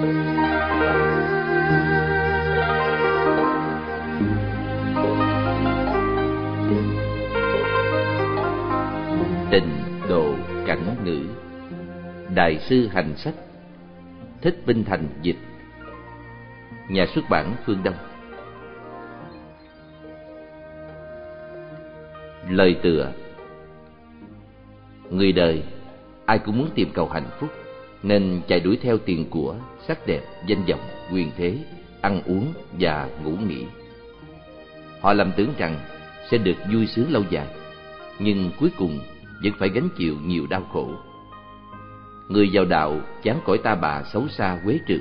Tình độ cảnh ngữ. Đại sư hành sách. Thích Vinh Thành dịch. Nhà xuất bản Phương Đông. Lời tựa. Người đời, ai cũng muốn tìm cầu hạnh phúc. Nên chạy đuổi theo tiền của, sắc đẹp, danh vọng, quyền thế, ăn uống và ngủ nghỉ. Họ lầm tưởng rằng sẽ được vui sướng lâu dài Nhưng cuối cùng vẫn phải gánh chịu nhiều đau khổ. Người giàu đạo chán cõi ta bà xấu xa quế trượt.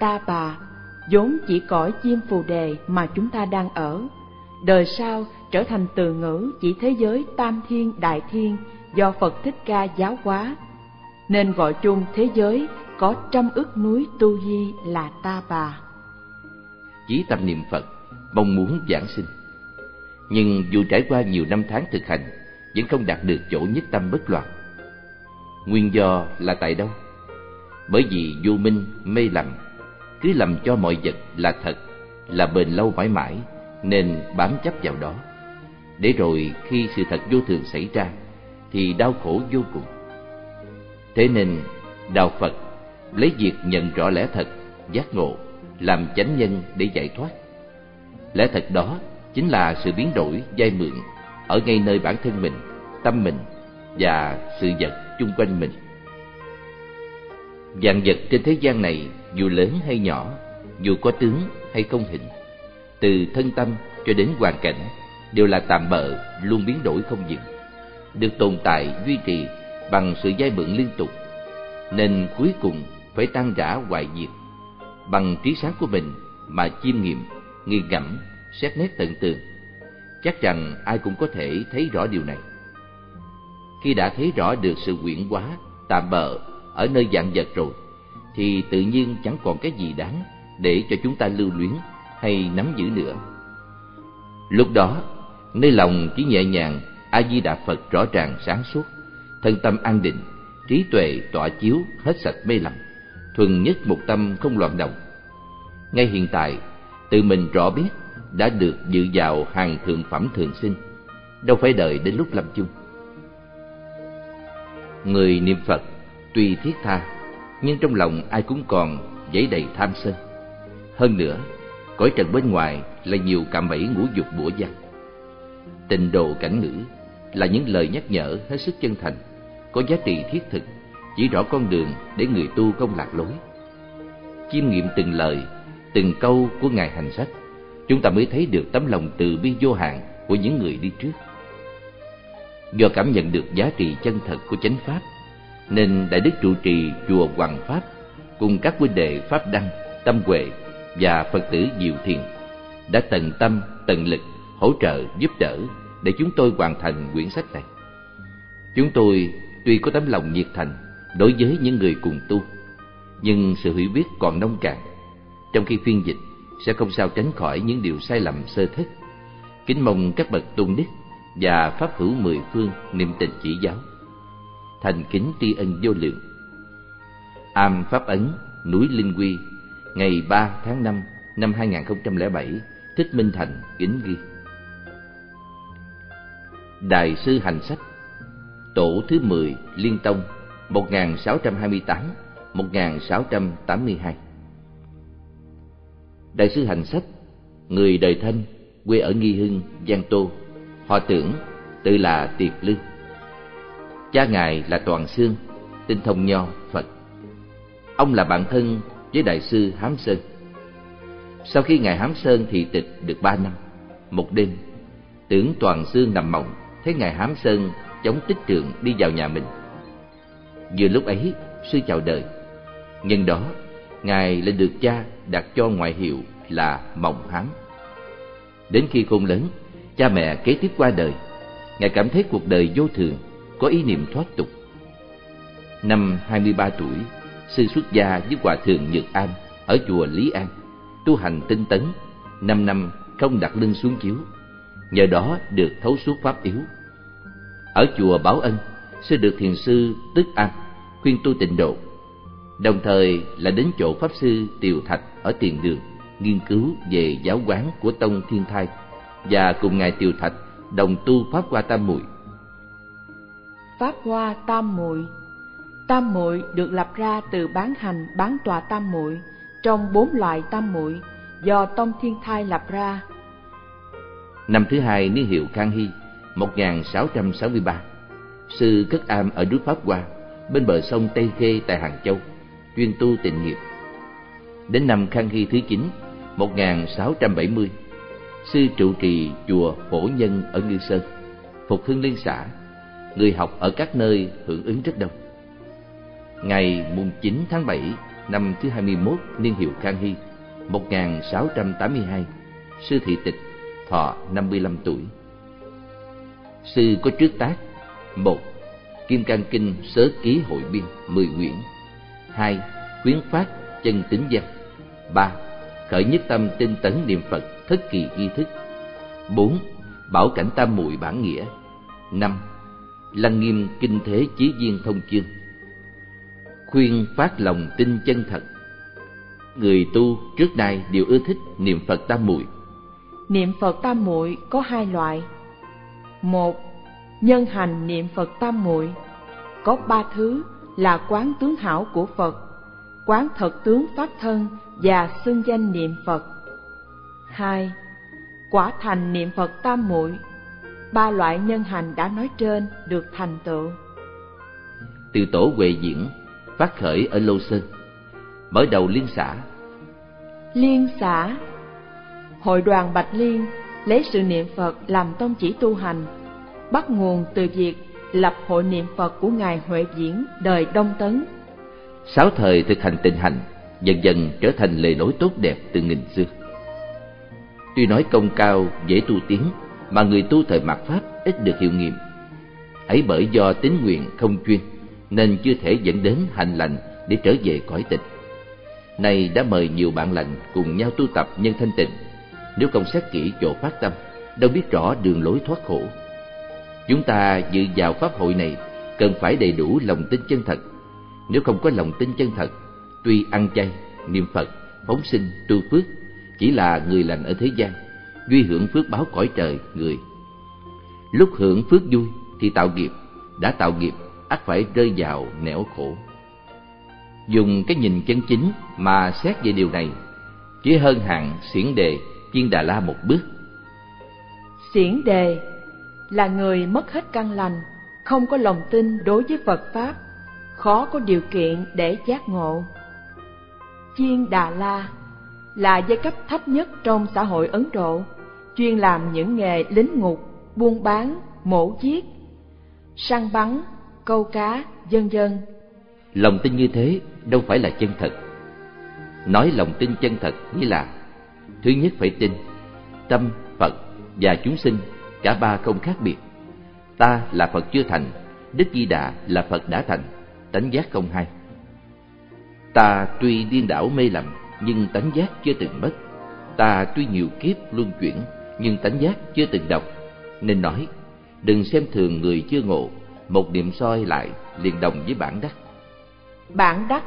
Ta bà vốn chỉ cõi chim phù đề mà chúng ta đang ở. Đời sau trở thành từ ngữ chỉ thế giới tam thiên đại thiên do phật thích ca giáo hóa nên gọi chung thế giới có trăm ức núi tu di là ta bà chí tâm niệm phật mong muốn giảng sinh nhưng dù trải qua nhiều năm tháng thực hành vẫn không đạt được chỗ nhất tâm bất loạn Nguyên do là tại đâu? Bởi vì vô minh, mê lầm, cứ lầm cho mọi vật là thật, là bền lâu mãi mãi, nên bám chấp vào đó. Để rồi khi sự thật vô thường xảy ra, thì đau khổ vô cùng. Thế nên, Đạo Phật lấy việc nhận rõ lẽ thật, giác ngộ, làm chánh nhân để giải thoát. Lẽ thật đó chính là sự biến đổi, dai mượn ở ngay nơi bản thân mình, tâm mình và sự vật chung quanh mình. Dạng vật trên thế gian này dù lớn hay nhỏ, dù có tướng hay không hình, từ thân tâm cho đến hoàn cảnh đều là tạm bợ, luôn biến đổi không dừng, được tồn tại duy trì bằng sự dai mượn liên tục, nên cuối cùng phải tan rã hoài diệt. Bằng trí sáng của mình mà chiêm nghiệm, nghiền ngẫm, xét nét tận tường, chắc rằng ai cũng có thể thấy rõ điều này. Khi đã thấy rõ được sự quyển quá tạm bợ ở nơi dạng vật rồi thì tự nhiên chẳng còn cái gì đáng để cho chúng ta lưu luyến hay nắm giữ nữa. Lúc đó nơi lòng chỉ nhẹ nhàng a di đà phật rõ ràng sáng suốt thân tâm an định trí tuệ tỏa chiếu hết sạch mê lầm thuần nhất một tâm không loạn động. Ngay hiện tại tự mình rõ biết đã được dự vào hàng thượng phẩm thường sinh đâu phải đợi đến lúc lâm chung. Người niệm Phật tuy thiết tha, nhưng trong lòng ai cũng còn dấy đầy tham sân. Hơn nữa, cõi trần bên ngoài là nhiều cạm bẫy ngũ dục bủa giặc Tình đồ cảnh ngữ là những lời nhắc nhở hết sức chân thành, có giá trị thiết thực, chỉ rõ con đường để người tu không lạc lối. Chiêm nghiệm từng lời, từng câu của Ngài hành sách, chúng ta mới thấy được tấm lòng từ bi vô hạn của những người đi trước do cảm nhận được giá trị chân thật của chánh pháp nên đại đức trụ trì chùa Hoàng Pháp cùng các huynh đệ Pháp Đăng, Tâm Huệ và Phật tử Diệu Thiền đã tận tâm, tận lực hỗ trợ giúp đỡ để chúng tôi hoàn thành quyển sách này. Chúng tôi tuy có tấm lòng nhiệt thành đối với những người cùng tu, nhưng sự hiểu biết còn nông cạn. Trong khi phiên dịch sẽ không sao tránh khỏi những điều sai lầm sơ thất. Kính mong các bậc tôn đức và pháp hữu mười phương niệm tình chỉ giáo thành kính tri ân vô lượng am pháp ấn núi linh quy ngày 3 tháng 5 năm 2007 thích minh thành kính ghi đại sư hành sách tổ thứ 10 liên tông 1628 1682 đại sư hành sách, người đời thân, quê ở nghi hưng, giang tô, họ tưởng tự là tiệp lư. Cha ngài là toàn xương tinh thông nho, phật. Ông là bạn thân với đại sư hám sơn. Sau khi ngài hám sơn thì tịch được ba năm, một đêm, tưởng toàn xương nằm mộng, thấy ngài hám sơn chống tích trượng đi vào nhà mình. Vừa lúc ấy, sư chào đời. Nhân đó, ngài lại được cha đặt cho ngoại hiệu là mộng Hán. đến khi khôn lớn, cha mẹ kế tiếp qua đời, ngài cảm thấy cuộc đời vô thường, có ý niệm thoát tục. Năm 23 tuổi, sư xuất gia với hòa thượng nhược an ở chùa lý an, tu hành tinh tấn, năm năm không đặt lưng xuống chiếu. Nhờ đó được thấu suốt pháp yếu ở chùa bảo ân sư được thiền sư tức an khuyên tu tịnh độ đồng thời là đến chỗ Pháp Sư Tiều Thạch ở tiền đường nghiên cứu về giáo quán của Tông Thiên Thai và cùng Ngài Tiều Thạch đồng tu Pháp Hoa Tam Muội. Pháp Hoa Tam Muội Tam muội được lập ra từ bán hành bán tòa tam muội trong bốn loại tam muội do Tông Thiên Thai lập ra. Năm thứ hai niên hiệu Khang Hy 1663 Sư cất am ở núi Pháp Hoa, bên bờ sông Tây Khê tại Hàng Châu, chuyên tu tịnh nghiệp. Đến năm Khang Hy thứ 9 1670 Sư trụ trì chùa Phổ Nhân ở Ngư Sơn, Phục hưng liên xã, Người học ở các nơi hưởng ứng rất đông. Ngày mùng 9 tháng 7 năm thứ 21 niên hiệu Khang Hy 1682 Sư thị tịch, thọ 55 tuổi. Sư có trước tác. Một, Kim Cang Kinh Sớ Ký Hội Biên 10 quyển. Hai, Khuyến phát chân tính văn. Ba, Khởi nhất tâm tinh tấn niệm Phật thất kỳ ghi thức. Bốn, Bảo cảnh tam muội bản nghĩa. Năm, Lăng nghiêm kinh thế chí viên thông chương. Khuyên phát lòng tin chân thật. Người tu trước nay đều ưa thích niệm phật tam muội niệm phật tam muội có hai loại một nhân hành niệm phật tam muội. Có ba thứ là quán tướng hảo của phật quán thật tướng pháp thân và xưng danh niệm phật. Hai quả thành niệm phật tam muội. Ba loại nhân hành đã nói trên được thành tựu. Từ tổ huệ diễn phát khởi ở Lô Sơn, mở đầu liên xã. Liên xã Hội đoàn Bạch Liên lấy sự niệm Phật làm tông chỉ tu hành, bắt nguồn từ việc lập hội niệm Phật của Ngài Huệ Diễn đời Đông Tấn. Sáu thời thực hành tịnh hành, dần dần trở thành lề lối tốt đẹp từ nghìn xưa. Tuy nói công cao, dễ tu tiến, mà người tu thời mạt Pháp ít được hiệu nghiệm. Ấy bởi do tín nguyện không chuyên, nên chưa thể dẫn đến hành lành để trở về cõi tịch. Nay đã mời nhiều bạn lành cùng nhau tu tập nhân thanh tịnh. Nếu không xét kỹ chỗ phát tâm, đâu biết rõ đường lối thoát khổ. Chúng ta dự vào pháp hội này cần phải đầy đủ lòng tin chân thật. Nếu không có lòng tin chân thật, tuy ăn chay, niệm Phật, phóng sinh, tu phước, chỉ là người lành ở thế gian, duy hưởng phước báo cõi trời người. Lúc hưởng phước vui thì tạo nghiệp, đã tạo nghiệp ắt phải rơi vào nẻo khổ. Dùng cái nhìn chân chính mà xét về điều này, chỉ hơn hạng xiển đề Chiên Đà La một bước. Xiển đề là người mất hết căn lành, không có lòng tin đối với Phật Pháp, khó có điều kiện để giác ngộ. Chiên Đà La là giai cấp thấp nhất trong xã hội Ấn Độ, chuyên làm những nghề lính ngục, buôn bán, mổ giết, săn bắn, câu cá, dân dân. Lòng tin như thế đâu phải là chân thật. Nói lòng tin chân thật nghĩa là Thứ nhất phải tin Tâm, Phật và chúng sinh Cả ba không khác biệt. Ta là Phật chưa thành Đức Di Đà là Phật đã thành Tánh giác không hai. Ta tuy điên đảo mê lầm Nhưng tánh giác chưa từng mất. Ta tuy nhiều kiếp luân chuyển Nhưng tánh giác chưa từng đọc. Nên nói Đừng xem thường người chưa ngộ một niệm soi lại liền đồng với bản đắc. Bản đắc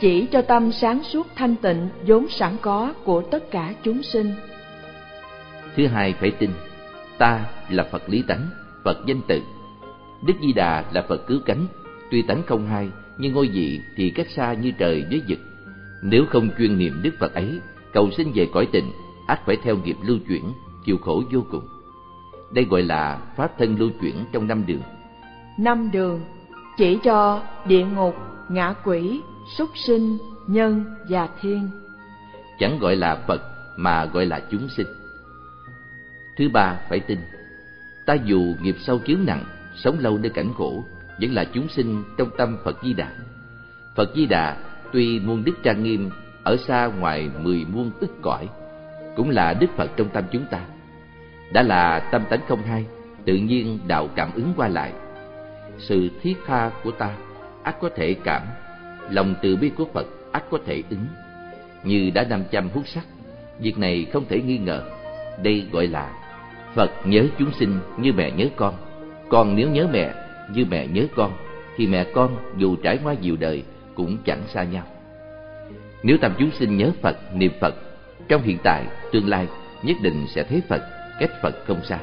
chỉ cho tâm sáng suốt thanh tịnh vốn sẵn có của tất cả chúng sinh. Thứ hai phải tin, ta là Phật lý tánh, Phật danh tự. Đức Di Đà là Phật cứu cánh, tuy tánh không hai, nhưng ngôi vị thì cách xa như trời với vực. Nếu không chuyên niệm Đức Phật ấy, cầu sinh về cõi tịnh, ắt phải theo nghiệp lưu chuyển, chịu khổ vô cùng. Đây gọi là pháp thân lưu chuyển trong năm đường. Năm đường chỉ cho địa ngục, ngã quỷ, súc sinh, nhân và thiên. Chẳng gọi là Phật mà gọi là chúng sinh. Thứ ba phải tin, ta dù nghiệp sâu chướng nặng, sống lâu nơi cảnh khổ, vẫn là chúng sinh trong tâm Phật Di Đà. Phật Di Đà tuy muôn đức trang nghiêm ở xa ngoài mười muôn ức cõi, cũng là Đức Phật trong tâm chúng ta đã là tâm tánh không hai tự nhiên đạo cảm ứng qua lại sự thiết tha của ta ắt có thể cảm lòng từ bi của phật ắt có thể ứng như đã năm trăm hút sắc việc này không thể nghi ngờ đây gọi là phật nhớ chúng sinh như mẹ nhớ con con nếu nhớ mẹ như mẹ nhớ con thì mẹ con dù trải qua nhiều đời cũng chẳng xa nhau. Nếu tâm chúng sinh nhớ Phật, niệm Phật, trong hiện tại, tương lai nhất định sẽ thấy Phật, cách Phật không xa.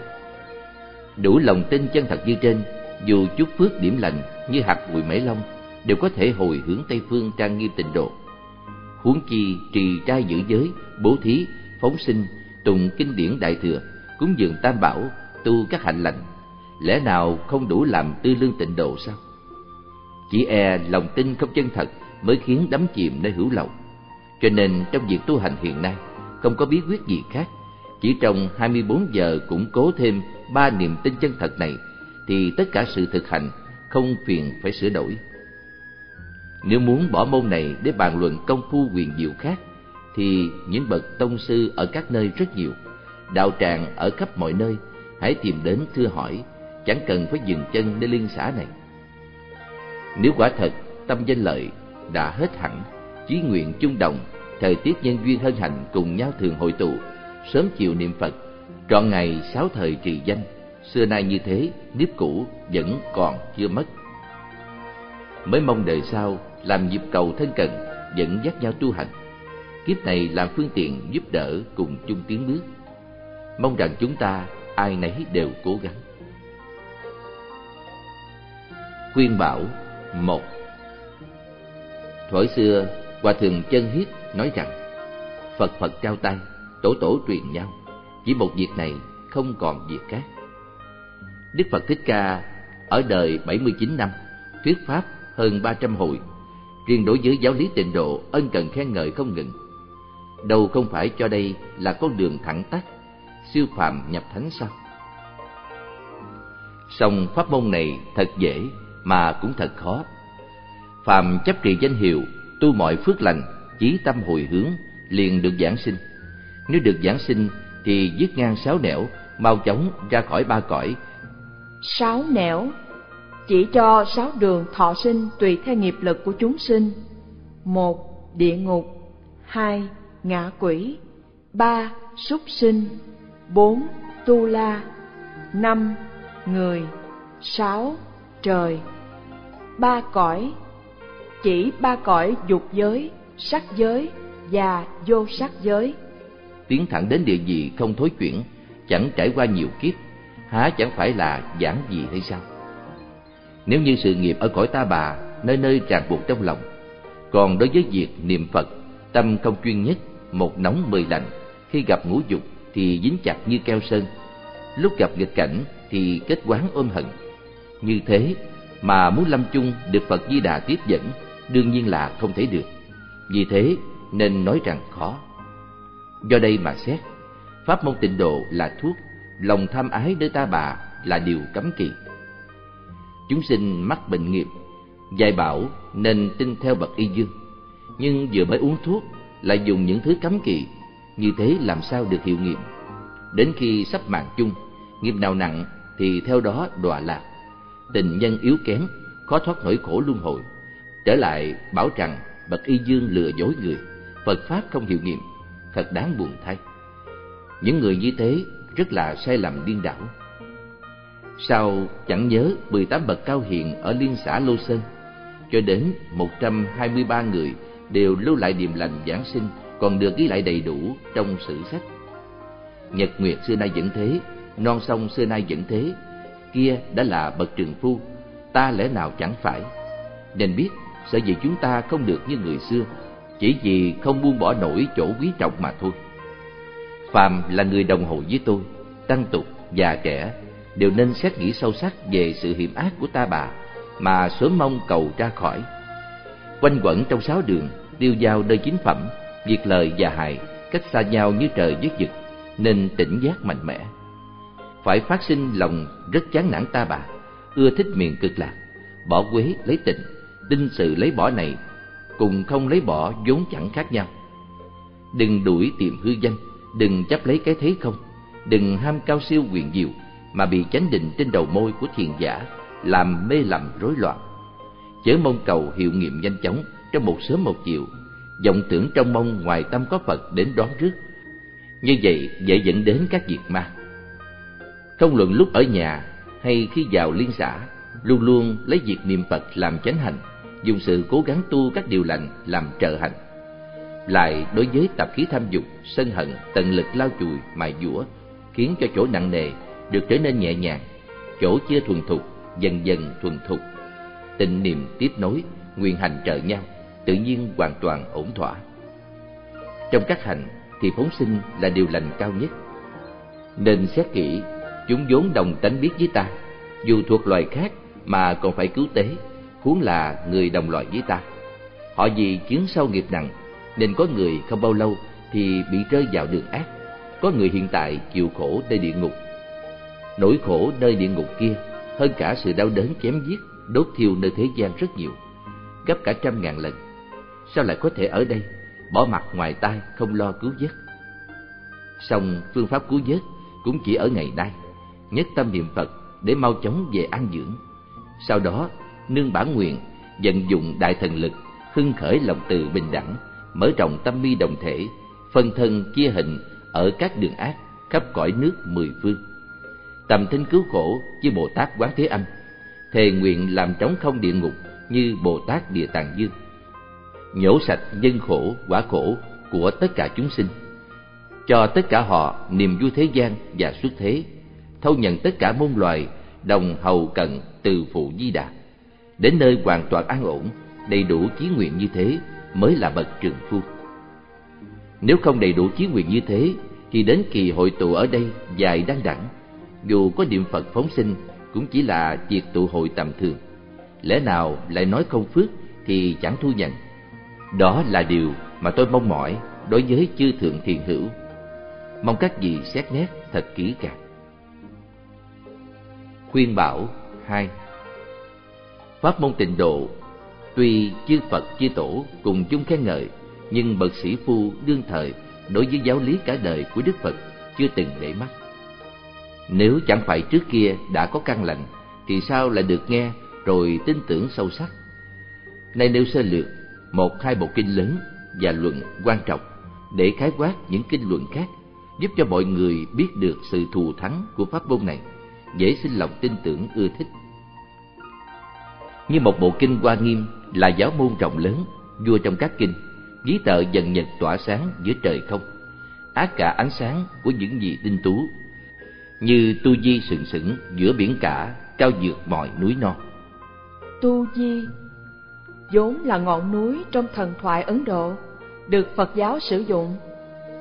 Đủ lòng tin chân thật như trên, dù chút phước điểm lành như hạt bụi mễ long đều có thể hồi hướng Tây phương trang nghiêm tịnh độ. Huống chi trì trai giữ giới, bố thí, phóng sinh, tụng kinh điển đại thừa, cúng dường tam bảo, tu các hạnh lành, lẽ nào không đủ làm tư lương tịnh độ sao? Chỉ e lòng tin không chân thật mới khiến đắm chìm nơi hữu lậu. Cho nên trong việc tu hành hiện nay, không có bí quyết gì khác. Chỉ trong 24 giờ củng cố thêm ba niềm tin chân thật này, thì tất cả sự thực hành không phiền phải sửa đổi. Nếu muốn bỏ môn này để bàn luận công phu quyền diệu khác, thì những bậc tông sư ở các nơi rất nhiều, đạo tràng ở khắp mọi nơi, hãy tìm đến thưa hỏi, chẳng cần phải dừng chân nơi liên xã này. Nếu quả thật tâm danh lợi đã hết hẳn, chí nguyện chung đồng, thời tiết nhân duyên hân hạnh cùng nhau thường hội tụ, sớm chiều niệm Phật, trọn ngày sáu thời trì danh, xưa nay như thế, nếp cũ vẫn còn chưa mất. Mới mong đời sau làm nhịp cầu thân cận, dẫn dắt nhau tu hành. Kiếp này làm phương tiện giúp đỡ cùng chung tiến bước. Mong rằng chúng ta ai nấy đều cố gắng. Khuyên bảo một Thuở xưa, Hòa Thượng Chân Hiết nói rằng Phật Phật trao tay, tổ tổ truyền nhau Chỉ một việc này không còn việc khác Đức Phật Thích Ca ở đời 79 năm Thuyết Pháp hơn 300 hội Riêng đối với giáo lý tịnh độ ân cần khen ngợi không ngừng Đâu không phải cho đây là con đường thẳng tắt Siêu phàm nhập thánh sao Song pháp môn này thật dễ mà cũng thật khó. Phàm chấp trì danh hiệu, tu mọi phước lành, chí tâm hồi hướng, liền được giảng sinh. Nếu được giảng sinh thì dứt ngang sáu nẻo, mau chóng ra khỏi ba cõi. Sáu nẻo chỉ cho sáu đường thọ sinh tùy theo nghiệp lực của chúng sinh. Một, địa ngục. Hai, ngạ quỷ. Ba, súc sinh. Bốn, tu la. Năm, người. Sáu, trời ba cõi chỉ ba cõi dục giới sắc giới và vô sắc giới tiến thẳng đến địa vị không thối chuyển chẳng trải qua nhiều kiếp há chẳng phải là giản gì hay sao nếu như sự nghiệp ở cõi ta bà nơi nơi ràng buộc trong lòng còn đối với việc niệm phật tâm không chuyên nhất một nóng mười lạnh khi gặp ngũ dục thì dính chặt như keo sơn lúc gặp nghịch cảnh thì kết quán ôm hận như thế mà muốn lâm chung được Phật Di Đà tiếp dẫn đương nhiên là không thể được. Vì thế nên nói rằng khó. Do đây mà xét, pháp môn tịnh độ là thuốc, lòng tham ái nơi ta bà là điều cấm kỵ. Chúng sinh mắc bệnh nghiệp, dạy bảo nên tin theo bậc y dương, nhưng vừa mới uống thuốc lại dùng những thứ cấm kỵ, như thế làm sao được hiệu nghiệm. Đến khi sắp mạng chung, nghiệp nào nặng thì theo đó đọa lạc tình nhân yếu kém, khó thoát nỗi khổ luân hồi. Trở lại bảo rằng bậc y dương lừa dối người, Phật pháp không hiệu nghiệm, thật đáng buồn thay. Những người như thế rất là sai lầm điên đảo sau chẳng nhớ 18 bậc cao hiền ở liên xã Lô Sơn, cho đến 123 người đều lưu lại điềm lành giảng sinh còn được ghi lại đầy đủ trong sử sách. Nhật Nguyệt xưa nay vẫn thế, non sông xưa nay vẫn thế, kia đã là bậc trường phu ta lẽ nào chẳng phải? Nên biết sở gì chúng ta không được như người xưa chỉ vì không buông bỏ nổi chỗ quý trọng mà thôi. Phàm là người đồng hội với tôi tăng tục già trẻ đều nên xét nghĩ sâu sắc về sự hiểm ác của ta bà mà sớm mong cầu ra khỏi quanh quẩn trong sáu đường tiêu giao nơi chính phẩm việc lời và hại cách xa nhau như trời với vực nên tỉnh giác mạnh mẽ phải phát sinh lòng rất chán nản ta bà, ưa thích miền cực lạc, bỏ quế lấy tịnh, tinh sự lấy bỏ này, cùng không lấy bỏ vốn chẳng khác nhau. Đừng đuổi tìm hư danh, đừng chấp lấy cái thế không, đừng ham cao siêu quyền diệu mà bị chánh định trên đầu môi của thiền giả làm mê lầm rối loạn. Chớ mong cầu hiệu nghiệm nhanh chóng trong một sớm một chiều, vọng tưởng trong mong ngoài tâm có Phật đến đón rước. Như vậy dễ dẫn đến các việc ma. Không luận lúc ở nhà hay khi vào liên xã, luôn luôn lấy việc niệm Phật làm chánh hành, dùng sự cố gắng tu các điều lành làm trợ hành. Lại đối với tập khí tham dục, sân hận, tận lực lao chùi, mài dũa, khiến cho chỗ nặng nề được trở nên nhẹ nhàng, chỗ chưa thuần thục dần dần thuần thục. Tịnh niệm tiếp nối, nguyện hành trợ nhau, tự nhiên hoàn toàn ổn thỏa. Trong các hành thì phóng sinh là điều lành cao nhất. Nên xét kỹ, chúng vốn đồng tánh biết với ta, dù thuộc loài khác mà còn phải cứu tế, huống là người đồng loại với ta. Họ vì chiến sâu nghiệp nặng, nên có người không bao lâu thì bị rơi vào đường ác, có người hiện tại chịu khổ nơi địa ngục. Nỗi khổ nơi địa ngục kia hơn cả sự đau đớn chém giết, đốt thiêu nơi thế gian rất nhiều, gấp cả trăm ngàn lần. Sao lại có thể ở đây, bỏ mặt ngoài tai không lo cứu vớt? Song phương pháp cứu vớt cũng chỉ ở ngày nay, nhất tâm niệm Phật để mau chóng về an dưỡng. Sau đó, nương bản nguyện, vận dụng đại thần lực, hưng khởi lòng từ bình đẳng, mở rộng tâm mi đồng thể, phân thân chia hình ở các đường ác khắp cõi nước mười phương. Tầm thinh cứu khổ như Bồ Tát Quán Thế Âm, thề nguyện làm trống không địa ngục như Bồ Tát Địa Tạng Dương. Nhổ sạch nhân khổ, quả khổ của tất cả chúng sinh, cho tất cả họ niềm vui thế gian và xuất thế, thâu nhận tất cả môn loài đồng hầu cận từ phụ di đà đến nơi hoàn toàn an ổn đầy đủ chí nguyện như thế mới là bậc trường phu nếu không đầy đủ chí nguyện như thế thì đến kỳ hội tụ ở đây dài đăng đẳng dù có niệm phật phóng sinh, cũng chỉ là việc tụ hội tầm thường. Lẽ nào lại nói không phước thì chẳng thu nhận. Đó là điều mà tôi mong mỏi đối với chư thượng thiền hữu. Mong các vị xét nét thật kỹ càng. Khuyên bảo hai. Pháp môn tịnh độ, tuy chư phật chư tổ cùng chung khen ngợi, nhưng bậc sĩ phu đương thời đối với giáo lý cả đời của đức phật chưa từng để mắt nếu chẳng phải trước kia đã có căn lành, thì sao lại được nghe rồi tin tưởng sâu sắc? Nay nêu sơ lược, một hai bộ kinh lớn và luận quan trọng để khái quát những kinh luận khác, giúp cho mọi người biết được sự thù thắng của pháp môn này, dễ sinh lòng tin tưởng ưa thích. Như một bộ kinh hoa nghiêm là giáo môn rộng lớn, vua trong các kinh ví tợ dần nhật tỏa sáng giữa trời không. Ác cả ánh sáng của những gì tinh tú như tu di sừng sững giữa biển cả cao vượt mọi núi non tu di vốn là ngọn núi trong thần thoại ấn độ được phật giáo sử dụng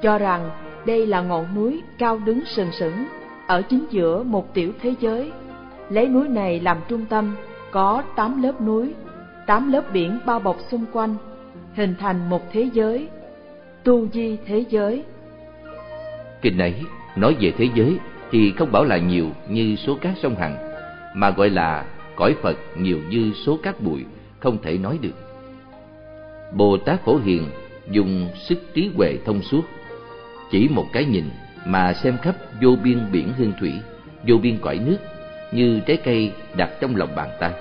cho rằng đây là ngọn núi cao đứng sừng sững ở chính giữa một tiểu thế giới. Lấy núi này làm trung tâm, có tám lớp núi, tám lớp biển bao bọc xung quanh, hình thành một thế giới, tu di thế giới. Kinh ấy nói về thế giới thì không bảo là nhiều như số cát sông Hằng, mà gọi là cõi Phật nhiều như số cát bụi, không thể nói được. Bồ Tát Phổ Hiền dùng sức trí huệ thông suốt, chỉ một cái nhìn mà xem khắp vô biên biển hương thủy, vô biên cõi nước, như trái cây đặt trong lòng bàn tay.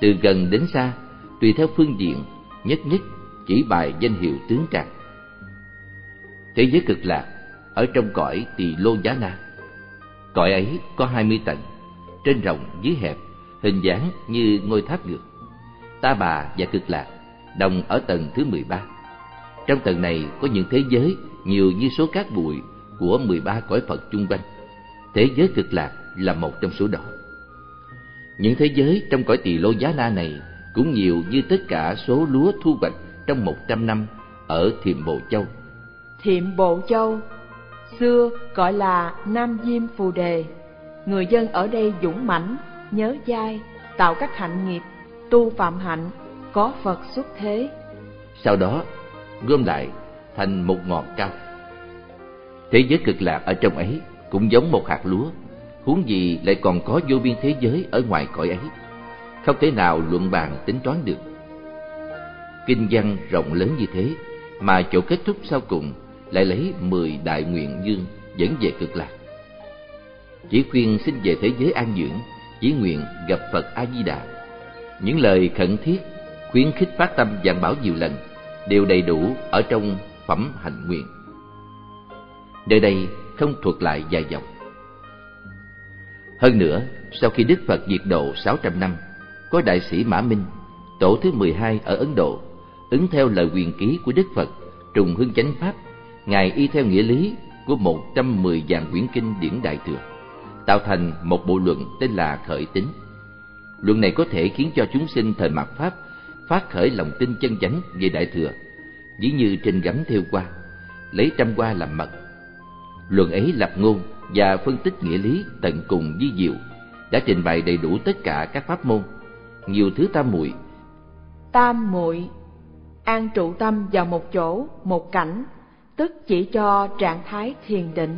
Từ gần đến xa, tùy theo phương diện, nhất nhất chỉ bài danh hiệu tướng trạng. Thế giới cực lạc ở trong cõi tỳ lô giá na. Cõi ấy có hai mươi tầng, trên rộng dưới hẹp, hình dáng như ngôi tháp ngược. Ta bà và cực lạc đồng ở tầng thứ mười ba. Trong tầng này có những thế giới nhiều như số cát bụi của 13 cõi Phật chung quanh. Thế giới cực lạc là một trong số đó. Những thế giới trong cõi tỳ lô giá na này cũng nhiều như tất cả số lúa thu hoạch trong 100 năm ở Thiềm Bồ Châu. Thiềm Bồ Châu xưa gọi là Nam Diêm Phù Đề. Người dân ở đây dũng mãnh, nhớ dai, tạo các hạnh nghiệp, tu phạm hạnh, có Phật xuất thế. Sau đó, gom lại thành một ngọn cao Thế giới cực lạc ở trong ấy cũng giống một hạt lúa, huống gì lại còn có vô biên thế giới ở ngoài cõi ấy. Không thể nào luận bàn tính toán được. Kinh văn rộng lớn như thế, mà chỗ kết thúc sau cùng lại lấy mười đại nguyện dương dẫn về cực lạc. Chỉ khuyên xin về thế giới an dưỡng, chỉ nguyện gặp Phật A-di-đà. Những lời khẩn thiết, khuyến khích phát tâm giảng bảo nhiều lần, đều đầy đủ ở trong phẩm hạnh nguyện. Nơi đây không thuật lại dài dòng. Hơn nữa, sau khi Đức Phật diệt độ 600 năm, có đại sĩ Mã Minh, Tổ thứ 12 ở Ấn Độ, ứng theo lời quyền ký của Đức Phật, trùng hương chánh pháp, Ngài y theo nghĩa lý của 110 dạng quyển kinh điển đại thừa, tạo thành một bộ luận tên là Khởi Tính. Luận này có thể khiến cho chúng sinh thời mạt Pháp phát khởi lòng tin chân chánh về đại thừa, dĩ như trình gấm theo qua, lấy trăm qua làm mật. Luận ấy lập ngôn và phân tích nghĩa lý tận cùng di diệu, đã trình bày đầy đủ tất cả các pháp môn, nhiều thứ tam muội. Tam muội an trụ tâm vào một chỗ, một cảnh, tức chỉ cho trạng thái thiền định.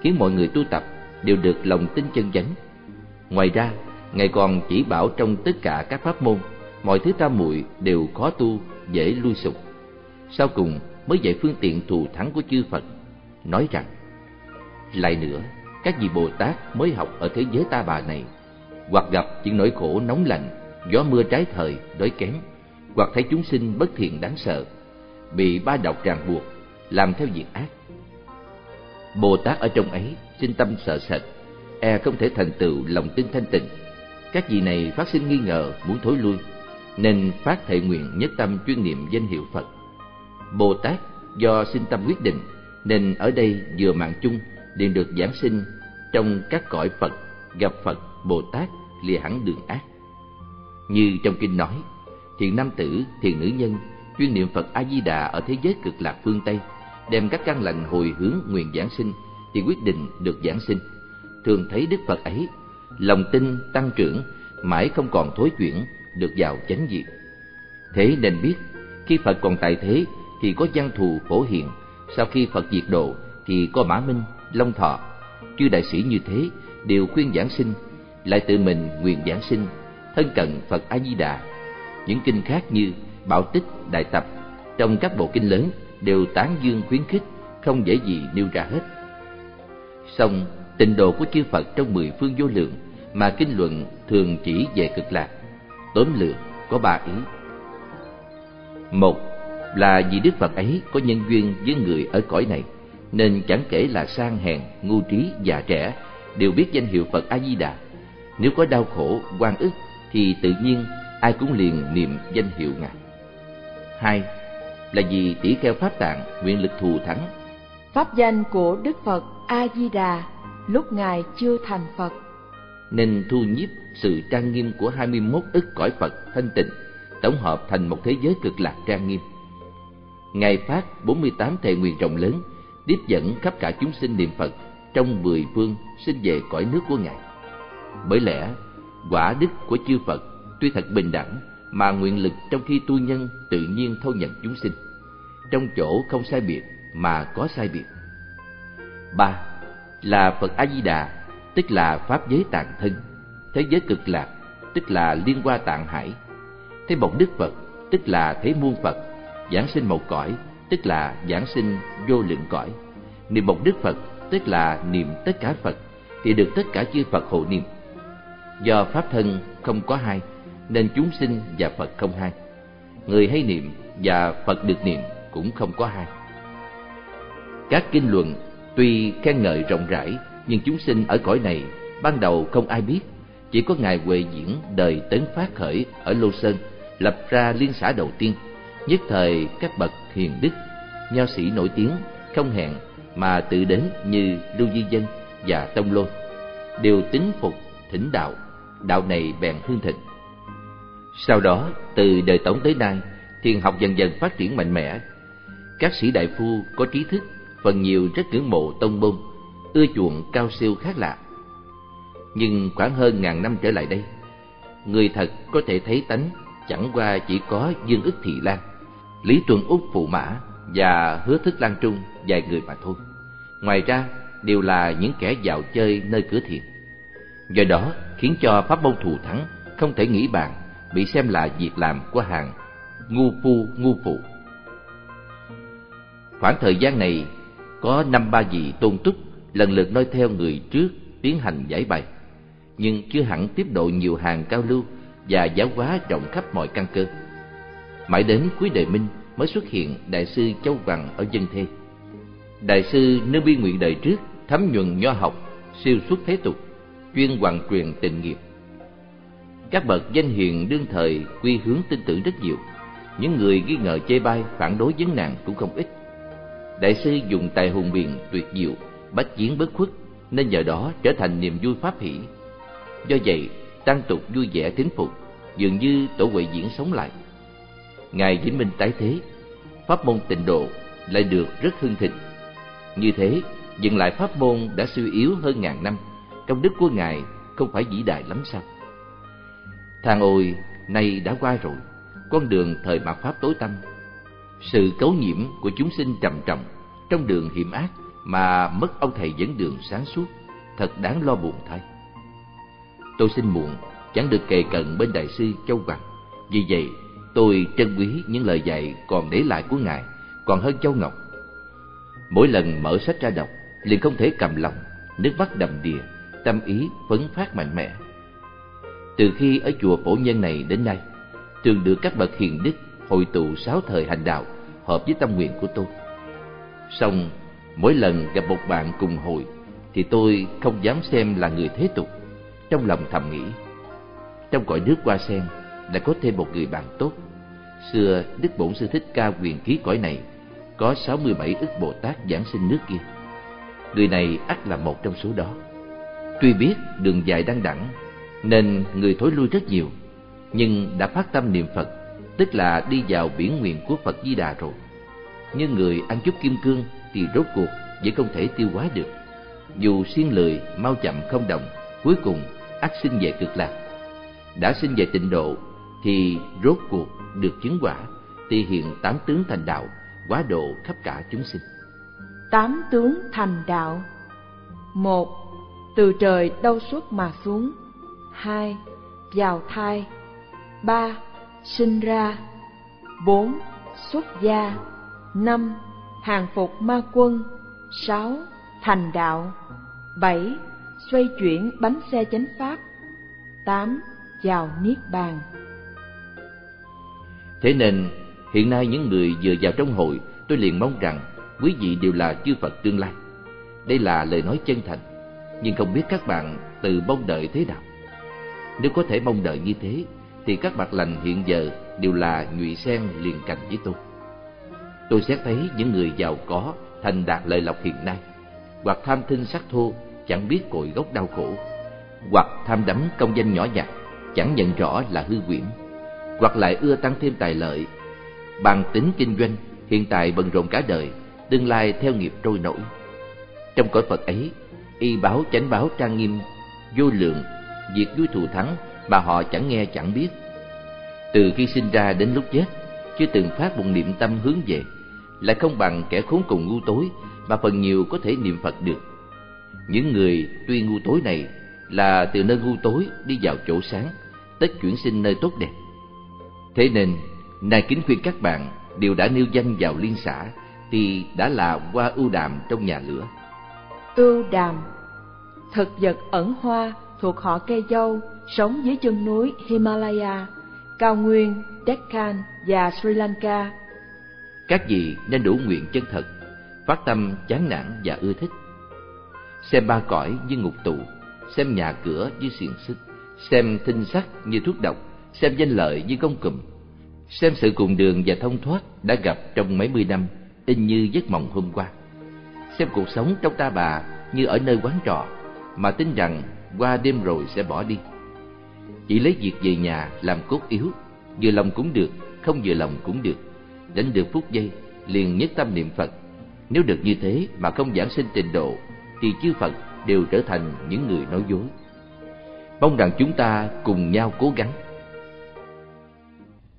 Khiến mọi người tu tập đều được lòng tin chân chánh. Ngoài ra, Ngài còn chỉ bảo trong tất cả các pháp môn, mọi thứ tam muội đều khó tu, dễ lui sụp. Sau cùng mới dạy phương tiện thù thắng của chư Phật, nói rằng lại nữa, các vị Bồ Tát mới học ở thế giới ta bà này, hoặc gặp những nỗi khổ nóng lạnh, gió mưa trái thời, đói kém, hoặc thấy chúng sinh bất thiện đáng sợ, bị ba độc ràng buộc, làm theo việc ác. Bồ Tát ở trong ấy sinh tâm sợ sệt, e không thể thành tựu lòng tin thanh tịnh. Các vị này phát sinh nghi ngờ muốn thối lui, nên phát thệ nguyện nhất tâm chuyên niệm danh hiệu Phật. Bồ Tát do sinh tâm quyết định, nên ở đây vừa mạng chung liền được giảng sinh trong các cõi Phật, gặp Phật, Bồ Tát lìa hẳn đường ác. Như trong kinh nói, thiền nam tử, thiền nữ nhân chuyên niệm Phật A Di Đà ở thế giới cực lạc phương Tây, đem các căn lành hồi hướng nguyện giảng sinh thì quyết định được giảng sinh. Thường thấy Đức Phật ấy, lòng tin tăng trưởng, mãi không còn thối chuyển, được vào chánh diệt. Thế nên biết, khi Phật còn tại thế thì có văn thù phổ hiện, sau khi Phật diệt độ thì có Mã Minh, Long Thọ. Chư đại sĩ như thế đều khuyên giảng sinh, lại tự mình nguyện giảng sinh, thân cận Phật A Di Đà. Những kinh khác như Bảo Tích, Đại Tập trong các bộ kinh lớn đều tán dương khuyến khích, không dễ gì nêu ra hết. Song tịnh độ của chư Phật trong mười phương vô lượng mà kinh luận thường chỉ về cực lạc. Tóm lược có ba ý. Một là vì Đức Phật ấy có nhân duyên với người ở cõi này, nên chẳng kể là sang hèn, ngu trí, già trẻ, đều biết danh hiệu Phật A-di-đà. Nếu có đau khổ, quan ức, thì tự nhiên ai cũng liền niệm danh hiệu Ngài. Hai là vì tỷ kheo Pháp Tạng nguyện lực thù thắng. Pháp danh của Đức Phật A-di-đà lúc Ngài chưa thành Phật. Nên thu nhiếp sự trang nghiêm của 21 ức cõi Phật thanh tịnh, tổng hợp thành một thế giới cực lạc trang nghiêm. Ngài phát 48 thệ nguyện rộng lớn, tiếp dẫn khắp cả chúng sinh niệm Phật trong mười phương sinh về cõi nước của Ngài. Bởi lẽ, quả đức của chư Phật tuy thật bình đẳng, mà nguyện lực trong khi tu nhân tự nhiên thâu nhận chúng sinh. Trong chỗ không sai biệt mà có sai biệt. ba Là Phật A-di-đà, tức là Pháp giới tạng thân, thế giới cực lạc, tức là liên hoa tạng hải, thế bậc Đức Phật, tức là thế muôn Phật, giảng sinh một cõi, tức là giảng sinh vô lượng cõi. Niệm một Đức Phật, tức là niệm tất cả Phật, thì được tất cả chư Phật hộ niệm. Do Pháp thân không có hai, nên chúng sinh và Phật không hai. Người hay niệm và Phật được niệm cũng không có hai. Các kinh luận tuy khen ngợi rộng rãi, nhưng chúng sinh ở cõi này ban đầu không ai biết, chỉ có ngài Huệ Diễn đời tấn phát khởi ở Lô Sơn lập ra liên xã đầu tiên nhất thời các bậc hiền đức nho sĩ nổi tiếng không hẹn mà tự đến như lưu di dân và tông lôn đều tín phục thỉnh đạo đạo này bèn hương thịnh sau đó từ đời tổng tới nay thiền học dần dần phát triển mạnh mẽ các sĩ đại phu có trí thức phần nhiều rất ngưỡng mộ tông môn ưa chuộng cao siêu khác lạ nhưng khoảng hơn ngàn năm trở lại đây người thật có thể thấy tánh chẳng qua chỉ có dương ức thị lan Lý Tuần Úc Phụ Mã và Hứa Thức Lan Trung vài người mà thôi. Ngoài ra, đều là những kẻ dạo chơi nơi cửa thiền. Do đó, khiến cho pháp môn thù thắng không thể nghĩ bàn, bị xem là việc làm của hàng ngu phu ngu phụ. Khoảng thời gian này, có năm ba vị tôn túc lần lượt noi theo người trước tiến hành giải bày, nhưng chưa hẳn tiếp độ nhiều hàng cao lưu và giáo hóa rộng khắp mọi căn cơ. Mãi đến cuối đời Minh mới xuất hiện Đại sư Châu Văn ở dân thê. Đại sư nơi bi nguyện đời trước thấm nhuần nho học, siêu xuất thế tục, chuyên hoàn truyền tình nghiệp. Các bậc danh hiền đương thời quy hướng tin tưởng rất nhiều. Những người nghi ngờ chê bai, phản đối vấn nạn cũng không ít. Đại sư dùng tài hùng biện tuyệt diệu, bách chiến bất khuất, nên nhờ đó trở thành niềm vui pháp hỷ. Do vậy, tăng tục vui vẻ thính phục, dường như tổ huệ diễn sống lại. Ngài Vĩnh Minh tái thế, pháp môn tịnh độ lại được rất hưng thịnh. Như thế, dừng lại pháp môn đã suy yếu hơn ngàn năm, công đức của Ngài không phải vĩ đại lắm sao? Thang ôi, nay đã qua rồi, con đường thời mạt Pháp tối tăm. Sự cấu nhiễm của chúng sinh trầm trọng trong đường hiểm ác mà mất ông thầy dẫn đường sáng suốt, thật đáng lo buồn thay. Tôi xin muộn, chẳng được kề cận bên đại sư Châu Hoàng. Vì vậy, tôi trân quý những lời dạy còn để lại của Ngài, còn hơn Châu Ngọc. Mỗi lần mở sách ra đọc, liền không thể cầm lòng, nước mắt đầm đìa, tâm ý phấn phát mạnh mẽ. Từ khi ở chùa Phổ Nhân này đến nay, thường được các bậc hiền đức hội tụ sáu thời hành đạo hợp với tâm nguyện của tôi. Song mỗi lần gặp một bạn cùng hội thì tôi không dám xem là người thế tục, trong lòng thầm nghĩ. Trong cõi nước hoa sen đã có thêm một người bạn tốt. Xưa Đức Bổn Sư Thích Ca quyền ký cõi này có sáu mươi bảy ức Bồ Tát giảng sinh nước kia. Người này ắt là một trong số đó. Tuy biết đường dài đang đẳng nên người thối lui rất nhiều, nhưng đã phát tâm niệm Phật, tức là đi vào biển nguyện của Phật Di Đà rồi. như người ăn chút kim cương thì rốt cuộc vẫn không thể tiêu hóa được. Dù xiên lười, mau chậm không đồng, cuối cùng ắt sinh về cực lạc. Đã sinh về tịnh độ thì rốt cuộc được chứng quả, thì hiện tám tướng thành đạo, quá độ khắp cả chúng sinh. Tám tướng thành đạo một Từ trời đâu xuất mà xuống hai Vào thai. Ba Sinh ra. Bốn Xuất gia. Năm Hàng phục ma quân. Sáu Thành đạo. Bảy Xoay chuyển bánh xe chánh pháp. Tám Vào Niết Bàn. Thế nên, hiện nay những người vừa vào trong hội, tôi liền mong rằng quý vị đều là chư Phật tương lai. Đây là lời nói chân thành, nhưng không biết các bạn từ mong đợi thế nào. Nếu có thể mong đợi như thế, thì các bậc lành hiện giờ đều là nhụy sen liền cạnh với tôi. Tôi xét thấy những người giàu có, thành đạt lợi lộc hiện nay, hoặc tham thinh sắc thô, chẳng biết cội gốc đau khổ, hoặc tham đắm công danh nhỏ nhặt, chẳng nhận rõ là hư quyển, hoặc lại ưa tăng thêm tài lợi, bằng tính kinh doanh, hiện tại bận rộn cả đời, tương lai theo nghiệp trôi nổi. Trong cõi Phật ấy, y báo chánh báo trang nghiêm, vô lượng, việc vui thù thắng mà họ chẳng nghe chẳng biết. Từ khi sinh ra đến lúc chết, chưa từng phát một niệm tâm hướng về, lại không bằng kẻ khốn cùng ngu tối mà phần nhiều có thể niệm Phật được. Những người tuy ngu tối này là từ nơi ngu tối đi vào chỗ sáng, tất chuyển sinh nơi tốt đẹp. Thế nên, nay kính khuyên các bạn đều đã nêu danh vào liên xã thì đã là qua ưu đàm trong nhà lửa. Ưu đàm Thực vật ẩn hoa thuộc họ cây dâu, sống dưới chân núi Himalaya, cao nguyên, Deccan và Sri Lanka. Các vị nên đủ nguyện chân thật, phát tâm chán nản và ưa thích. Xem ba cõi như ngục tù, xem nhà cửa như xiềng xích, xem thinh sắc như thuốc độc, xem danh lợi như công cụm, xem sự cùng đường và thông thoát đã gặp trong mấy mươi năm, in như giấc mộng hôm qua. Xem cuộc sống trong ta bà như ở nơi quán trọ, mà tin rằng qua đêm rồi sẽ bỏ đi. Chỉ lấy việc về nhà làm cốt yếu, vừa lòng cũng được, không vừa lòng cũng được. Đến được phút giây, liền nhất tâm niệm Phật. Nếu được như thế mà không giảng sinh trình độ, thì chư Phật đều trở thành những người nói dối. Mong rằng chúng ta cùng nhau cố gắng.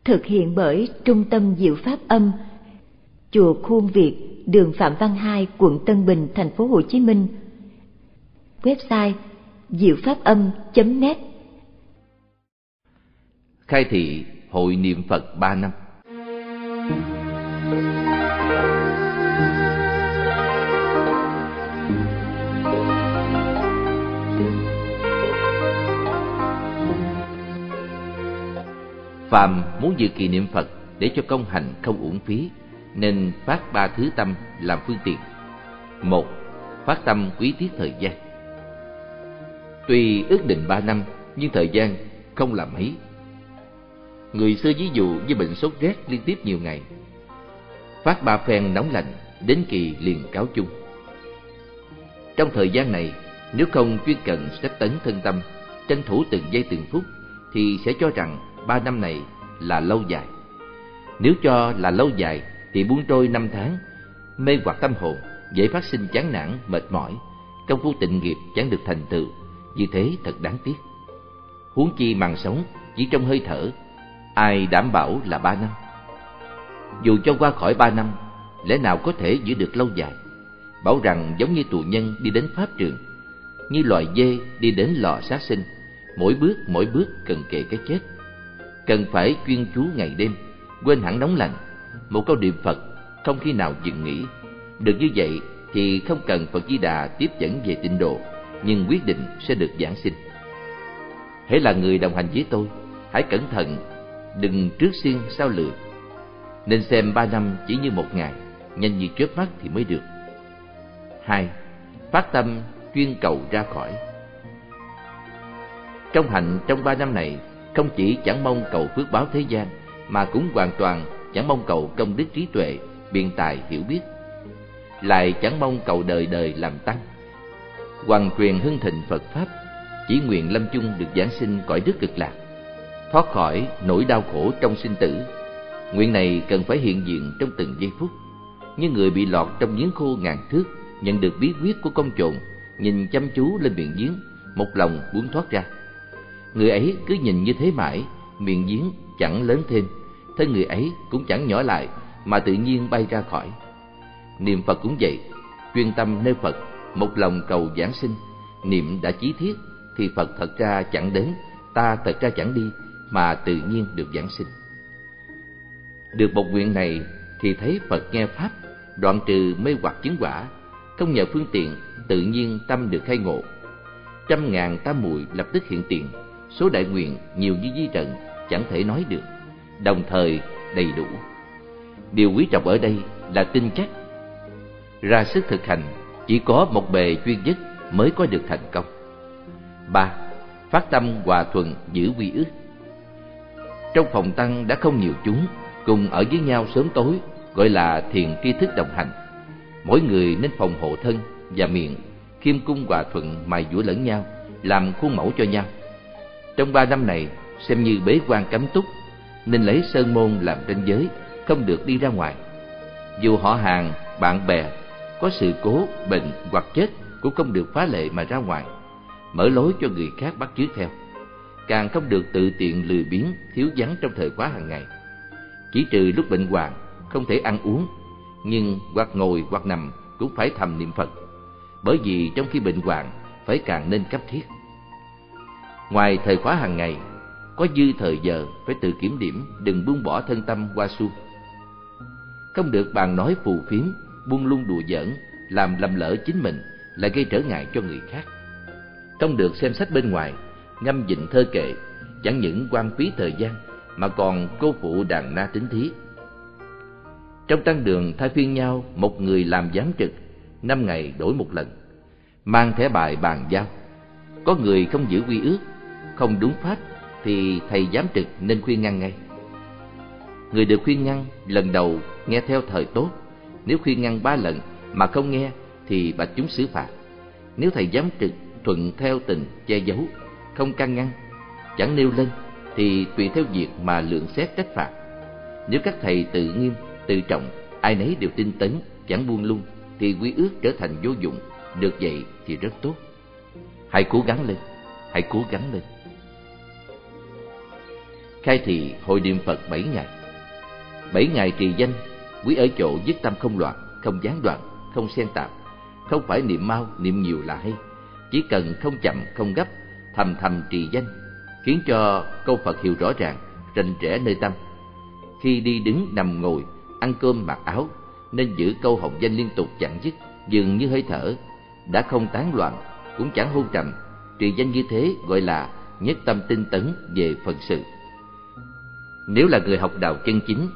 Thực hiện bởi Trung tâm Diệu Pháp Âm, Chùa Khuôn Việt, đường Phạm Văn Hai, quận Tân Bình, thành phố Hồ Chí Minh. Website diệu pháp âm.net Khai thị Hội niệm Phật ba năm phàm muốn dự kỳ niệm Phật để cho công hành không uổng phí, nên phát ba thứ tâm làm phương tiện. Một, phát tâm quý tiết thời gian. Tuy ước định ba năm, nhưng thời gian không làm mấy. Người xưa ví dụ với bệnh sốt rét liên tiếp nhiều ngày. Phát ba phen nóng lạnh, đến kỳ liền cáo chung. Trong thời gian này, nếu không chuyên cần sách tấn thân tâm, tranh thủ từng giây từng phút, thì sẽ cho rằng ba năm này là lâu dài. Nếu cho là lâu dài, thì buông trôi năm tháng, mê hoặc tâm hồn, dễ phát sinh chán nản, mệt mỏi, công phu tịnh nghiệp chẳng được thành tựu, như thế thật đáng tiếc. Huống chi màn sống chỉ trong hơi thở, ai đảm bảo là ba năm? Dù cho qua khỏi ba năm, lẽ nào có thể giữ được lâu dài? Bảo rằng giống như tù nhân đi đến pháp trường, như loài dê đi đến lò sát sinh, mỗi bước mỗi bước cần kề cái chết. Cần phải chuyên chú ngày đêm, quên hẳn nóng lạnh, một câu niệm Phật không khi nào dừng nghỉ. Được như vậy thì không cần Phật Di Đà tiếp dẫn về tịnh độ, nhưng quyết định sẽ được giảng sinh. Hãy là người đồng hành với tôi, hãy cẩn thận, đừng trước xiên sau lừa. Nên xem ba năm chỉ như một ngày, nhanh như chớp mắt thì mới được. Hai, Phát tâm chuyên cầu ra khỏi. Trong hành trong ba năm này, không chỉ chẳng mong cầu phước báo thế gian, mà cũng hoàn toàn chẳng mong cầu công đức trí tuệ, biện tài hiểu biết. Lại chẳng mong cầu đời đời làm tăng. Hoàng truyền hưng thịnh Phật Pháp, chỉ nguyện lâm chung được giảng sinh cõi đức cực lạc, thoát khỏi nỗi đau khổ trong sinh tử. Nguyện này cần phải hiện diện trong từng giây phút, như người bị lọt trong giếng khô ngàn thước, nhận được bí quyết của công trộn, nhìn chăm chú lên miệng giếng, một lòng muốn thoát ra. Người ấy cứ nhìn như thế mãi, miệng giếng chẳng lớn thêm, thân người ấy cũng chẳng nhỏ lại mà tự nhiên bay ra khỏi. Niệm Phật cũng vậy, chuyên tâm nơi Phật, một lòng cầu giảng sinh, niệm đã chí thiết thì Phật thật ra chẳng đến, ta thật ra chẳng đi mà tự nhiên được giảng sinh. Được một nguyện này thì thấy Phật nghe pháp, đoạn trừ mê hoặc chứng quả, không nhờ phương tiện, tự nhiên tâm được khai ngộ. Trăm ngàn tam muội lập tức hiện tiền, số đại nguyện nhiều như di trận, chẳng thể nói được, đồng thời đầy đủ. Điều quý trọng ở đây là tin chắc. Ra sức thực hành, chỉ có một bề chuyên nhất mới có được thành công. ba Phát tâm hòa thuận giữ quy ước. Trong phòng tăng đã không nhiều chúng, cùng ở với nhau sớm tối, gọi là thiền tri thức đồng hành. Mỗi người nên phòng hộ thân và miệng, khiêm cung hòa thuận mài dũa lẫn nhau, làm khuôn mẫu cho nhau. Trong ba năm này, xem như bế quan cấm túc, nên lấy sơn môn làm ranh giới, không được đi ra ngoài. Dù họ hàng, bạn bè, có sự cố, bệnh hoặc chết cũng không được phá lệ mà ra ngoài, mở lối cho người khác bắt chước theo. Càng không được tự tiện lười biếng, thiếu vắng trong thời khóa hàng ngày. Chỉ trừ lúc bệnh hoạn, không thể ăn uống, nhưng hoặc ngồi hoặc nằm cũng phải thầm niệm Phật, bởi vì trong khi bệnh hoạn phải càng nên cấp thiết. Ngoài thời khóa hàng ngày, có dư thời giờ phải tự kiểm điểm, đừng buông bỏ thân tâm qua suông. Không được bàn nói phù phiếm, buông lung đùa giỡn, làm lầm lỡ chính mình, lại gây trở ngại cho người khác. Không được xem sách bên ngoài, ngâm dịnh thơ kệ, chẳng những quan phí thời gian, mà còn cô phụ đàn na tính thí. Trong tăng đường thay phiên nhau một người làm giám trực, năm ngày đổi một lần, mang thẻ bài bàn giao. Có người không giữ quy ước, không đúng pháp thì thầy giám trực nên khuyên ngăn ngay. Người được khuyên ngăn lần đầu nghe theo thời tốt, nếu khuyên ngăn ba lần mà không nghe thì bạch chúng xử phạt. Nếu thầy giám trực thuận theo tình che giấu, không can ngăn, chẳng nêu lên thì tùy theo việc mà lượng xét trách phạt. Nếu các thầy tự nghiêm, tự trọng, ai nấy đều tinh tấn, chẳng buông lung thì quy ước trở thành vô dụng, được vậy thì rất tốt. Hãy cố gắng lên, hãy cố gắng lên. Khai thị hội niệm Phật bảy ngày. Bảy ngày trì danh, quý ở chỗ dứt tâm không loạn, không gián đoạn, không xen tạp, không phải niệm mau, niệm nhiều là hay. Chỉ cần không chậm, không gấp, thầm thầm trì danh, khiến cho câu Phật hiểu rõ ràng, rành rẽ nơi tâm. Khi đi đứng nằm ngồi, ăn cơm mặc áo, nên giữ câu hồng danh liên tục chẳng dứt, dường như hơi thở, đã không tán loạn, cũng chẳng hôn trầm. Trì danh như thế gọi là nhất tâm tinh tấn về phần sự. Nếu là người học đạo chân chính,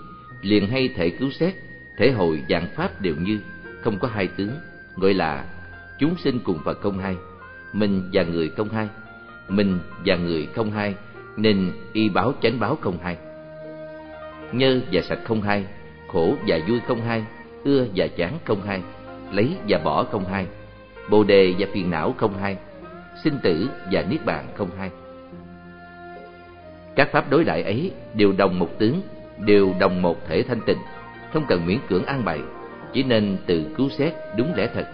liền hay thể cứu xét, thể hội dạng pháp đều như, không có hai tướng, gọi là chúng sinh cùng Phật không hai, mình và người không hai, mình và người không hai, nên y báo chánh báo không hai. Nhơ và sạch không hai khổ và vui không hai ưa và chán không hai lấy và bỏ không hai bồ đề và phiền não không hai sinh tử và niết bàn không hai. Các pháp đối đại ấy đều đồng một tướng đều đồng một thể thanh tịnh, không cần miễn cưỡng an bày, chỉ nên từ cứu xét đúng lẽ thật,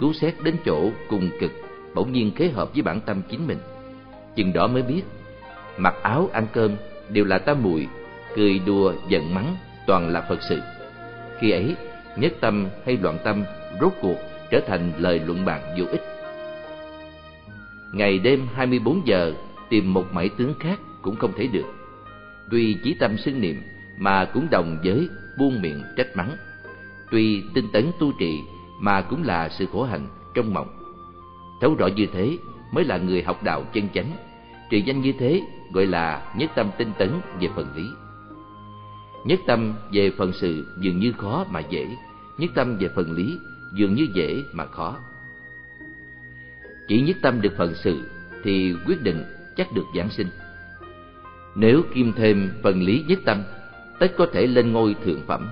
cứu xét đến chỗ cùng cực, bỗng nhiên kế hợp với bản tâm chính mình. Chừng đó mới biết, mặc áo ăn cơm đều là tam muội cười đùa giận mắng toàn là phật sự. Khi ấy, nhất tâm hay loạn tâm rốt cuộc trở thành lời luận bàn vô ích. Ngày đêm 24 giờ, tìm một mảy tướng khác cũng không thể được. Tuy chí tâm xưng niệm mà cũng đồng với buông miệng trách mắng. Tuy tinh tấn tu trì, mà cũng là sự khổ hạnh trong mộng. Thấu rõ như thế mới là người học đạo chân chánh. Trì danh như thế gọi là nhất tâm tinh tấn về phần lý. Nhất tâm về phần sự dường như khó mà dễ, nhất tâm về phần lý dường như dễ mà khó. Chỉ nhất tâm được phần sự thì quyết định chắc được giảng sinh. Nếu kim thêm phần lý nhất tâm tất có thể lên ngôi thượng phẩm.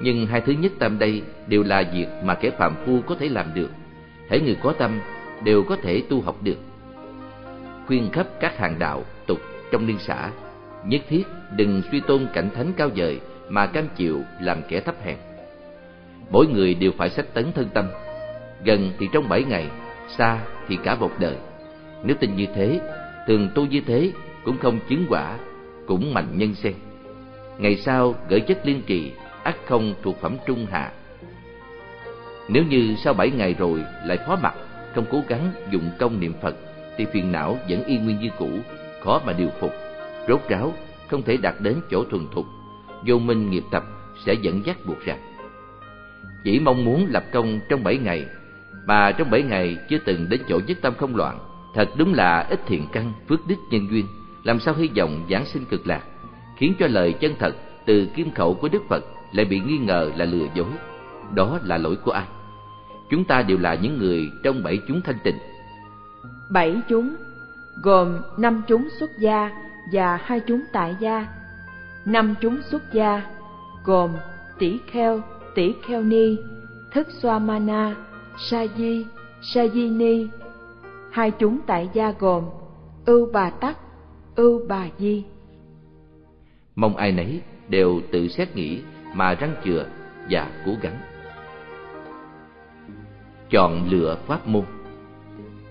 Nhưng hai thứ nhất tâm đây đều là việc mà kẻ phạm phu có thể làm được. Hễ người có tâm đều có thể tu học được. Khuyên khắp các hàng đạo, tục trong liên xã, nhất thiết đừng suy tôn cảnh thánh cao vời mà cam chịu làm kẻ thấp hèn. Mỗi người đều phải sách tấn thân tâm. Gần thì trong bảy ngày, xa thì cả một đời. Nếu tin như thế, thường tu như thế cũng không chứng quả, cũng mạnh nhân sen ngày sau, gửi chất liên trì ắt không thuộc phẩm trung hạ. Nếu như sau bảy ngày rồi lại phó mặt không cố gắng dụng công niệm phật, thì phiền não vẫn y nguyên như cũ, khó mà điều phục. Rốt ráo, không thể đạt đến chỗ thuần thục, vô minh nghiệp tập sẽ dẫn dắt buộc rằng chỉ mong muốn lập công trong bảy ngày, mà trong bảy ngày chưa từng đến chỗ nhất tâm không loạn, thật đúng là ít thiện căn, phước đức nhân duyên, làm sao hy vọng giảng sinh cực lạc khiến cho lời chân thật từ kim khẩu của đức phật lại bị nghi ngờ là lừa dối. Đó là lỗi của ai? Chúng ta đều là những người trong bảy chúng thanh tịnh. Bảy chúng, gồm năm chúng xuất gia và hai chúng tại gia. Năm chúng xuất gia gồm tỷ kheo tỷ kheo ni thức xoa mana sa di sa di ni. Hai chúng tại gia gồm ưu bà tắc, ưu bà di mong ai nấy đều tự xét nghĩ mà răng chừa và cố gắng. Chọn lựa pháp môn.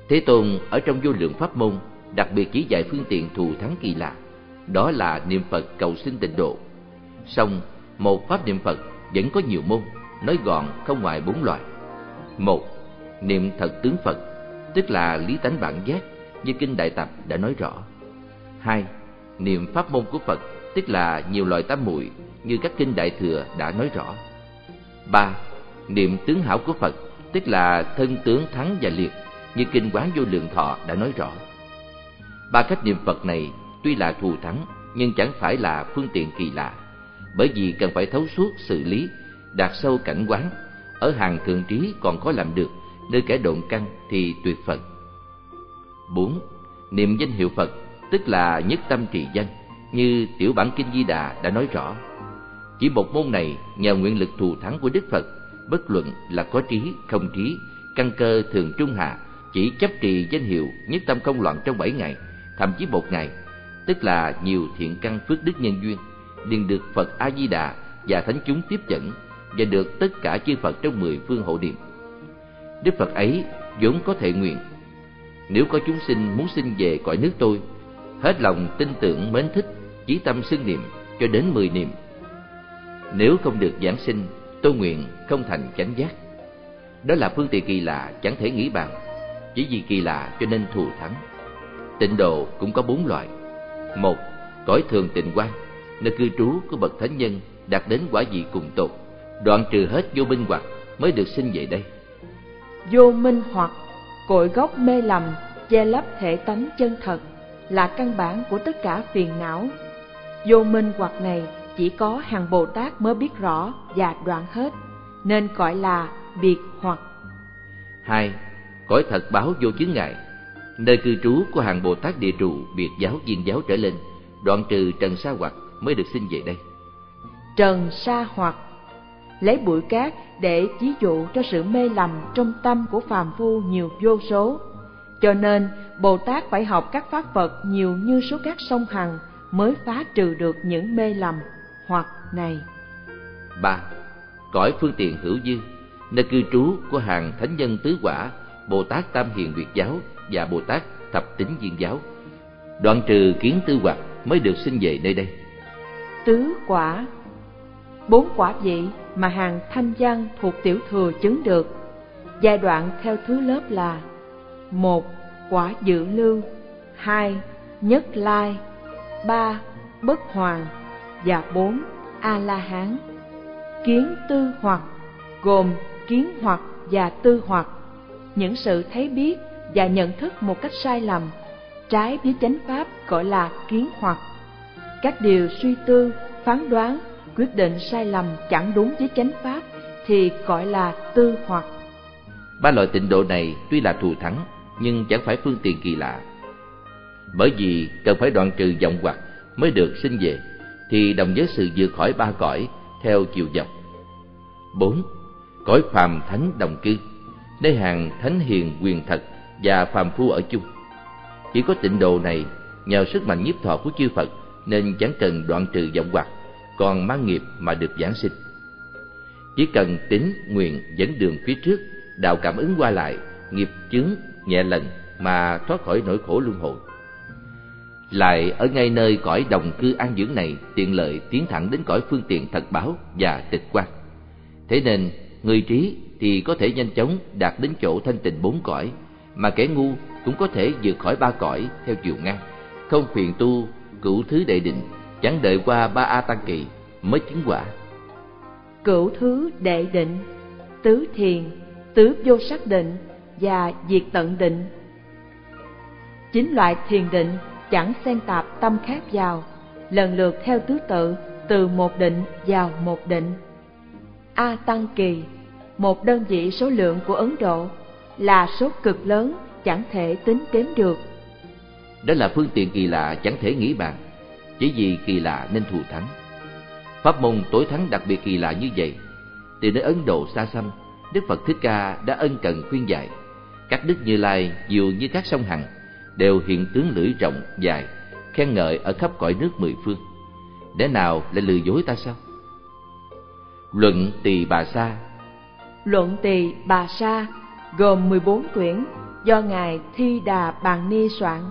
Thế tôn ở trong vô lượng pháp môn, đặc biệt chỉ dạy phương tiện thù thắng kỳ lạ, đó là niệm phật cầu sinh tịnh độ. Song, một pháp niệm phật vẫn có nhiều môn, nói gọn không ngoài bốn loại. Một, niệm thật tướng phật, tức là lý tánh bản giác, như kinh đại tập đã nói rõ. Hai, niệm pháp môn của phật tức là nhiều loại tam muội, như các kinh đại thừa đã nói rõ. Ba, niệm tướng hảo của phật, tức là thân tướng thắng và liệt, như kinh quán vô lượng thọ đã nói rõ. Ba cách niệm phật này tuy là thù thắng, nhưng chẳng phải là phương tiện kỳ lạ, bởi vì cần phải thấu suốt xử lý, đạt sâu cảnh quán. Ở hàng thượng trí còn có làm được, nơi kẻ độn căn thì tuyệt phật bốn, niệm danh hiệu phật, tức là nhất tâm trì danh như tiểu bản kinh di đà đã nói rõ, chỉ một môn này nhờ nguyện lực thù thắng của đức phật, bất luận là có trí, không trí, căn cơ thường trung hạ, chỉ chấp trì danh hiệu nhất tâm không loạn trong bảy ngày, thậm chí một ngày, tức là nhiều thiện căn phước đức nhân duyên, liền được phật a di đà và thánh chúng tiếp dẫn và được tất cả chư phật trong mười phương hộ niệm. Đức phật ấy vốn có thể nguyện, nếu có chúng sinh muốn sinh về cõi nước tôi, hết lòng tin tưởng mến thích chí tâm xưng niệm cho đến mười niệm. Nếu không được giảng sinh, tôi nguyện không thành chánh giác. Đó là phương tiện kỳ lạ chẳng thể nghĩ bàn chỉ vì kỳ lạ cho nên thù thắng. Tịnh độ cũng có bốn loại. Một, cõi thường tịnh quan nơi cư trú của bậc thánh nhân đạt đến quả vị cùng tột, đoạn trừ hết vô minh hoặc mới được sinh về đây. Vô minh hoặc, cội gốc mê lầm, che lấp thể tánh chân thật, là căn bản của tất cả phiền não vô minh hoặc này chỉ có hàng bồ tát mới biết rõ và đoạn hết nên gọi là biệt hoặc. Hai cõi thật báo vô chướng ngại nơi cư trú của hàng bồ tát địa trụ biệt giáo viên giáo trở lên đoạn trừ trần sa hoặc mới được sinh về đây. Trần sa hoặc lấy bụi cát để ví dụ cho sự mê lầm trong tâm của phàm phu nhiều vô số. Cho nên bồ tát phải học các pháp vật nhiều như số các sông hằng mới phá trừ được những mê lầm hoặc này. Ba cõi phương tiện hữu dư nơi cư trú của hàng thánh nhân tứ quả bồ tát tam hiền việt giáo và bồ tát thập tính viên giáo. Đoạn trừ kiến tư hoặc mới được sinh về nơi đây. Tứ quả. Bốn quả vị mà hàng thanh văn thuộc tiểu thừa chứng được. Giai đoạn theo thứ lớp là một quả dự lưu. Hai nhất lai ba, bất hoàng và bốn a la hán kiến tư hoặc, gồm kiến hoặc và tư hoặc. Những sự thấy biết và nhận thức một cách sai lầm, trái với chánh pháp gọi là kiến hoặc. Các điều suy tư, phán đoán, quyết định sai lầm chẳng đúng với chánh pháp thì gọi là tư hoặc. Ba loại tịnh độ này tuy là thù thắng, nhưng chẳng phải phương tiện kỳ lạ bởi vì cần phải đoạn trừ vọng hoặc mới được sinh về, thì đồng với sự vượt khỏi ba cõi theo chiều dọc bốn, cõi phàm thánh đồng cư, nơi hàng thánh hiền quyền thật và phàm phu ở chung. Chỉ có tịnh độ này, nhờ sức mạnh nhiếp thọ của chư phật nên chẳng cần đoạn trừ vọng hoặc, còn mang nghiệp mà được giảng sinh. Chỉ cần tín nguyện dẫn đường phía trước, đạo cảm ứng qua lại, nghiệp chướng nhẹ lần mà thoát khỏi nỗi khổ luân hồi lại ở ngay nơi cõi đồng cư an dưỡng này, tiện lợi tiến thẳng đến cõi phương tiện thật báo và tịch quan. Thế nên, người trí thì có thể nhanh chóng đạt đến chỗ thanh tịnh bốn cõi, mà kẻ ngu cũng có thể vượt khỏi ba cõi theo chiều ngang. Không phiền tu, cửu thứ đệ định, chẳng đợi qua ba a tăng kỳ mới chứng quả. Cửu thứ đệ định, tứ thiền, tứ vô sắc định và diệt tận định. Chính loại thiền định chẳng xen tạp tâm khác vào, lần lượt theo thứ tự, từ một định vào một định. A tăng kỳ, một đơn vị số lượng của ấn độ, là số cực lớn, chẳng thể tính đếm được. Đó là phương tiện kỳ lạ chẳng thể nghĩ bàn, chỉ vì kỳ lạ nên thù thắng. Pháp môn tối thắng đặc biệt kỳ lạ như vậy từ nơi ấn độ xa xăm, đức phật thích ca đã ân cần khuyên dạy, các đức như lai dù như các sông hằng đều hiện tướng lưỡi rộng, dài, khen ngợi ở khắp cõi nước mười phương. Để nào lại lừa dối ta sao? Luận tỳ bà sa. Luận tỳ bà sa gồm 14 quyển do ngài thi đà bàn ni soạn.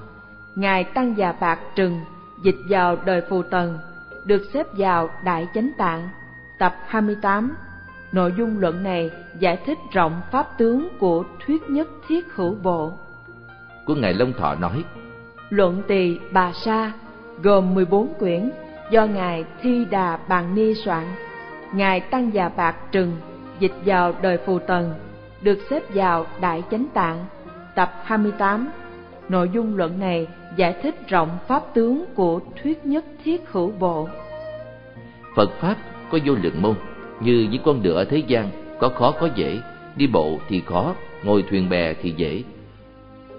Ngài tăng già bạc trừng, dịch vào đời phù tần, được xếp vào đại chánh tạng, tập 28 nội dung luận này giải thích rộng pháp tướng của thuyết nhất thiết hữu bộ của ngài long thọ nói. Luận tỳ bà sa gồm 14 quyển do ngài thi đà bàn ni soạn. Ngài tăng già bạc trừng dịch vào đời phù tần được xếp vào đại chánh tạng tập 28 nội dung luận này giải thích rộng pháp tướng của thuyết nhất thiết hữu bộ. Phật pháp có vô lượng môn như những con đường ở thế gian có khó có dễ đi bộ thì khó ngồi thuyền bè thì dễ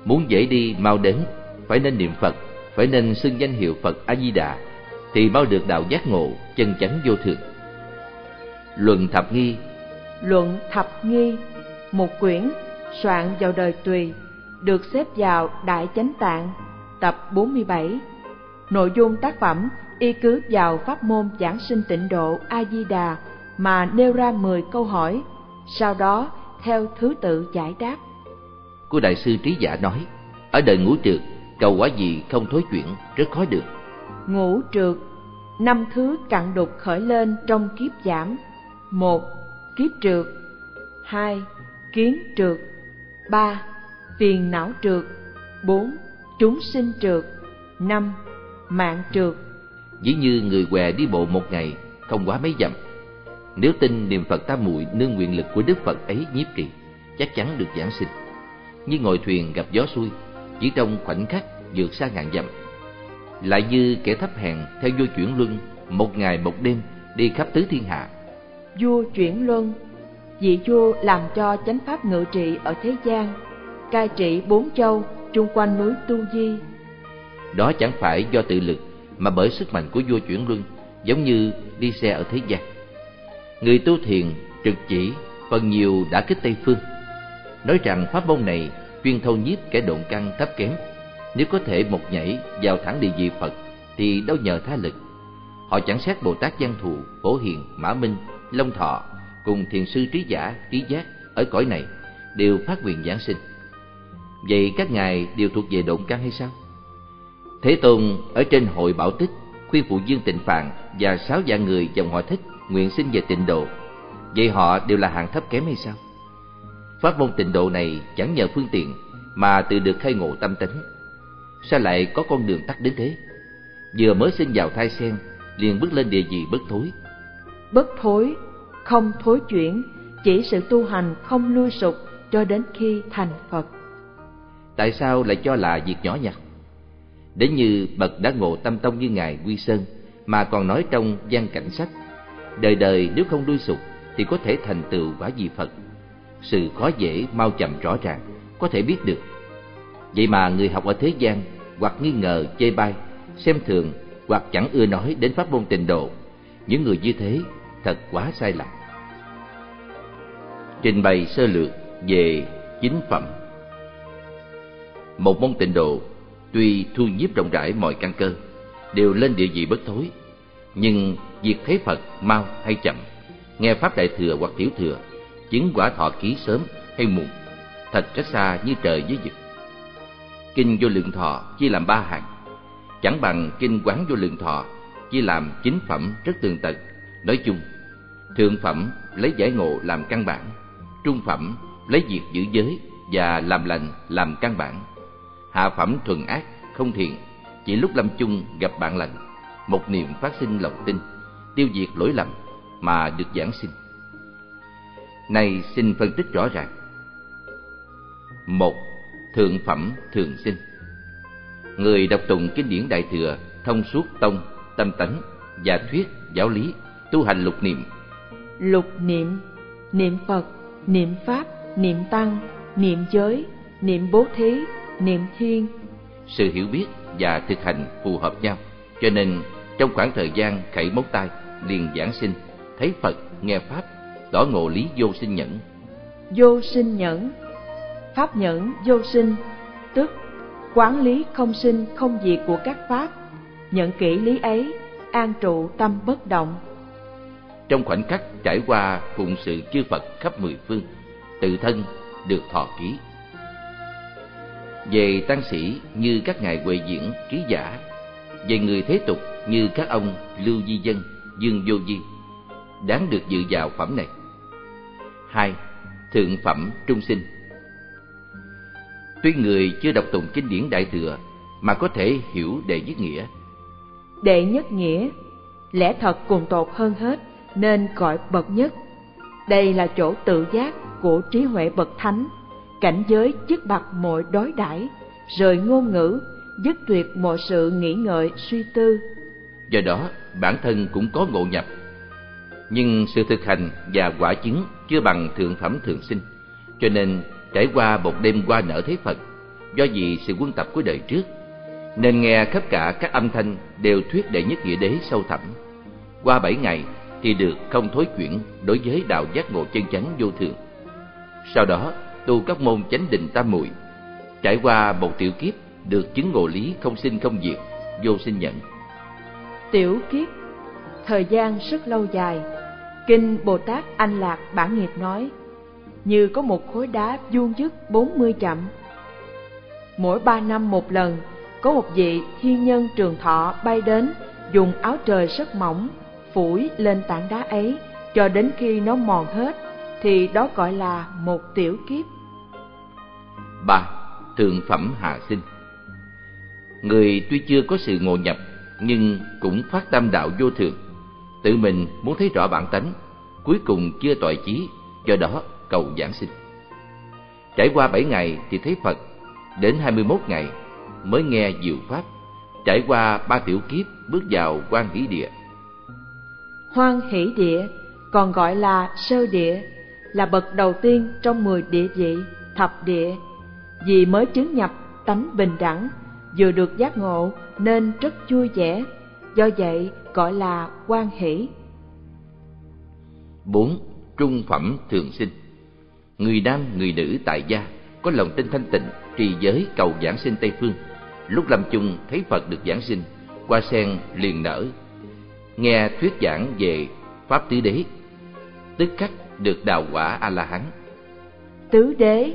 muốn dễ đi mau đến, phải nên niệm phật, phải nên xưng danh hiệu phật a di đà thì mau được đạo giác ngộ chân chánh vô thường. Luận thập nghi. Luận thập nghi, một quyển soạn vào đời tùy, được xếp vào đại chánh tạng, tập 47 nội dung tác phẩm y cứ vào pháp môn giảng sinh tịnh độ a di đà mà nêu ra 10 câu hỏi, sau đó theo thứ tự giải đáp của đại sư trí giả nói ở đời ngũ trượt cầu quả gì không thối chuyển rất khó được. Ngũ trượt năm thứ cặn đục khởi lên trong kiếp giảm. Một kiếp trượt hai kiến trượt ba phiền não trượt bốn chúng sinh trượt năm mạng trượt ví như người què đi bộ một ngày không quá mấy dặm. Nếu tin niệm phật tam muội nương nguyện lực của đức phật ấy nhiếp trì chắc chắn được giảng sinh như ngồi thuyền gặp gió xuôi chỉ trong khoảnh khắc vượt xa ngàn dặm lại như kẻ thấp hèn theo vua chuyển luân một ngày một đêm đi khắp tứ thiên hạ vua chuyển luân vị vua làm cho chánh pháp ngự trị ở thế gian cai trị bốn châu chung quanh núi Tu Di. Đó chẳng phải do tự lực mà bởi sức mạnh của vua chuyển luân, giống như đi xe ở thế gian. Người tu thiền trực chỉ phần nhiều đã kích Tây Phương. Nói rằng pháp môn này chuyên thâu nhiếp kẻ độn căn thấp kém. Nếu có thể một nhảy vào thẳng địa vị Phật thì đâu nhờ tha lực. Họ chẳng xét Bồ Tát Giang Thù, Phổ Hiền, Mã Minh, Long Thọ cùng thiền sư trí giả, trí giác ở cõi này đều phát nguyện giảng sinh. Vậy các ngài đều thuộc về độn căn hay sao? Thế Tôn ở trên hội bảo tích khuyên phụ dương tịnh phạn và sáu dạng người dòng họ thích nguyện sinh về tịnh độ. Vậy họ đều là hạng thấp kém hay sao? Pháp môn tịnh độ này chẳng nhờ phương tiện mà tự được khai ngộ tâm tánh. Sao lại có con đường tắt đến thế? Vừa mới sinh vào thai sen, liền bước lên địa vị bất thối. Bất thối, không thối chuyển, chỉ sự tu hành không lui sụp cho đến khi thành Phật. Tại sao lại cho là việc nhỏ nhặt? Đến như bậc đã ngộ tâm tông như Ngài Quy Sơn mà còn nói trong văn cảnh sách, đời đời nếu không lui sụp thì có thể thành tựu quả vị Phật. Sự khó dễ mau chậm rõ ràng, có thể biết được. Vậy mà người học ở thế gian hoặc nghi ngờ chê bai, xem thường hoặc chẳng ưa nói đến pháp môn tịnh độ, những người như thế thật quá sai lầm. Trình bày sơ lược về chính phẩm Một môn tịnh độ tuy thu nhiếp rộng rãi mọi căn cơ, đều lên địa vị bất thối, nhưng việc thấy Phật mau hay chậm, nghe pháp đại thừa hoặc tiểu thừa, chứng quả thọ ký sớm hay muộn, thật rất xa như trời với vực. Kinh vô lượng thọ chia làm ba hạng, chẳng bằng kinh quán vô lượng thọ chia làm chính phẩm rất tường tận. Nói chung, thượng phẩm lấy giải ngộ làm căn bản, trung phẩm lấy việc giữ giới và làm lành làm căn bản hạ phẩm thuần ác không thiện chỉ lúc lâm chung gặp bạn lành một niệm phát sinh lòng tin tiêu diệt lỗi lầm mà được giảng sinh này xin phân tích rõ ràng. Một thượng phẩm thường sinh. Người đọc tụng kinh điển đại thừa thông suốt tông tâm tánh và thuyết giáo lý tu hành lục niệm. Lục niệm niệm phật niệm pháp niệm tăng niệm giới niệm bố thí niệm thiên. Sự hiểu biết và thực hành phù hợp nhau cho nên trong khoảng thời gian khẩy móng tay liền giảng sinh thấy phật nghe pháp tỏ ngộ lý vô sinh nhẫn. Vô sinh nhẫn. Pháp nhẫn vô sinh tức quán lý không sinh không diệt của các pháp. Nhận kỹ lý ấy an trụ tâm bất động. Trong khoảnh khắc trải qua phụng sự chư phật khắp mười phương tự thân được thọ ký. Về tăng sĩ như các ngài huệ diễn trí giả về người thế tục như các ông lưu di dân dương vô di đáng được dự vào phẩm này hai thượng phẩm trung sinh. Tuy người chưa đọc tụng kinh điển đại thừa mà có thể hiểu đệ nhất nghĩa. Đệ nhất nghĩa lẽ thật cùng tột hơn hết nên gọi bậc nhất. Đây là chỗ tự giác của trí huệ bậc thánh. Cảnh giới chức bậc mọi đối đãi rời ngôn ngữ dứt tuyệt mọi sự nghĩ ngợi suy tư. Do đó bản thân cũng có ngộ nhập nhưng sự thực hành và quả chứng chưa bằng thượng phẩm thường sinh. Cho nên, trải qua một đêm qua nở thế phật, do vì sự quân tập của đời trước, nên nghe khắp cả các âm thanh đều thuyết đệ nhất nghĩa đế sâu thẳm. Qua bảy ngày thì được không thối chuyển đối với đạo giác ngộ chân chánh vô thường. Sau đó, tu các môn chánh định tam muội, trải qua một tiểu kiếp được chứng ngộ lý không sinh không diệt, vô sinh nhận. Tiểu kiếp, thời gian rất lâu dài kinh bồ tát anh lạc bản nghiệp nói như có một khối đá vuông dứt bốn mươi chậm mỗi ba năm một lần có một vị thiên nhân trường thọ bay đến dùng áo trời rất mỏng phủi lên tảng đá ấy cho đến khi nó mòn hết thì đó gọi là một tiểu kiếp. 3. Thượng phẩm hạ sinh Người tuy chưa có sự ngộ nhập nhưng cũng phát tâm đạo vô thường, tự mình muốn thấy rõ bản tánh, cuối cùng chưa tội chí, do đó cầu giảng sinh. Trải qua bảy ngày thì thấy Phật, đến hai mươi 21 ngày mới nghe diệu pháp, trải qua ba tiểu kiếp bước vào quan hỷ địa. Hoan hỷ địa còn gọi là sơ địa là bậc đầu tiên trong mười địa vị thập địa vì mới chứng nhập tánh bình đẳng, vừa được giác ngộ nên rất vui vẻ, do vậy gọi là quan hỷ. 4. Trung phẩm thường sinh Người nam, người nữ tại gia có lòng tin thanh tịnh, trì giới cầu giảng sinh Tây Phương. Lúc lâm chung thấy Phật được giảng sinh, qua sen liền nở. Nghe thuyết giảng về Pháp Tứ Đế, tức khắc được đào quả A-la-hán. Tứ Đế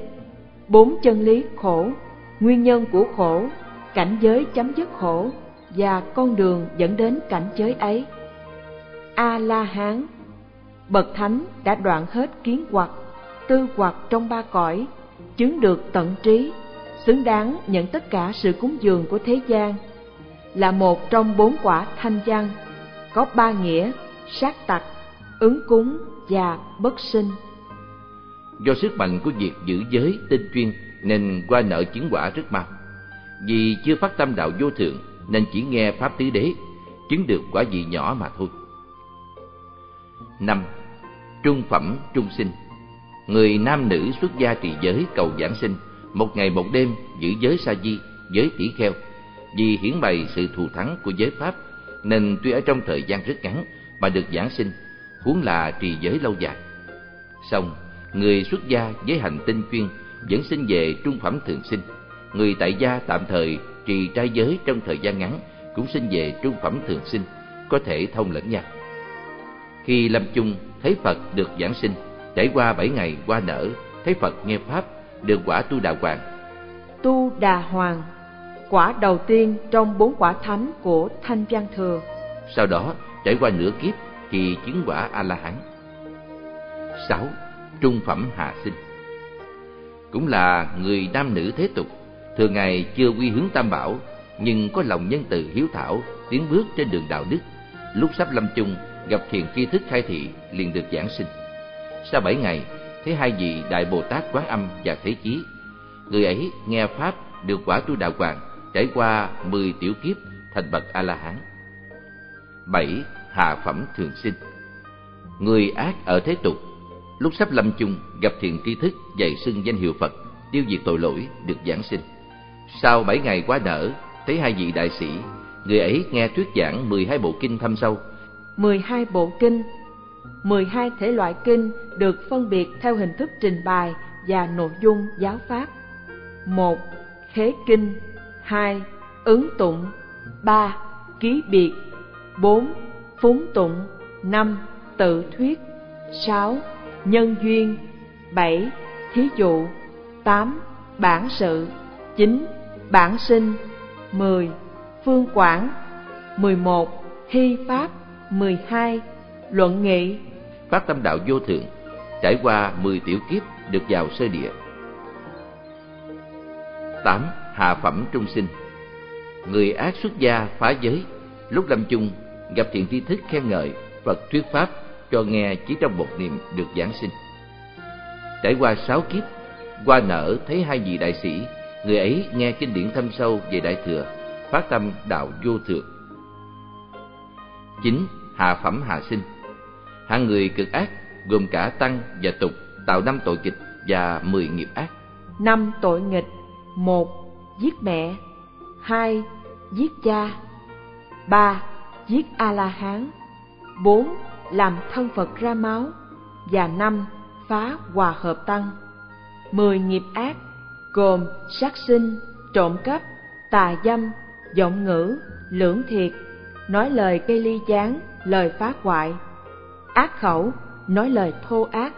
Bốn chân lý khổ, nguyên nhân của khổ, cảnh giới chấm dứt khổ và con đường dẫn đến cảnh giới ấy. A-la-hán Bậc Thánh đã đoạn hết kiến hoặc, tư hoặc trong ba cõi, chứng được tận trí, xứng đáng nhận tất cả sự cúng dường của thế gian, là một trong bốn quả thanh văn, có ba nghĩa, sát tặc, ứng cúng và bất sinh. Do sức mạnh của việc giữ giới tinh chuyên nên qua nợ chứng quả rất mau. Vì chưa phát tâm đạo vô thượng nên chỉ nghe Pháp Tứ Đế, chứng được quả vị nhỏ mà thôi. năm Trung phẩm trung sinh Người nam nữ xuất gia trì giới cầu giảng sinh, một ngày một đêm giữ giới sa di, giới tỷ kheo. Vì hiển bày sự thù thắng của giới Pháp, nên tuy ở trong thời gian rất ngắn mà được giảng sinh, huống là trì giới lâu dài. Xong, người xuất gia với hành tinh chuyên vẫn sinh về trung phẩm thường sinh. Người tại gia tạm thời trì trai giới trong thời gian ngắn cũng sinh về trung phẩm thường sinh, có thể thông lẫn nhau. Khi lâm chung thấy Phật được giảng sinh, trải qua bảy ngày qua nở, thấy Phật nghe Pháp, được quả tu đà hoàng. Tu đà hoàng, quả đầu tiên trong bốn quả thánh của Thanh Văn Thừa. Sau đó, trải qua nửa kiếp thì chứng quả A-la-hán. sáu Trung phẩm hạ sinh Cũng là người nam nữ thế tục, thường ngày chưa quy hướng tam bảo, nhưng có lòng nhân từ hiếu thảo, tiến bước trên đường đạo đức. Lúc sắp lâm chung, gặp thiền tri thức khai thị liền được giảng sinh. Sau bảy ngày, thấy hai vị Đại Bồ Tát Quán Âm và Thế Chí. Người ấy nghe Pháp được quả tu đạo hoàng, trải qua mười tiểu kiếp thành bậc A-la-hán. bảy Hạ phẩm thường sinh Người ác ở thế tục, lúc sắp lâm chung gặp thiền tri thức dạy xưng danh hiệu Phật, tiêu diệt tội lỗi, được giảng sinh. Sau bảy ngày quá nở, thấy hai vị đại sĩ, người ấy nghe thuyết giảng mười hai bộ kinh thâm sâu, 12 bộ kinh 12 thể loại kinh được phân biệt theo hình thức trình bày và nội dung giáo pháp 1. Khế kinh 2. Ứng tụng 3. Ký biệt 4. Phúng tụng 5. Tự thuyết 6. Nhân duyên 7. Thí dụ 8. Bản sự 9. Bản sinh 10. Phương quản 11. Hy pháp 12. Luận nghị Phát tâm đạo vô thượng, Trải qua 10 tiểu kiếp được vào sơ địa 8. Hạ phẩm trung sinh Người ác xuất gia phá giới, Lúc lâm chung, gặp thiện tri thức khen ngợi Phật thuyết pháp cho nghe chỉ trong một niệm được giảng sinh Trải qua sáu kiếp, Qua nở thấy hai vị đại sĩ Người ấy nghe kinh điển thâm sâu về Đại Thừa Phát tâm đạo vô thượng. Chín Hạ phẩm hạ sinh. Hạng người cực ác gồm cả tăng và tục tạo năm tội kịch và mười nghiệp ác. Năm tội nghịch: một Giết mẹ, hai Giết cha, ba Giết A-la-hán, bốn Làm thân Phật ra máu. Và năm Phá hòa hợp tăng. Mười nghiệp ác gồm sát sinh, trộm cắp, tà dâm, giọng ngữ, lưỡng thiệt, nói lời gây ly gián, lời phá hoại. Ác khẩu, nói lời thô ác.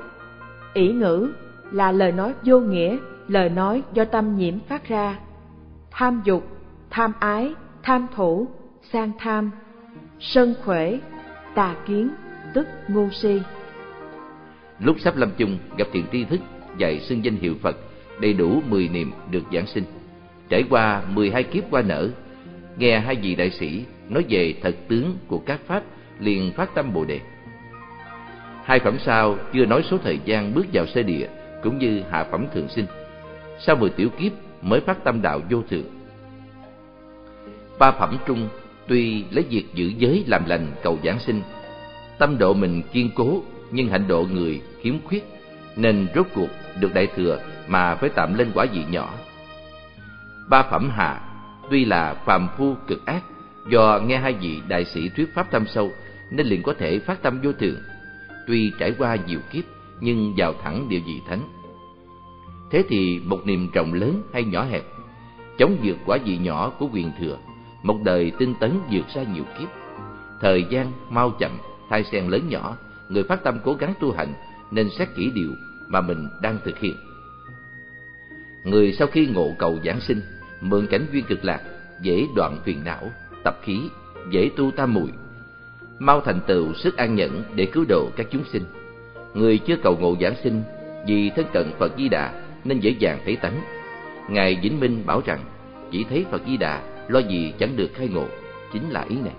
ỷ ngữ là lời nói vô nghĩa, lời nói do tâm nhiễm phát ra. Tham dục, tham ái, tham thủ, sang tham, sân khỏe, tà kiến, tức ngu si. Lúc sắp lâm chung gặp thiện tri thức dạy xưng danh hiệu Phật đầy đủ mười niệm được giảng sinh. Trải qua mười hai kiếp qua nở, nghe hai vị đại sĩ nói về thật tướng của các pháp liền phát tâm bồ đề. Hai phẩm sau chưa nói số thời gian bước vào sơ địa cũng như hạ phẩm thường sinh. Sau mười tiểu kiếp mới phát tâm đạo vô thượng ba phẩm trung tuy lấy việc giữ giới làm lành cầu giảng sinh tâm độ mình kiên cố nhưng hạnh độ người khiếm khuyết nên rốt cuộc được đại thừa mà phải tạm lên quả vị nhỏ Ba phẩm hạ tuy là phàm phu cực ác, do nghe hai vị đại sĩ thuyết pháp thâm sâu nên liền có thể phát tâm vô thường. Tuy trải qua nhiều kiếp nhưng vào thẳng địa vị thánh. Thế thì một niềm trọng lớn hay nhỏ hẹp, chống vượt quả vị nhỏ của quyền thừa, một đời tinh tấn vượt ra nhiều kiếp. Thời gian mau chậm, thai sen lớn nhỏ, người phát tâm cố gắng tu hành nên xét kỹ điều mà mình đang thực hiện. Người sau khi ngộ cầu giảng sinh, mượn cảnh duyên cực lạc, dễ đoạn phiền não, tập khí, dễ tu tam muội mau thành tựu sức an nhẫn để cứu độ các chúng sinh. Người chưa cầu ngộ giảng sinh vì thân cận Phật Di Đà nên dễ dàng thấy tánh. Ngài Vĩnh Minh bảo rằng chỉ thấy Phật Di Đà lo gì chẳng được khai ngộ, chính là ý này.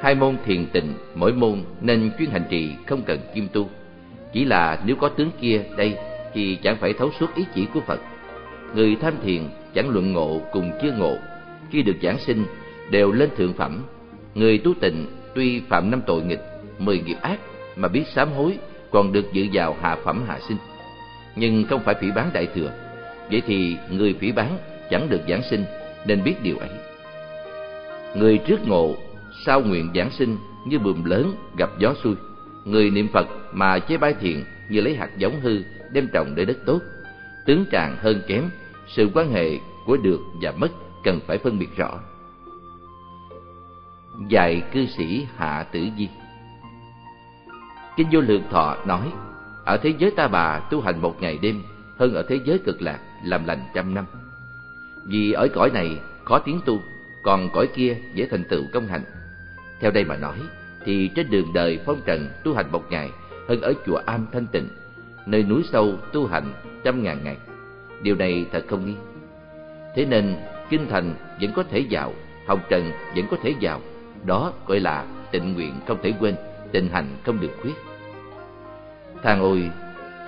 Hai môn thiền tịnh, mỗi môn nên chuyên hành trì không cần kim tu. Chỉ là nếu có tướng kia đây thì chẳng phải thấu suốt ý chỉ của Phật. Người tham thiền chẳng luận ngộ cùng chưa ngộ, khi được giảng sinh đều lên thượng phẩm. Người tu tịnh tuy phạm năm tội nghịch, mười nghiệp ác mà biết sám hối còn được dự vào hạ phẩm hạ sinh. Nhưng không phải phỉ bán đại thừa. Vậy thì người phỉ bán chẳng được giảng sinh nên biết điều ấy. Người trước ngộ, sau nguyện giảng sinh như bùm lớn gặp gió xuôi. Người niệm Phật mà chế bái thiện như lấy hạt giống hư đem trồng để đất tốt. Tướng trạng hơn kém, sự quan hệ của được và mất cần phải phân biệt rõ. Dạy cư sĩ Hạ Tử Di Kinh Vô Lượng Thọ nói, ở thế giới ta bà tu hành một ngày đêm hơn ở thế giới cực lạc làm lành trăm năm. Vì ở cõi này khó tiến tu, còn cõi kia dễ thành tựu công hạnh Theo đây mà nói, thì trên đường đời phong trần tu hành một ngày hơn ở chùa Am thanh tịnh, nơi núi sâu tu hành trăm ngàn ngày. Điều này thật không nghi. Thế nên kinh thành vẫn có thể vào, hồng trần vẫn có thể vào. Đó gọi là tịnh nguyện không thể quên, tịnh hành không được khuyết. Thang ôi,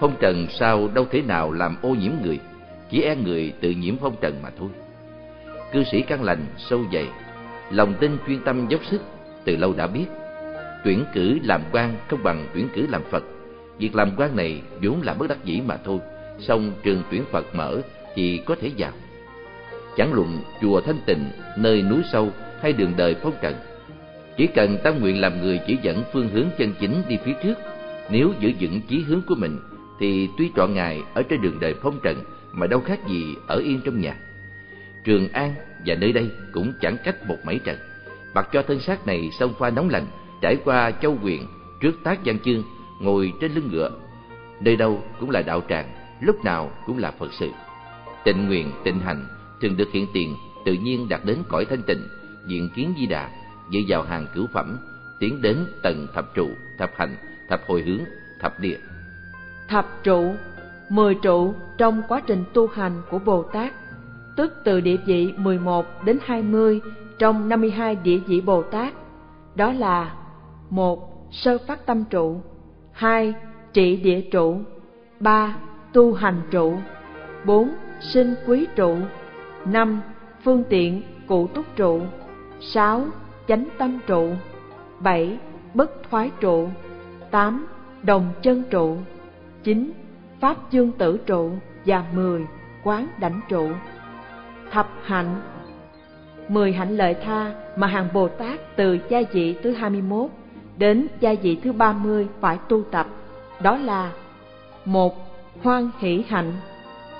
phong trần sao đâu thể nào làm ô nhiễm người, chỉ e người tự nhiễm phong trần mà thôi. Cư sĩ căn lành sâu dày, lòng tin chuyên tâm dốc sức, từ lâu đã biết. Tuyển cử làm quan không bằng tuyển cử làm Phật. Việc làm quan này vốn là bất đắc dĩ mà thôi, song trường tuyển Phật mở thì có thể vào. Chẳng luận chùa thanh tịnh, nơi núi sâu hay đường đời phong trần. Chỉ cần tâm nguyện làm người chỉ dẫn phương hướng chân chính đi phía trước, nếu giữ vững chí hướng của mình thì tuy trọn ngày ở trên đường đời phong trần mà đâu khác gì ở yên trong nhà. Trường An và nơi đây cũng chẳng cách một mảy trần. Mặc cho thân xác này xông pha nóng lạnh, trải qua châu quyền trước tác văn chương, ngồi trên lưng ngựa. Nơi đâu cũng là đạo tràng, lúc nào cũng là Phật sự. Tịnh nguyện, tịnh hành thường được hiện tiền, tự nhiên đạt đến cõi thanh tịnh, diện kiến di đà, dự vào hàng cửu phẩm, tiến đến tầng thập trụ, thập hành, thập hồi hướng, thập địa. Thập trụ, mười trụ trong quá trình tu hành của Bồ Tát, tức từ địa vị 11 đến 20 trong 52 địa vị Bồ Tát, đó là một Sơ phát tâm trụ, hai Trị địa trụ, ba Tu hành trụ, bốn Sinh quý trụ, năm Phương tiện cụ túc trụ, sáu Chánh tâm trụ, bảy Bất thoái trụ, tám Đồng chân trụ, chín Pháp dương tử trụ và mười Quán đảnh trụ. Thập hạnh. Mười hạnh lợi tha mà hàng Bồ Tát từ gia vị thứ 21 đến gia vị thứ 30 phải tu tập, đó là một Hoan hỷ hạnh.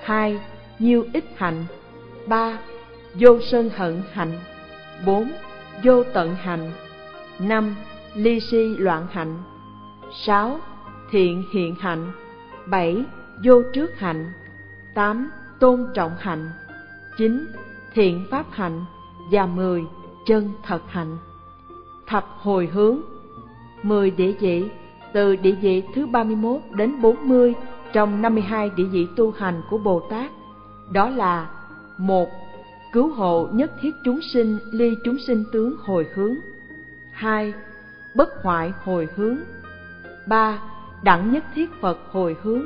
Hai Nhiêu ích hạnh. Ba Vô sân hận hạnh. Bốn Vô tận hạnh. Năm Ly si loạn hạnh. Sáu Thiện hiện hạnh. Bảy Vô trước hạnh. Tám Tôn trọng hạnh. Chín Thiện pháp hạnh. Và mười chân thật hạnh. Thập hồi hướng mười địa vị, từ địa vị thứ 31 đến 40 trong 52 địa vị tu hành của Bồ Tát đó là, một, Cứu hộ nhất thiết chúng sinh, ly chúng sinh tướng hồi hướng 2. Bất hoại hồi hướng 3. Đẳng nhất thiết Phật hồi hướng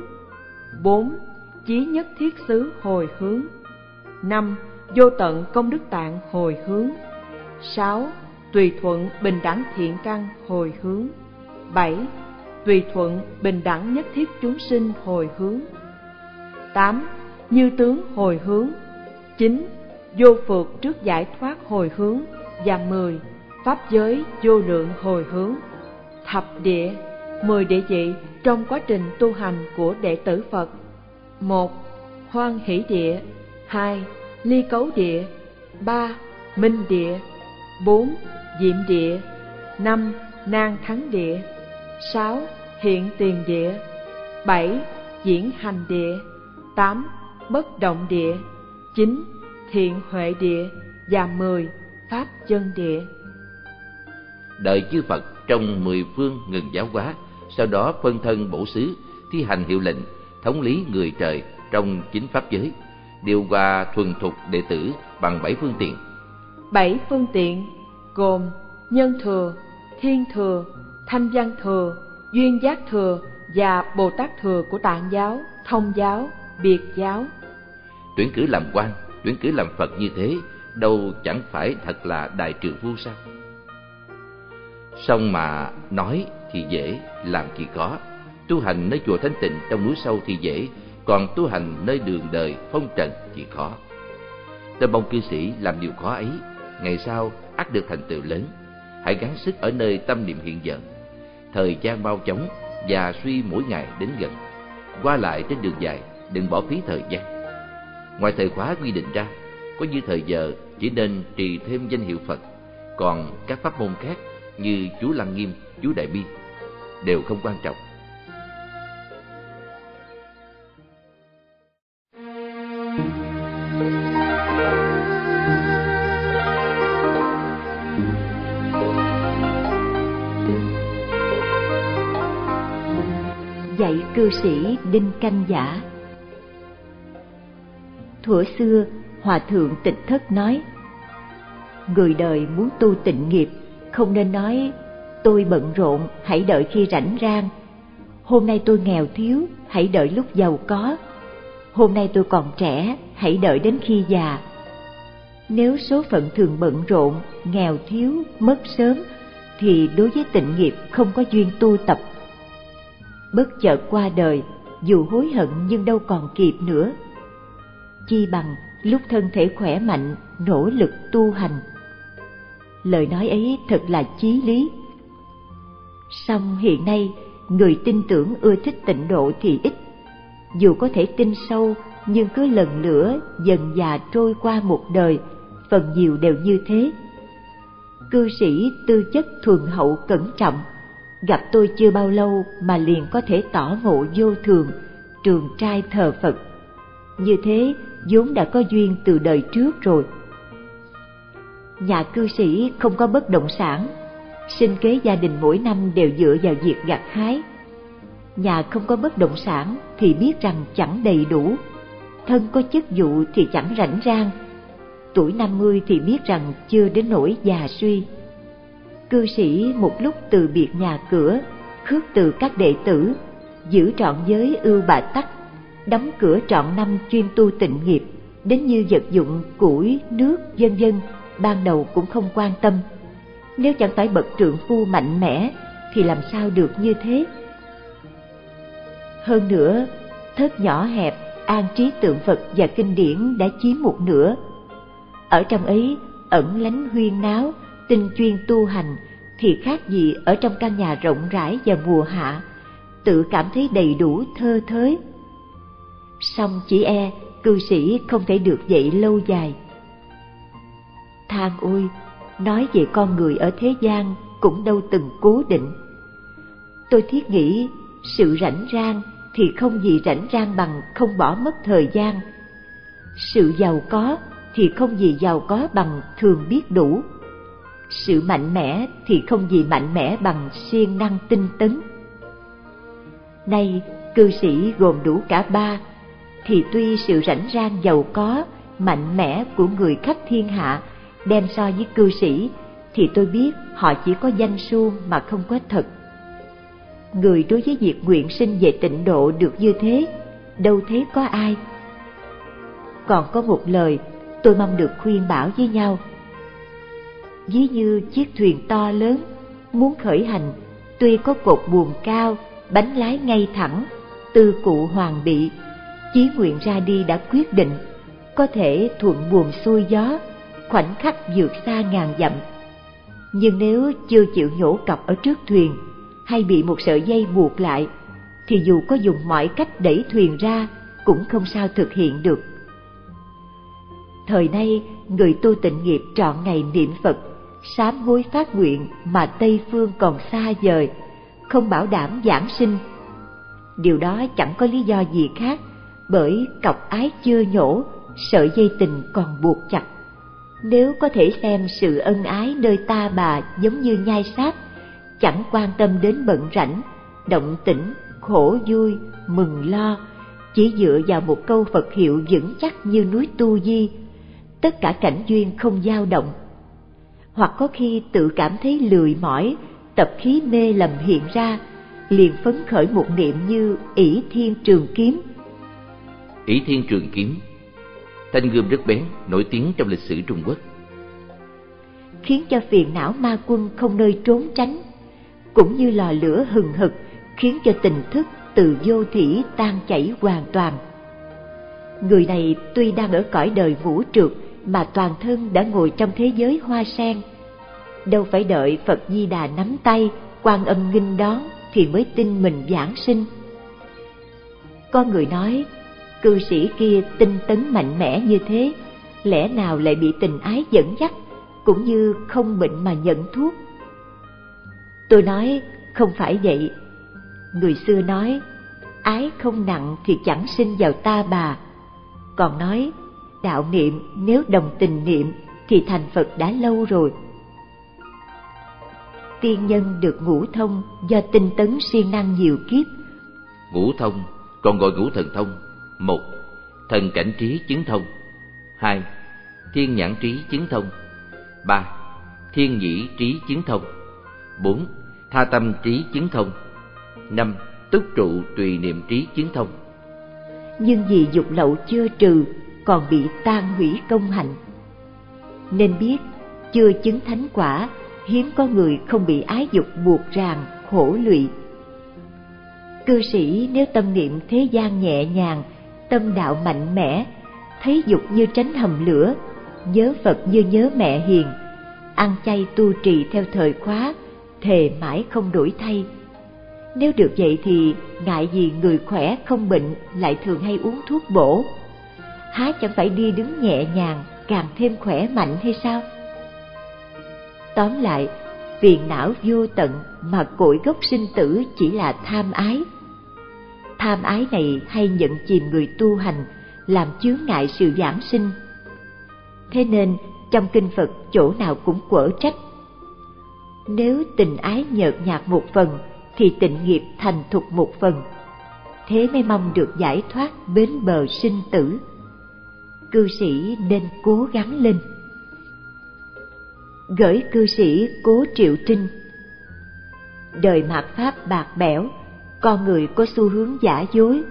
4. Chí nhất thiết xứ hồi hướng 5. vô tận công đức tạng hồi hướng. 6. Tùy thuận bình đẳng thiện căn hồi hướng. 7. Tùy thuận bình đẳng nhất thiết chúng sinh hồi hướng. 8. Như tướng hồi hướng. chín, vô phượt trước giải thoát hồi hướng và mười, pháp giới vô lượng hồi hướng thập địa, mười địa vị trong quá trình tu hành của đệ tử phật một, hoan hỷ địa hai, ly cấu địa ba, minh địa bốn, diệm địa, năm nang thắng địa, sáu, hiện tiền địa, bảy, diễn hành địa, tám, bất động địa, chín, thiện huệ địa và mười, pháp chân địa. Đời chư phật trong mười phương ngừng giáo hóa, sau đó phân thân bổ xứ, thi hành hiệu lệnh, thống lý người trời trong chính pháp giới. Điều hòa thuần thục đệ tử bằng bảy phương tiện bảy phương tiện gồm nhân thừa, thiên thừa, thanh văn thừa, duyên giác thừa và bồ tát thừa của tạng giáo, thông giáo, biệt giáo. Tuyển cử làm quan, tuyển cử làm phật như thế, đâu chẳng phải thật là đại trượng phu sao song mà nói thì dễ, làm thì khó. Tu hành nơi chùa thánh tịnh trong núi sâu thì dễ, còn tu hành nơi đường đời phong trần thì khó. Tôi mong cư sĩ làm điều khó ấy ngày sau, ắt được thành tựu lớn. Hãy gắng sức ở nơi tâm niệm hiện giờ. Thời gian mau chóng và suy mỗi ngày đến gần. Qua lại trên đường dài, đừng bỏ phí thời gian. Ngoài thời khóa quy định ra, có như thời giờ, chỉ nên trì thêm danh hiệu phật. Còn các pháp môn khác như chú lăng nghiêm, chú đại bi đều không quan trọng. Dạy cư sĩ đinh canh giả. Thuở xưa, hòa thượng tịnh thất nói, người đời muốn tu tịnh nghiệp, không nên nói, tôi bận rộn, hãy đợi khi rảnh rang. Hôm nay tôi nghèo thiếu, hãy đợi lúc giàu có. Hôm nay tôi còn trẻ, hãy đợi đến khi già. Nếu số phận thường bận rộn, nghèo thiếu, mất sớm, thì đối với tịnh nghiệp không có duyên tu tập bất chợt qua đời, dù hối hận nhưng đâu còn kịp nữa. Chi bằng lúc thân thể khỏe mạnh, nỗ lực tu hành. Lời nói ấy thật là chí lý. Song hiện nay, người tin tưởng ưa thích tịnh độ thì ít. Dù có thể tin sâu, nhưng cứ lần nữa dần già trôi qua một đời, phần nhiều đều như thế. Cư sĩ tư chất thuần hậu cẩn trọng gặp tôi chưa bao lâu mà liền có thể tỏ ngộ vô thường, trường trai thờ phật. Như thế, vốn đã có duyên từ đời trước rồi. Nhà cư sĩ không có bất động sản, sinh kế gia đình mỗi năm đều dựa vào việc gặt hái. Nhà không có bất động sản thì biết rằng chẳng đầy đủ, thân có chức vụ thì chẳng rảnh rang. Tuổi năm mươi thì biết rằng chưa đến nỗi già suy cư sĩ một lúc từ biệt nhà cửa, khước từ các đệ tử, giữ trọn giới ưu bà tắc, đóng cửa trọn năm chuyên tu tịnh nghiệp, đến như vật dụng, củi, nước, vân vân, ban đầu cũng không quan tâm. Nếu chẳng phải bậc trượng phu mạnh mẽ, thì làm sao được như thế? Hơn nữa thất nhỏ hẹp, an trí tượng phật và kinh điển đã chiếm một nửa. Ở trong ấy, ẩn lánh huyên náo tinh chuyên tu hành, thì khác gì ở trong căn nhà rộng rãi và mùa hạ, tự cảm thấy đầy đủ thơ thới. Song chỉ e cư sĩ không thể được dậy lâu dài. Than ôi, nói về con người ở thế gian cũng đâu từng cố định. Tôi thiết nghĩ, sự rảnh rang thì không gì rảnh rang bằng không bỏ mất thời gian. Sự giàu có thì không gì giàu có bằng thường biết đủ sự mạnh mẽ thì không gì mạnh mẽ bằng siêng năng tinh tấn. Nay, cư sĩ gồm đủ cả ba, thì tuy sự rảnh rang giàu có, mạnh mẽ của người khắp thiên hạ đem so với cư sĩ, thì tôi biết họ chỉ có danh suông mà không có thật. Người đối với việc nguyện sinh về tịnh độ được như thế, đâu thế có ai. Còn có một lời, tôi mong được khuyên bảo với nhau ví như chiếc thuyền to lớn muốn khởi hành tuy có cột buồm cao bánh lái ngay thẳng tư cụ hoàng bị chí nguyện ra đi đã quyết định có thể thuận buồm xuôi gió, khoảnh khắc vượt xa ngàn dặm. Nhưng nếu chưa chịu nhổ cọc ở trước thuyền hay bị một sợi dây buộc lại, thì dù có dùng mọi cách đẩy thuyền ra cũng không sao thực hiện được. Thời nay, người tu tịnh nghiệp trọn ngày niệm Phật, sám hối phát nguyện mà Tây Phương còn xa vời, không bảo đảm giảng sinh. Điều đó chẳng có lý do gì khác, bởi cọc ái chưa nhổ, sợi dây tình còn buộc chặt. Nếu có thể xem sự ân ái nơi ta bà giống như nhai sát, chẳng quan tâm đến bận rảnh, động tĩnh, khổ vui, mừng lo, chỉ dựa vào một câu Phật hiệu vững chắc như núi Tu Di, tất cả cảnh duyên không dao động. Hoặc có khi tự cảm thấy lười mỏi, tập khí mê lầm hiện ra, liền phấn khởi một niệm như ỷ thiên trường kiếm. ỷ thiên trường kiếm thanh gươm rất bén, nổi tiếng trong lịch sử Trung Quốc. Khiến cho phiền não ma quân không nơi trốn tránh, cũng như lò lửa hừng hực khiến cho tình thức từ vô thủy tan chảy hoàn toàn. Người này tuy đang ở cõi đời vũ trượt mà toàn thân đã ngồi trong thế giới hoa sen. Đâu phải đợi Phật Di Đà nắm tay, quan âm nghinh đón thì mới tin mình giảng sinh. Có người nói, cư sĩ kia tinh tấn mạnh mẽ như thế, lẽ nào lại bị tình ái dẫn dắt, cũng như không bệnh mà nhận thuốc. Tôi nói, không phải vậy. Người xưa nói, ái không nặng thì chẳng sinh vào ta bà. Còn nói, đạo niệm nếu đồng tình niệm thì thành Phật đã lâu rồi. Tiên nhân được ngũ thông do tinh tấn siêng năng nhiều kiếp. Ngũ thông còn gọi ngũ thần thông. Một, thần cảnh trí chứng thông. Hai, thiên nhãn trí chứng thông. Ba, thiên nhĩ trí chứng thông. Bốn, tha tâm trí chứng thông. Năm, túc trụ tùy niệm trí chứng thông. Nhưng vì dục lậu chưa trừ còn bị tan hủy công hạnh. Nên biết, chưa chứng thánh quả, hiếm có người không bị ái dục buộc ràng, khổ lụy. Cư sĩ nếu tâm niệm thế gian nhẹ nhàng, tâm đạo mạnh mẽ, thấy dục như tránh hầm lửa, nhớ Phật như nhớ mẹ hiền, ăn chay tu trì theo thời khóa, thề mãi không đổi thay. Nếu được vậy thì ngại gì người khỏe không bệnh lại thường hay uống thuốc bổ, há chẳng phải đi đứng nhẹ nhàng, càng thêm khỏe mạnh hay sao? Tóm lại, phiền não vô tận mà cội gốc sinh tử chỉ là tham ái. Tham ái này hay nhận chìm người tu hành, làm chướng ngại sự giảng sinh. Thế nên, trong kinh phật, chỗ nào cũng quở trách. Nếu tình ái nhợt nhạt một phần, thì tịnh nghiệp thành thục một phần. Thế mới mong được giải thoát bến bờ sinh tử cư sĩ nên cố gắng lên. Gửi cư sĩ cố triệu trinh. Đời mạt pháp bạc bẽo, con người có xu hướng giả dối.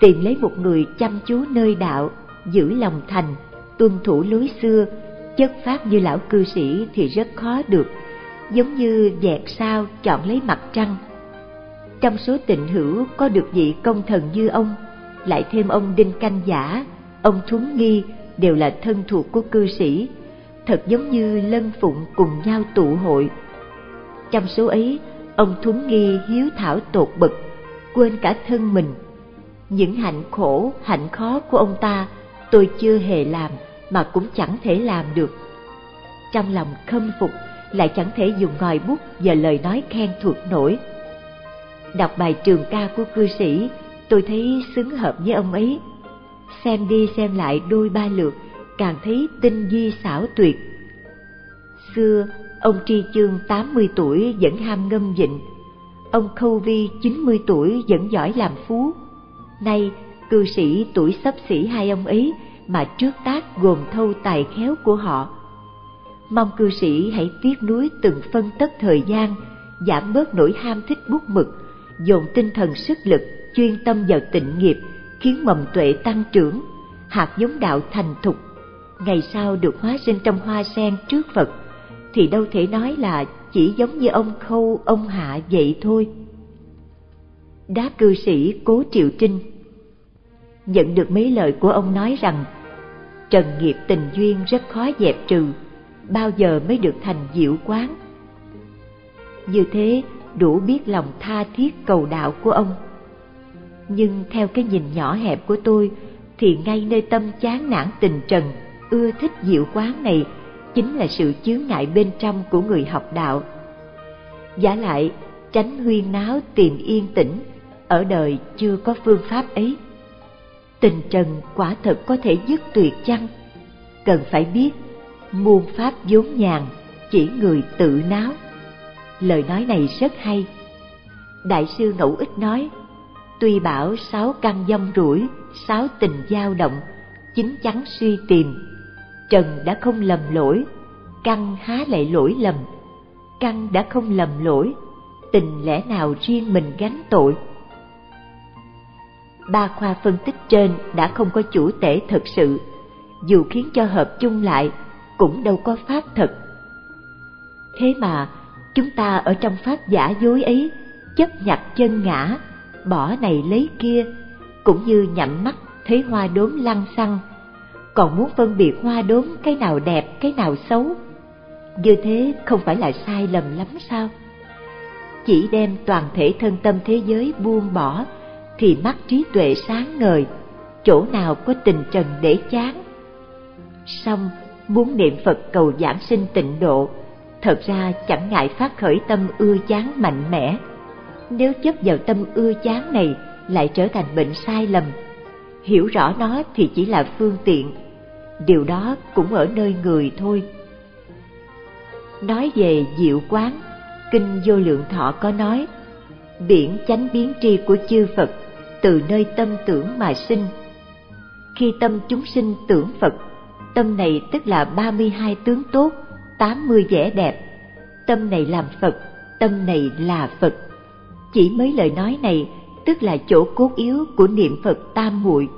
Tìm lấy một người chăm chú nơi đạo, giữ lòng thành, tuân thủ lối xưa, chất pháp như lão cư sĩ thì rất khó được, giống như dẹt sao chọn lấy mặt trăng. Trong số tịnh hữu có được vị công thần như ông, lại thêm ông đinh canh giả ông Thuấn Nghi đều là thân thuộc của cư sĩ, thật giống như lân phụng cùng nhau tụ hội. Trong số ấy, ông Thuấn Nghi hiếu thảo tột bậc, quên cả thân mình. Những hạnh khổ, hạnh khó của ông ta tôi chưa hề làm mà cũng chẳng thể làm được. Trong lòng khâm phục lại chẳng thể dùng ngòi bút và lời nói khen thuộc nổi. Đọc bài trường ca của cư sĩ, tôi thấy xứng hợp với ông ấy xem đi xem lại đôi ba lượt, càng thấy tinh di xảo tuyệt. Xưa, ông tri chương tám mươi tuổi vẫn ham ngâm vịnh, ông khâu vi chín mươi tuổi vẫn giỏi làm phú. Nay, cư sĩ tuổi sắp xỉ hai ông ấy mà trước tác gồm thâu tài khéo của họ. Mong cư sĩ hãy tiếc nuối từng phân tất thời gian, giảm bớt nỗi ham thích bút mực, dồn tinh thần sức lực, chuyên tâm vào tịnh nghiệp khiến mầm tuệ tăng trưởng, hạt giống đạo thành thục. Ngày sau được hóa sinh trong hoa sen trước Phật, thì đâu thể nói là chỉ giống như ông Khâu, ông Hạ vậy thôi. Đáp cư sĩ Cố Triệu Trinh Nhận được mấy lời của ông nói rằng trần nghiệp tình duyên rất khó dẹp trừ, bao giờ mới được thành diệu quán. Như thế đủ biết lòng tha thiết cầu đạo của ông. Nhưng theo cái nhìn nhỏ hẹp của tôi thì ngay nơi tâm chán nản tình trần, ưa thích diệu quán này chính là sự chướng ngại bên trong của người học đạo. Giả lại, tránh huyên náo tìm yên tĩnh, ở đời chưa có phương pháp ấy. Tình trần quả thật có thể dứt tuyệt chăng? Cần phải biết, muôn pháp vốn nhàn, chỉ người tự náo. Lời nói này rất hay. Đại sư Ngẫu Ích nói, tuy bảo sáu căn dông rủi, sáu tình dao động, chính chắn suy tìm. Trần đã không lầm lỗi, căn há lại lỗi lầm. Căn đã không lầm lỗi, tình lẽ nào riêng mình gánh tội. Ba khoa phân tích trên đã không có chủ tể thật sự, dù khiến cho hợp chung lại, cũng đâu có pháp thật. Thế mà, chúng ta ở trong pháp giả dối ấy, chấp nhặt chân ngã, bỏ này lấy kia, cũng như nhắm mắt thấy hoa đốm lăng xăng, còn muốn phân biệt hoa đốm cái nào đẹp, cái nào xấu. Như thế không phải là sai lầm lắm sao? Chỉ đem toàn thể thân tâm thế giới buông bỏ, thì mắt trí tuệ sáng ngời, chỗ nào có tình trần để chán. Xong, muốn niệm Phật cầu giảm sinh tịnh độ, thật ra chẳng ngại phát khởi tâm ưa chán mạnh mẽ. Nếu chấp vào tâm ưa chán này lại trở thành bệnh sai lầm, hiểu rõ nó thì chỉ là phương tiện, điều đó cũng ở nơi người thôi. Nói về diệu quán, Kinh Vô Lượng Thọ có nói, biển chánh biến tri của chư Phật từ nơi tâm tưởng mà sinh. Khi tâm chúng sinh tưởng Phật, tâm này tức là 32 tướng tốt, 80 vẻ đẹp. Tâm này làm Phật, tâm này là Phật. Chỉ mấy lời nói này tức là chỗ cốt yếu của niệm Phật tam muội.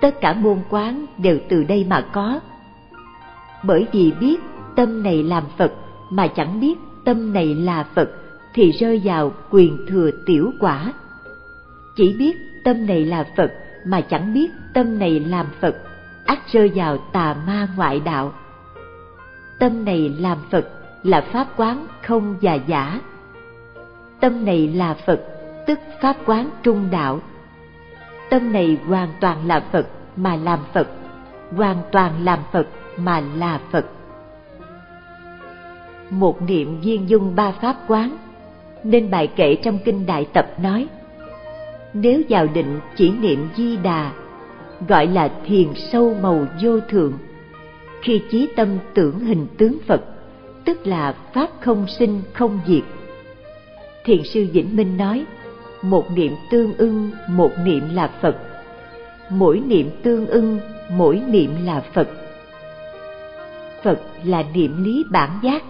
Tất cả môn quán đều từ đây mà có. Bởi vì biết tâm này làm Phật mà chẳng biết tâm này là Phật thì rơi vào quyền thừa tiểu quả. Chỉ biết tâm này là Phật mà chẳng biết tâm này làm Phật, ắt rơi vào tà ma ngoại đạo. Tâm này làm Phật là pháp quán không và giả. Tâm này là Phật, tức pháp quán trung đạo. Tâm này hoàn toàn là Phật mà làm Phật, hoàn toàn làm Phật mà là Phật. Một niệm viên dung ba pháp quán, nên bài kệ trong kinh Đại Tập nói – nếu vào định chỉ niệm di đà gọi là thiền sâu màu vô thượng khi chí tâm tưởng hình tướng phật tức là pháp không sinh không diệt thiền sư vĩnh minh nói một niệm tương ưng một niệm là phật. Mỗi niệm tương ưng mỗi niệm là phật. Phật là niệm lý bản giác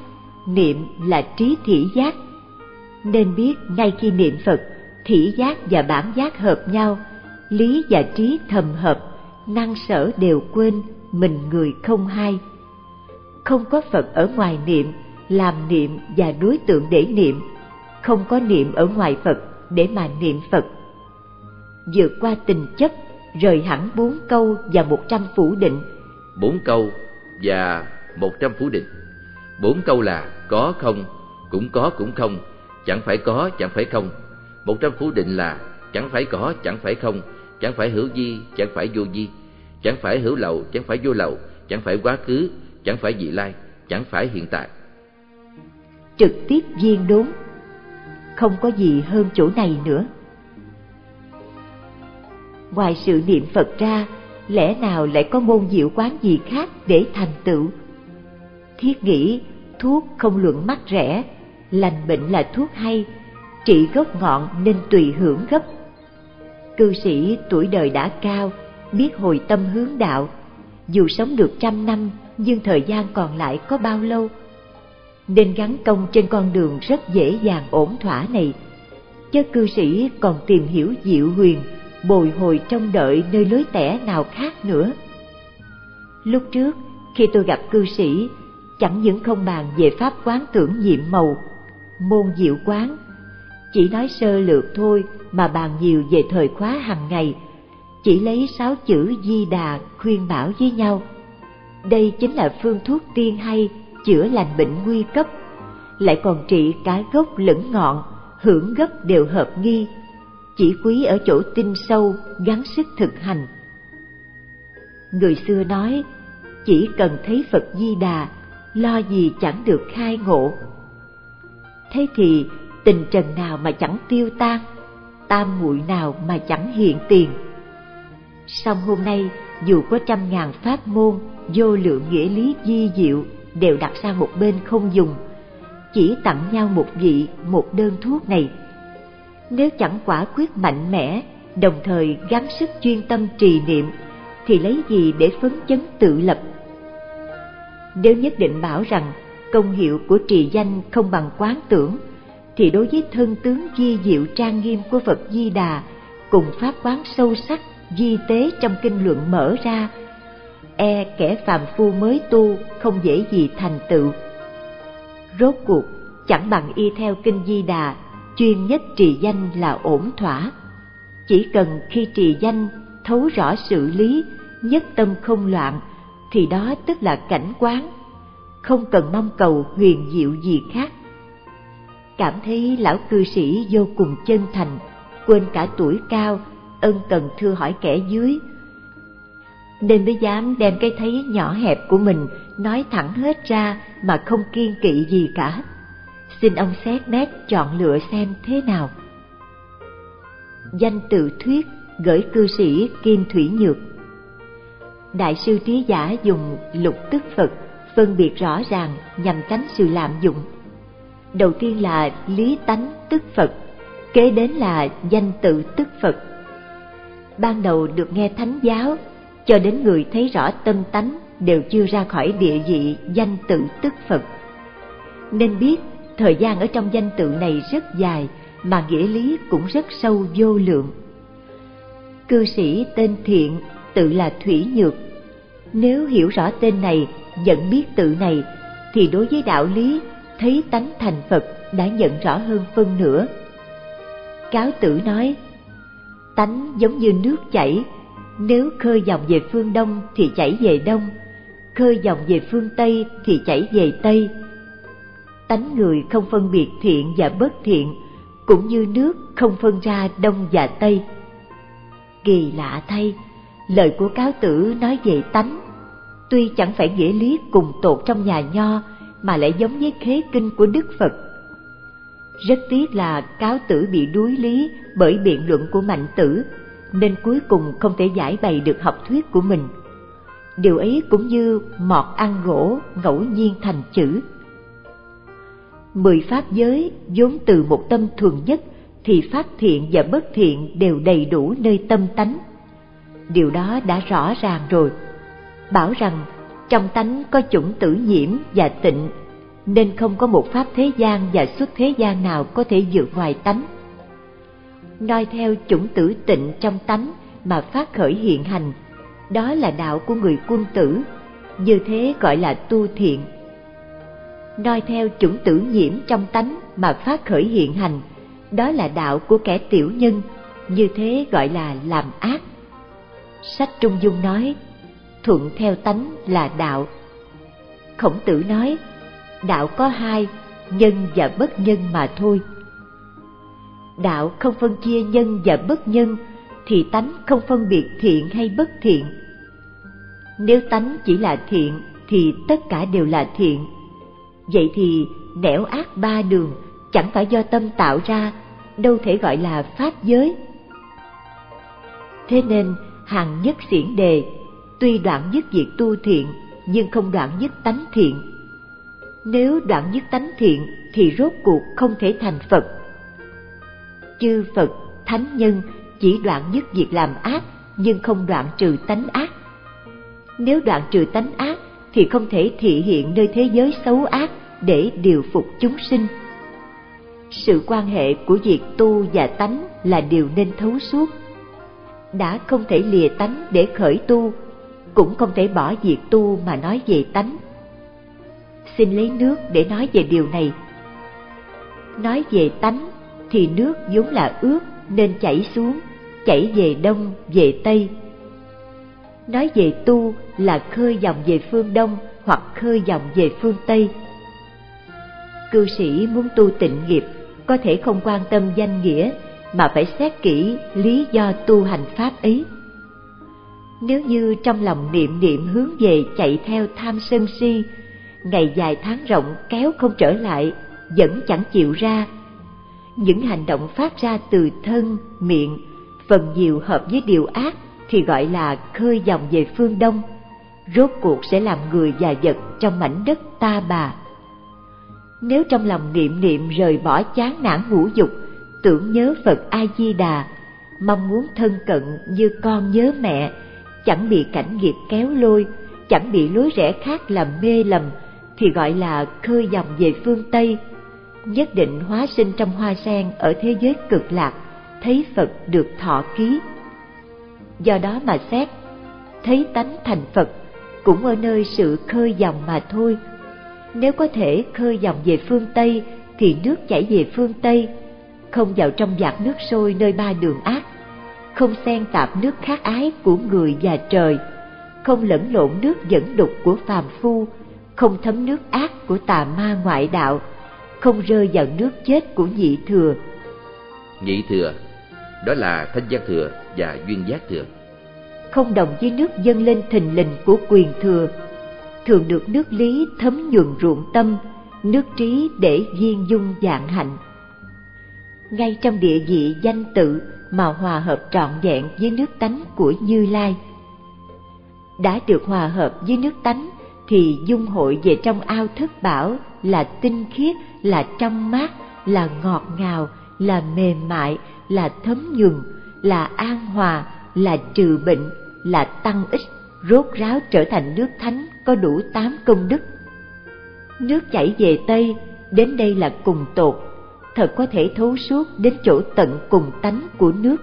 niệm là trí thị giác. Nên biết ngay khi niệm phật thị giác và bản giác hợp nhau, lý và trí thầm hợp, năng sở đều quên, mình người không hai. Không có Phật ở ngoài niệm, làm niệm và đối tượng để niệm, không có niệm ở ngoài Phật để mà niệm Phật. Vượt qua tình chấp, rời hẳn bốn câu và một trăm phủ định. Bốn câu và một trăm phủ định. Bốn câu là có không, cũng có cũng không, chẳng phải có, chẳng phải không, một trăm phủ định là chẳng phải có, chẳng phải không, chẳng phải hữu di, chẳng phải vô di, chẳng phải hữu lậu, chẳng phải vô lậu, chẳng phải quá khứ, chẳng phải vị lai, chẳng phải hiện tại. Trực tiếp viên đốn, không có gì hơn chỗ này nữa. Ngoài sự niệm Phật ra, lẽ nào lại có môn diệu quán gì khác để thành tựu? Thiết nghĩ thuốc không luận mắc rẻ, lành bệnh là thuốc hay, trị gốc ngọn nên tùy hưởng gấp. Cư sĩ tuổi đời đã cao, biết hồi tâm hướng đạo, dù sống được trăm năm nhưng thời gian còn lại có bao lâu, nên gắn công trên con đường rất dễ dàng ổn thỏa này. chớ cư sĩ còn tìm hiểu diệu huyền, bồi hồi trong đợi nơi lối tẻ nào khác nữa. Lúc trước, khi tôi gặp cư sĩ, chẳng những không bàn về pháp quán tưởng nhiệm màu, môn diệu quán chỉ nói sơ lược thôi mà bàn nhiều về thời khóa hàng ngày, chỉ lấy sáu chữ di đà khuyên bảo với nhau đây chính là phương thuốc tiên hay chữa lành bệnh nguy cấp, lại còn trị cả gốc lẫn ngọn, hưởng gấp đều hợp nghi, chỉ quý ở chỗ tinh sâu, gắng sức thực hành. Người xưa nói, chỉ cần thấy phật di đà, lo gì chẳng được khai ngộ. Thế thì, tình trần nào mà chẳng tiêu tan, tam muội nào mà chẳng hiện tiền. Song hôm nay, dù có trăm ngàn pháp môn, vô lượng nghĩa lý di diệu đều đặt sang một bên không dùng. Chỉ tặng nhau một vị, một đơn thuốc này. Nếu chẳng quả quyết mạnh mẽ, đồng thời gắng sức chuyên tâm trì niệm, thì lấy gì để phấn chấn tự lập? Nếu nhất định bảo rằng công hiệu của trì danh không bằng quán tưởng, thì đối với thân tướng di diệu trang nghiêm của Phật Di Đà, cùng pháp quán sâu sắc di tế trong kinh luận mở ra e kẻ phàm phu mới tu không dễ gì thành tựu. Rốt cuộc, chẳng bằng y theo kinh di đà, chuyên nhất trì danh là ổn thỏa. Chỉ cần khi trì danh, thấu rõ sự lý, nhất tâm không loạn, thì đó tức là cảnh quán. Không cần mong cầu huyền diệu gì khác. Cảm thấy lão cư sĩ vô cùng chân thành, quên cả tuổi cao, ân cần thưa hỏi kẻ dưới nên mới dám đem cái thấy nhỏ hẹp của mình nói thẳng hết ra mà không kiên kỵ gì cả. Xin ông xét nét chọn lựa xem thế nào. Danh tự thuyết gửi cư sĩ kim thủy nhược. Đại sư trí giả dùng lục tức phật phân biệt rõ ràng nhằm tránh sự lạm dụng. Đầu tiên là lý tánh tức phật, kế đến là danh tự tức phật. Ban đầu được nghe thánh giáo cho đến người thấy rõ tâm tánh đều chưa ra khỏi địa vị danh tự tức phật. Nên biết, thời gian ở trong danh tự này rất dài, mà nghĩa lý cũng rất sâu vô lượng. Cư sĩ tên thiện, tự là thủy nhược. Nếu hiểu rõ tên này nhận biết tự này, thì đối với đạo lý, thấy tánh thành phật đã nhận rõ hơn phân nửa. Cáo tử nói, tánh giống như nước chảy nếu khơi dòng về phương đông thì chảy về đông, khơi dòng về phương tây thì chảy về tây. Tánh người không phân biệt thiện và bất thiện, cũng như nước không phân ra đông và tây. Kỳ lạ thay, lời của cáo tử nói về tánh, tuy chẳng phải nghĩa lý cùng tột trong nhà nho, mà lại giống với khế kinh của đức phật. Rất tiếc là cáo tử bị đuối lý bởi biện luận của mạnh tử nên cuối cùng không thể giải bày được học thuyết của mình. Điều ấy cũng như mọt ăn gỗ ngẫu nhiên thành chữ. Mười pháp giới vốn từ một tâm thuần nhất thì pháp thiện và bất thiện đều đầy đủ nơi tâm tánh. Điều đó đã rõ ràng rồi. Bảo rằng trong tánh có chủng tử nhiễm và tịnh, nên không có một pháp thế gian và xuất thế gian nào có thể vượt ngoài tánh noi theo chủng tử tịnh trong tánh mà phát khởi hiện hành. Đó là đạo của người quân tử, như thế gọi là tu thiện. Noi theo chủng tử nhiễm trong tánh mà phát khởi hiện hành, đó là đạo của kẻ tiểu nhân, như thế gọi là làm ác. Sách trung dung nói, thuận theo tánh là đạo. Khổng tử nói, đạo có hai, nhân và bất nhân mà thôi đạo không phân chia nhân và bất nhân, thì tánh không phân biệt thiện hay bất thiện. Nếu tánh chỉ là thiện, thì tất cả đều là thiện. Vậy thì nẻo ác ba đường chẳng phải do tâm tạo ra, đâu thể gọi là pháp giới. Thế nên hàng nhất xiển đề, tuy đoạn nhất việc tu thiện, nhưng không đoạn nhất tánh thiện. Nếu đoạn nhất tánh thiện, thì rốt cuộc không thể thành phật chư phật, thánh nhân, chỉ đoạn dứt việc làm ác, nhưng không đoạn trừ tánh ác. Nếu đoạn trừ tánh ác, thì không thể thị hiện nơi thế giới xấu ác để điều phục chúng sinh. Sự quan hệ của việc tu và tánh là điều nên thấu suốt. Đã không thể lìa tánh để khởi tu, cũng không thể bỏ việc tu mà nói về tánh. Xin lấy nước để nói về điều này. Nói về tánh thì nước vốn là ướt nên chảy xuống, chảy về đông, về tây. Nói về tu là khơi dòng về phương đông hoặc khơi dòng về phương tây. Cư sĩ muốn tu tịnh nghiệp có thể không quan tâm danh nghĩa mà phải xét kỹ lý do tu hành pháp ấy. Nếu như trong lòng niệm niệm hướng về chạy theo tham sân si, ngày dài tháng rộng kéo không trở lại, vẫn chẳng chịu ra những hành động phát ra từ thân, miệng, phần nhiều hợp với điều ác thì gọi là khơi dòng về phương đông. Rốt cuộc sẽ làm người và vật trong mảnh đất ta bà. Nếu trong lòng niệm niệm rời bỏ chán nản ngũ dục, tưởng nhớ phật a di đà mong muốn thân cận như con nhớ mẹ, chẳng bị cảnh nghiệp kéo lôi, chẳng bị lối rẽ khác làm mê lầm, thì gọi là khơi dòng về phương tây nhất định hóa sinh trong hoa sen ở thế giới cực lạc, thấy phật được thọ ký. Do đó mà xét, thấy tánh thành phật cũng ở nơi sự khơi dòng mà thôi. Nếu có thể khơi dòng về phương tây, thì nước chảy về phương tây, không vào trong vạt nước sôi nơi ba đường ác, không xen tạp nước khát ái của người và trời, không lẫn lộn nước dẫn đục của phàm phu, không thấm nước ác của tà ma ngoại đạo không rơi vào nước chết của nhị thừa. Nhị thừa đó là thanh giác thừa và duyên giác thừa. Không đồng với nước dâng lên thình lình của quyền thừa thường được nước lý thấm nhuần ruộng tâm nước trí để viên dung dạng hạnh. Ngay trong địa vị danh tự mà hòa hợp trọn vẹn với nước tánh của như lai đã được hòa hợp với nước tánh thì dung hội về trong ao thức bảo là tinh khiết, là trong mát, là ngọt ngào, là mềm mại, là thấm nhuần, là an hòa, là trừ bệnh, là tăng ích, rốt ráo trở thành nước thánh, có đủ tám công đức. Nước chảy về tây, đến đây là cùng tột, thật có thể thấu suốt đến chỗ tận cùng tánh của nước.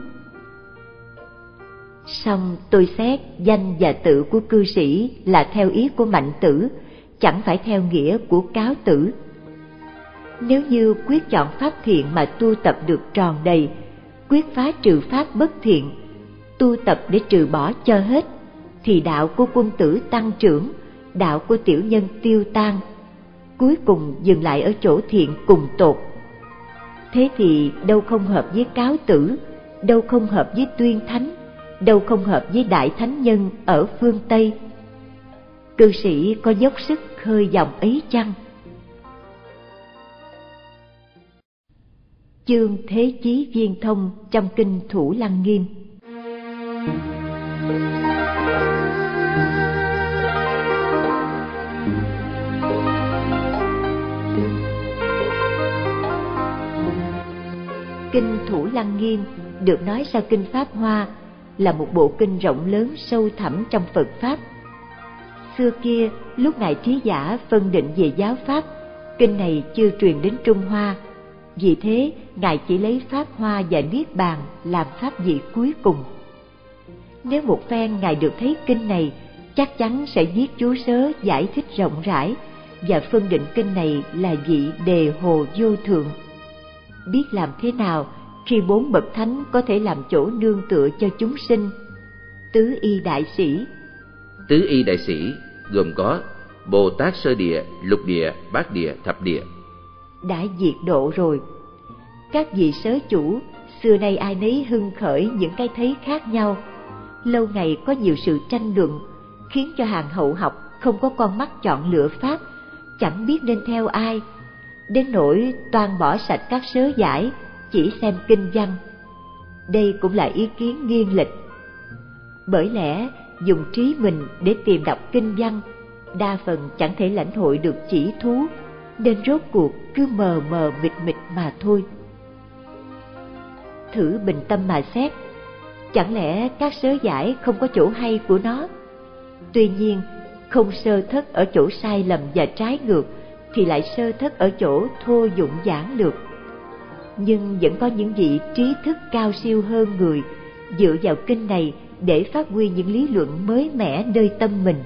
Xong tôi xét danh và tự của cư sĩ là theo ý của mạnh tử, chẳng phải theo nghĩa của cáo tử. Nếu như quyết chọn pháp thiện mà tu tập được tròn đầy, quyết phá trừ pháp bất thiện, tu tập để trừ bỏ cho hết, thì đạo của quân tử tăng trưởng, đạo của tiểu nhân tiêu tan, cuối cùng dừng lại ở chỗ thiện cùng tột. Thế thì đâu không hợp với cáo tử, đâu không hợp với tuyên thánh, đâu không hợp với đại thánh nhân ở phương Tây. Cư sĩ có dốc sức khơi dòng ấy chăng? Chương Thế Chí Viên Thông trong Kinh Thủ Lăng Nghiêm Kinh Thủ Lăng Nghiêm được nói sau Kinh Pháp Hoa là một bộ kinh rộng lớn sâu thẳm trong Phật Pháp. Xưa kia, lúc Ngài Trí Giả phân định về giáo Pháp, kinh này chưa truyền đến Trung Hoa. Vì thế, Ngài chỉ lấy Pháp Hoa và Niết Bàn làm Pháp vị cuối cùng. Nếu một phen Ngài được thấy kinh này, chắc chắn sẽ viết chú sớ giải thích rộng rãi và phân định kinh này là vị đề hồ vô thượng. Biết làm thế nào khi bốn bậc thánh có thể làm chỗ nương tựa cho chúng sinh. Tứ y đại sĩ. Tứ y đại sĩ gồm có bồ tát sơ địa lục địa bát địa thập địa. Đã diệt độ rồi. Các vị sớ chủ xưa nay ai nấy hưng khởi những cái thấy khác nhau. Lâu ngày có nhiều sự tranh luận khiến cho hàng hậu học không có con mắt chọn lựa pháp chẳng biết nên theo ai. Đến nỗi toàn bỏ sạch các sớ giải chỉ xem kinh văn. Đây cũng là ý kiến nghiêng lịch. Bởi lẽ dùng trí mình để tìm đọc kinh văn, đa phần chẳng thể lãnh hội được chỉ thú, nên rốt cuộc cứ mờ mờ mịt mịt mà thôi. Thử bình tâm mà xét, chẳng lẽ các sớ giải không có chỗ hay của nó? Tuy nhiên, không sơ thất ở chỗ sai lầm và trái ngược, thì lại sơ thất ở chỗ thô dụng giản lược nhưng vẫn có những vị trí thức cao siêu hơn người dựa vào kinh này để phát huy những lý luận mới mẻ nơi tâm mình.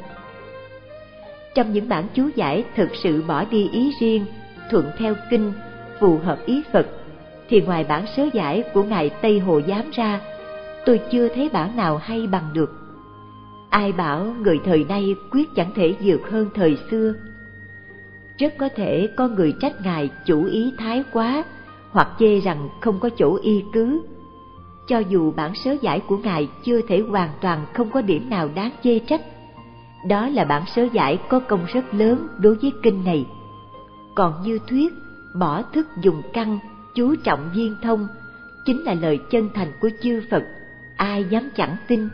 Trong những bản chú giải thực sự bỏ đi ý riêng, thuận theo kinh, phù hợp ý Phật, thì ngoài bản sớ giải của Ngài Tây Hồ Giám ra, tôi chưa thấy bản nào hay bằng được. Ai bảo người thời nay quyết chẳng thể dược hơn thời xưa. Rất có thể có người trách ngài chủ ý thái quá, hoặc chê rằng không có chỗ y cứ. Cho dù bản sớ giải của ngài chưa thể hoàn toàn không có điểm nào đáng chê trách, đó là bản sớ giải có công rất lớn đối với kinh này. Còn như thuyết, bỏ thức dùng căn, chú trọng viên thông, chính là lời chân thành của chư Phật, ai dám chẳng tin.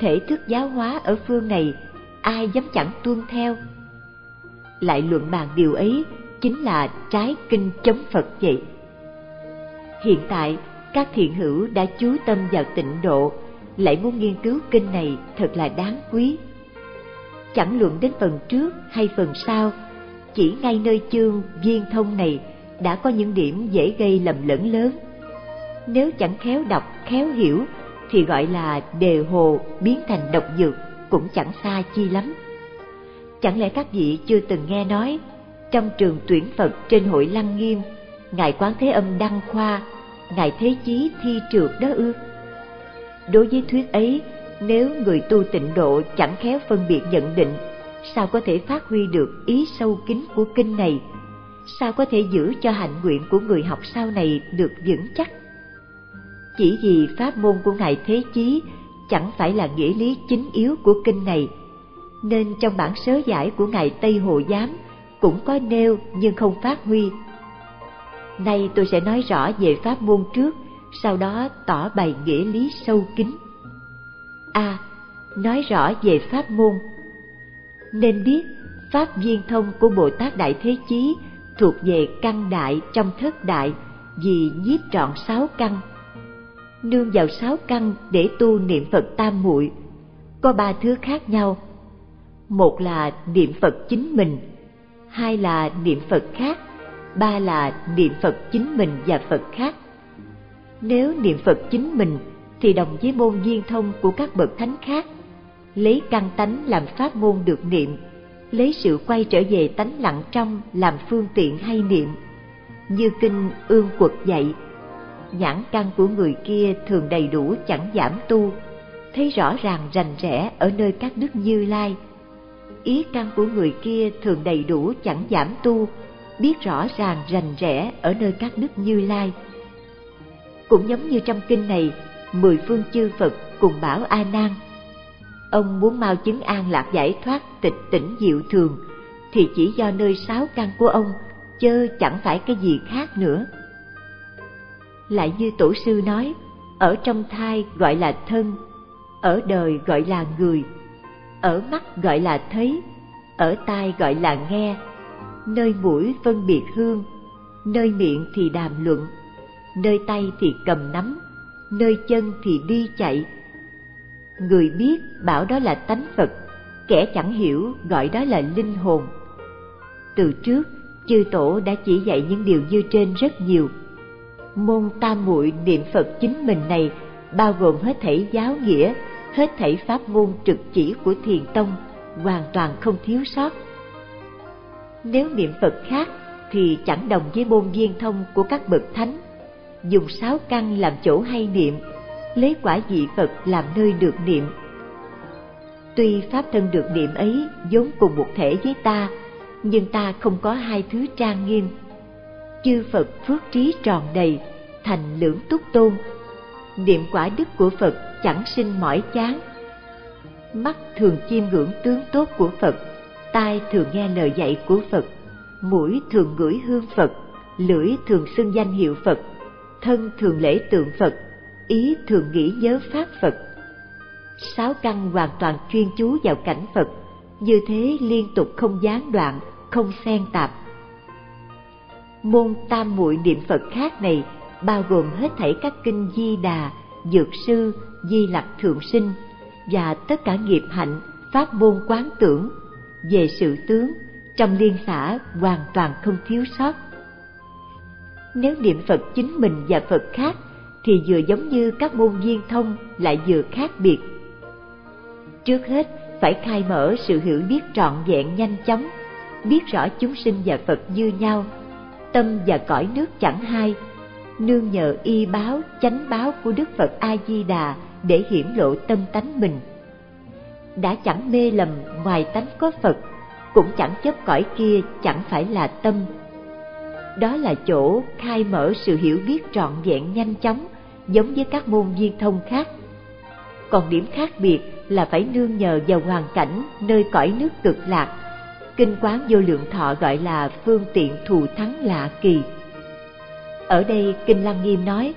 Thể thức giáo hóa ở phương này, ai dám chẳng tuân theo. Lại luận bàn điều ấy chính là trái kinh chống Phật vậy. Hiện tại, các thiện hữu đã chú tâm vào tịnh độ, lại muốn nghiên cứu kinh này thật là đáng quý. Chẳng luận đến phần trước hay phần sau, chỉ ngay nơi chương viên thông này đã có những điểm dễ gây lầm lẫn lớn. Nếu chẳng khéo đọc, khéo hiểu thì gọi là đề hồ biến thành độc dược cũng chẳng xa chi lắm. Chẳng lẽ các vị chưa từng nghe nói trong trường tuyển Phật trên hội Lăng Nghiêm, Ngài Quán Thế Âm đăng khoa, Ngài Thế Chí thi trượt đó ư? Đối với thuyết ấy, nếu người tu tịnh độ chẳng khéo phân biệt nhận định, sao có thể phát huy được ý sâu kín của kinh này? Sao có thể giữ cho hạnh nguyện của người học sau này được vững chắc? Chỉ vì pháp môn của Ngài Thế Chí chẳng phải là nghĩa lý chính yếu của kinh này, nên trong bản sớ giải của Ngài Tây Hồ Giám cũng có nêu nhưng không phát huy. Nay tôi sẽ nói rõ về pháp môn trước, sau đó tỏ bày nghĩa lý sâu kín. A. nói rõ về pháp môn. Nên biết pháp viên thông của Bồ Tát Đại Thế Chí thuộc về căn đại trong thất đại vì nhiếp trọn sáu căn. Nương vào sáu căn để tu niệm Phật tam muội có ba thứ khác nhau. Một là niệm Phật chính mình, hai là niệm Phật khác, ba là niệm Phật chính mình và Phật khác. Nếu niệm Phật chính mình thì đồng với môn duyên thông của các bậc thánh khác, lấy căn tánh làm pháp môn được niệm, lấy sự quay trở về tánh lặng trong làm phương tiện hay niệm. Như kinh ương quật dạy, nhãn căn của người kia thường đầy đủ chẳng giảm tu, thấy rõ ràng rành rẽ ở nơi các đức như lai, ý căn của người kia thường đầy đủ chẳng giảm tu, biết rõ ràng rành rẽ ở nơi các đức như lai. Cũng giống như trong kinh này, mười phương chư Phật cùng bảo A Nan. Ông muốn mau chứng an lạc giải thoát tịch tỉnh diệu thường, thì chỉ do nơi sáu căn của ông, chớ chẳng phải cái gì khác nữa. Lại như tổ sư nói, ở trong thai gọi là thân, ở đời gọi là người, ở mắt gọi là thấy, ở tai gọi là nghe, nơi mũi phân biệt hương, nơi miệng thì đàm luận, nơi tay thì cầm nắm, nơi chân thì đi chạy. Người biết bảo đó là tánh Phật, kẻ chẳng hiểu gọi đó là linh hồn. Từ trước, chư tổ đã chỉ dạy những điều như trên rất nhiều. Môn tam muội niệm Phật chính mình này bao gồm hết thảy giáo nghĩa hết thảy pháp môn trực chỉ của thiền tông hoàn toàn không thiếu sót. Nếu niệm phật khác thì chẳng đồng với môn viên thông của các bậc thánh. Dùng sáu căn làm chỗ hay niệm, lấy quả vị phật làm nơi được niệm. Tuy pháp thân được niệm ấy vốn cùng một thể với ta, nhưng ta không có hai thứ trang nghiêm. Chư phật phước trí tròn đầy, thành lưỡng túc tôn niệm quả đức của phật chẳng sinh mỏi chán. Mắt thường chiêm ngưỡng tướng tốt của phật, tai thường nghe lời dạy của phật, mũi thường ngửi hương phật, lưỡi thường xưng danh hiệu phật, thân thường lễ tượng phật, ý thường nghĩ nhớ pháp phật. Sáu căn hoàn toàn chuyên chú vào cảnh phật, như thế liên tục không gián đoạn, không xen tạp. Môn tam muội niệm phật khác này bao gồm hết thảy các kinh di đà, dược sư, di lặc thượng sinh và tất cả nghiệp hạnh, pháp môn quán tưởng. Về sự tướng, trong liên xã hoàn toàn không thiếu sót. Nếu niệm phật chính mình và phật khác, thì vừa giống như các môn viên thông lại vừa khác biệt. Trước hết, phải khai mở sự hiểu biết trọn vẹn nhanh chóng, biết rõ chúng sinh và phật như nhau, tâm và cõi nước chẳng hai nương nhờ y báo, chánh báo của đức phật a di đà để hiển lộ tâm tánh mình. Đã chẳng mê lầm ngoài tánh có phật, cũng chẳng chấp cõi kia chẳng phải là tâm. Đó là chỗ khai mở sự hiểu biết trọn vẹn nhanh chóng, giống với các môn viên thông khác. Còn điểm khác biệt là phải nương nhờ vào hoàn cảnh nơi cõi nước cực lạc. Kinh quán vô lượng thọ gọi là phương tiện thù thắng lạ kỳ ở đây kinh lăng nghiêm nói,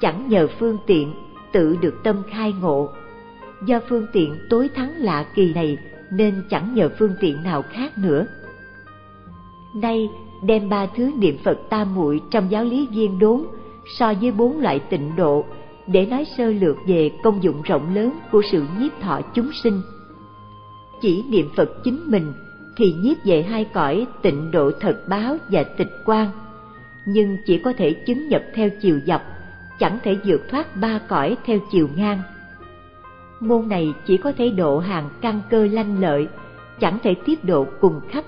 chẳng nhờ phương tiện tự được tâm khai ngộ. Do phương tiện tối thắng lạ kỳ này, nên chẳng nhờ phương tiện nào khác nữa. Nay, đem ba thứ niệm phật tam muội trong giáo lý viên đốn so với bốn loại tịnh độ để nói sơ lược về công dụng rộng lớn của sự nhiếp thọ chúng sinh. Chỉ niệm phật chính mình thì nhiếp về hai cõi tịnh độ thật báo và tịch quan nhưng chỉ có thể chứng nhập theo chiều dọc, chẳng thể vượt thoát ba cõi theo chiều ngang. Môn này chỉ có thể độ hàng căn cơ lanh lợi, chẳng thể tiếp độ cùng khắp.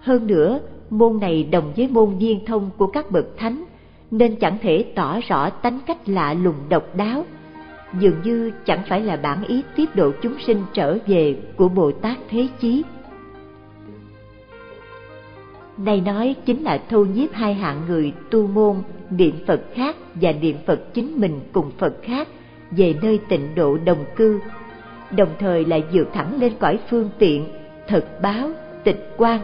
Hơn nữa, môn này đồng với môn viên thông của các bậc thánh, nên chẳng thể tỏ rõ tánh cách lạ lùng độc đáo. Dường như chẳng phải là bản ý tiếp độ chúng sinh trở về của bồ tát thế chí này nói chính là thu nhiếp hai hạng người tu môn, niệm phật khác và niệm phật chính mình cùng phật khác, về nơi tịnh độ đồng cư. Đồng thời là vượt thẳng lên cõi phương tiện, thật báo, tịch quan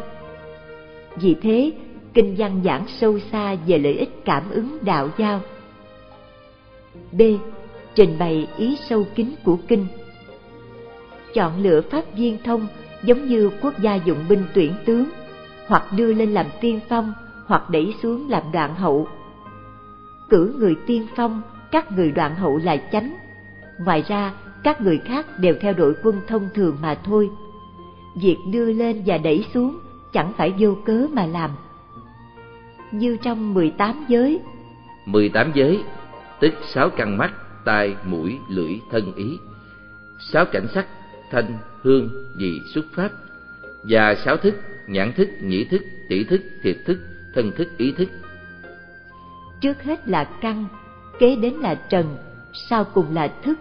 vì thế, kinh văn giảng sâu xa về lợi ích cảm ứng đạo giao. B. Trình bày ý sâu kín của kinh. Chọn lựa pháp viên thông, giống như quốc gia dụng binh tuyển tướng hoặc đưa lên làm tiên phong, hoặc đẩy xuống làm đoạn hậu. Cử người tiên phong, các người đoạn hậu là chánh. Ngoài ra, các người khác đều theo đội quân thông thường mà thôi. Việc đưa lên và đẩy xuống chẳng phải vô cớ mà làm. Như trong 18 giới. 18 giới, tức sáu căn mắt, tai, mũi, lưỡi, thân ý. Sáu cảnh sắc, thanh, hương, vị, xuất pháp. Và sáu thức nhãn thức, nhĩ thức tỷ thức, thiệt thức, thân thức, ý thức. Trước hết là căn, kế đến là trần, sau cùng là thức,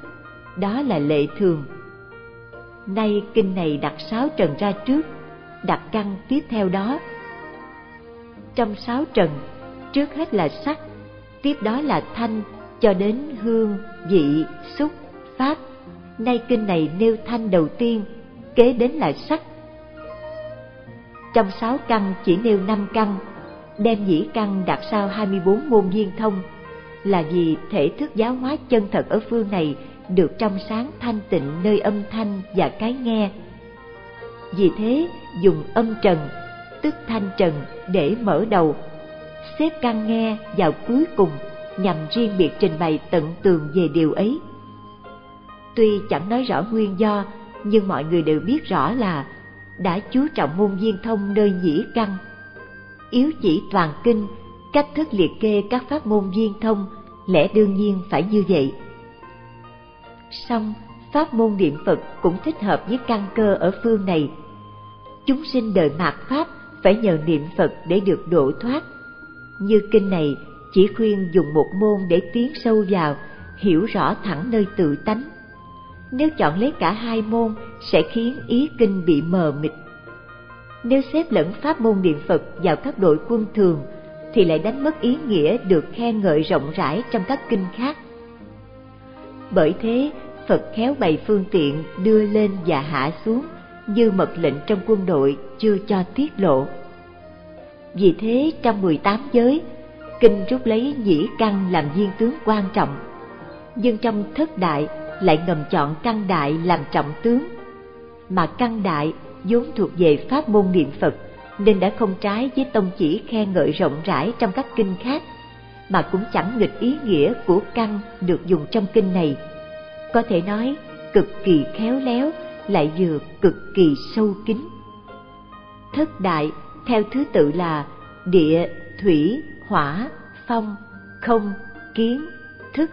đó là lệ thường. Nay kinh này đặt sáu trần ra trước, đặt căn tiếp theo đó. Trong sáu trần, trước hết là sắc, tiếp đó là thanh, cho đến hương, vị, xúc, pháp. Nay kinh này nêu thanh đầu tiên, kế đến là sắc trong sáu căn chỉ nêu năm căn đem nhĩ căn đặt sau 24 môn viên thông là vì thể thức giáo hóa chân thật ở phương này được trong sáng thanh tịnh nơi âm thanh và cái nghe. Vì thế dùng âm trần, tức thanh trần để mở đầu, xếp căn nghe vào cuối cùng nhằm riêng biệt trình bày tận tường về điều ấy. Tuy chẳng nói rõ nguyên do, nhưng mọi người đều biết rõ là đã chú trọng môn viên thông nơi nhĩ căn. Yếu chỉ toàn kinh, cách thức liệt kê các pháp môn viên thông lẽ đương nhiên phải như vậy. Song, pháp môn niệm Phật cũng thích hợp với căn cơ ở phương này. Chúng sinh đời mạt Pháp phải nhờ niệm Phật để được độ thoát. Như kinh này chỉ khuyên dùng một môn để tiến sâu vào, hiểu rõ thẳng nơi tự tánh. Nếu chọn lấy cả hai môn sẽ khiến ý kinh bị mờ mịt. Nếu xếp lẫn pháp môn niệm Phật vào các đội quân thường thì lại đánh mất ý nghĩa được khen ngợi rộng rãi trong các kinh khác. Bởi thế, Phật khéo bày phương tiện đưa lên và hạ xuống như mật lệnh trong quân đội chưa cho tiết lộ. Vì thế trong 18 giới, kinh rút lấy nhĩ căn làm viên tướng quan trọng, nhưng trong thất đại lại ngầm chọn căn đại làm trọng tướng, mà căn đại vốn thuộc về pháp môn niệm Phật nên đã không trái với tông chỉ khen ngợi rộng rãi trong các kinh khác, mà cũng chẳng nghịch ý nghĩa của căn được dùng trong kinh này. Có thể nói cực kỳ khéo léo lại vừa cực kỳ sâu kín. Thất đại theo thứ tự là địa, thủy, hỏa, phong, không, kiến, thức.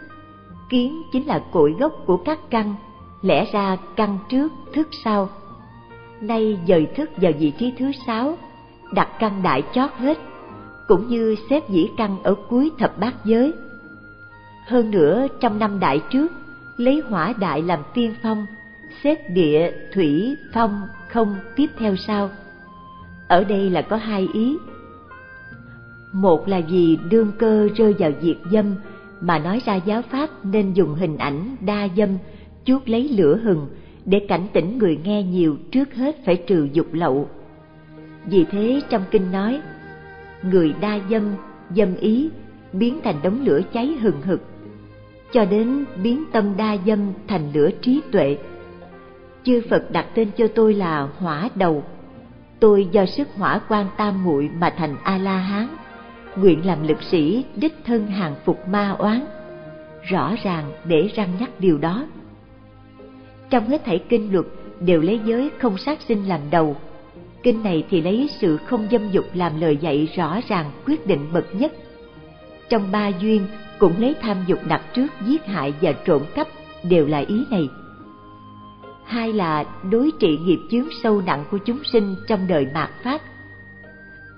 Kiến chính là cội gốc của các căn, lẽ ra căn trước, thức sau. Nay dời thức vào vị trí thứ sáu đặt căn đại chót hết cũng như xếp dĩ căn ở cuối thập bát giới. Hơn nữa trong năm đại trước, lấy hỏa đại làm tiên phong, xếp địa, thủy, phong, không tiếp theo sau. Ở đây là có hai ý. Một là vì đương cơ rơi vào diệt dâm mà nói ra giáo pháp nên dùng hình ảnh đa dâm chuốt lấy lửa hừng để cảnh tỉnh người nghe nhiều trước hết phải trừ dục lậu. Vì thế trong kinh nói, người đa dâm, dâm ý biến thành đống lửa cháy hừng hực, cho đến biến tâm đa dâm thành lửa trí tuệ. Chư Phật đặt tên cho tôi là hỏa đầu. Tôi do sức hỏa quan tam muội mà thành A-la-hán, nguyện làm lực sĩ đích thân hàng phục ma oán. Rõ ràng để răng nhắc điều đó trong hết thảy kinh luật đều lấy giới không sát sinh làm đầu. Kinh này thì lấy sự không dâm dục làm lời dạy rõ ràng quyết định bậc nhất. Trong ba duyên cũng lấy tham dục đặt trước giết hại và trộm cắp đều là ý này. Hai là đối trị nghiệp chướng sâu nặng của chúng sinh trong đời mạt Pháp.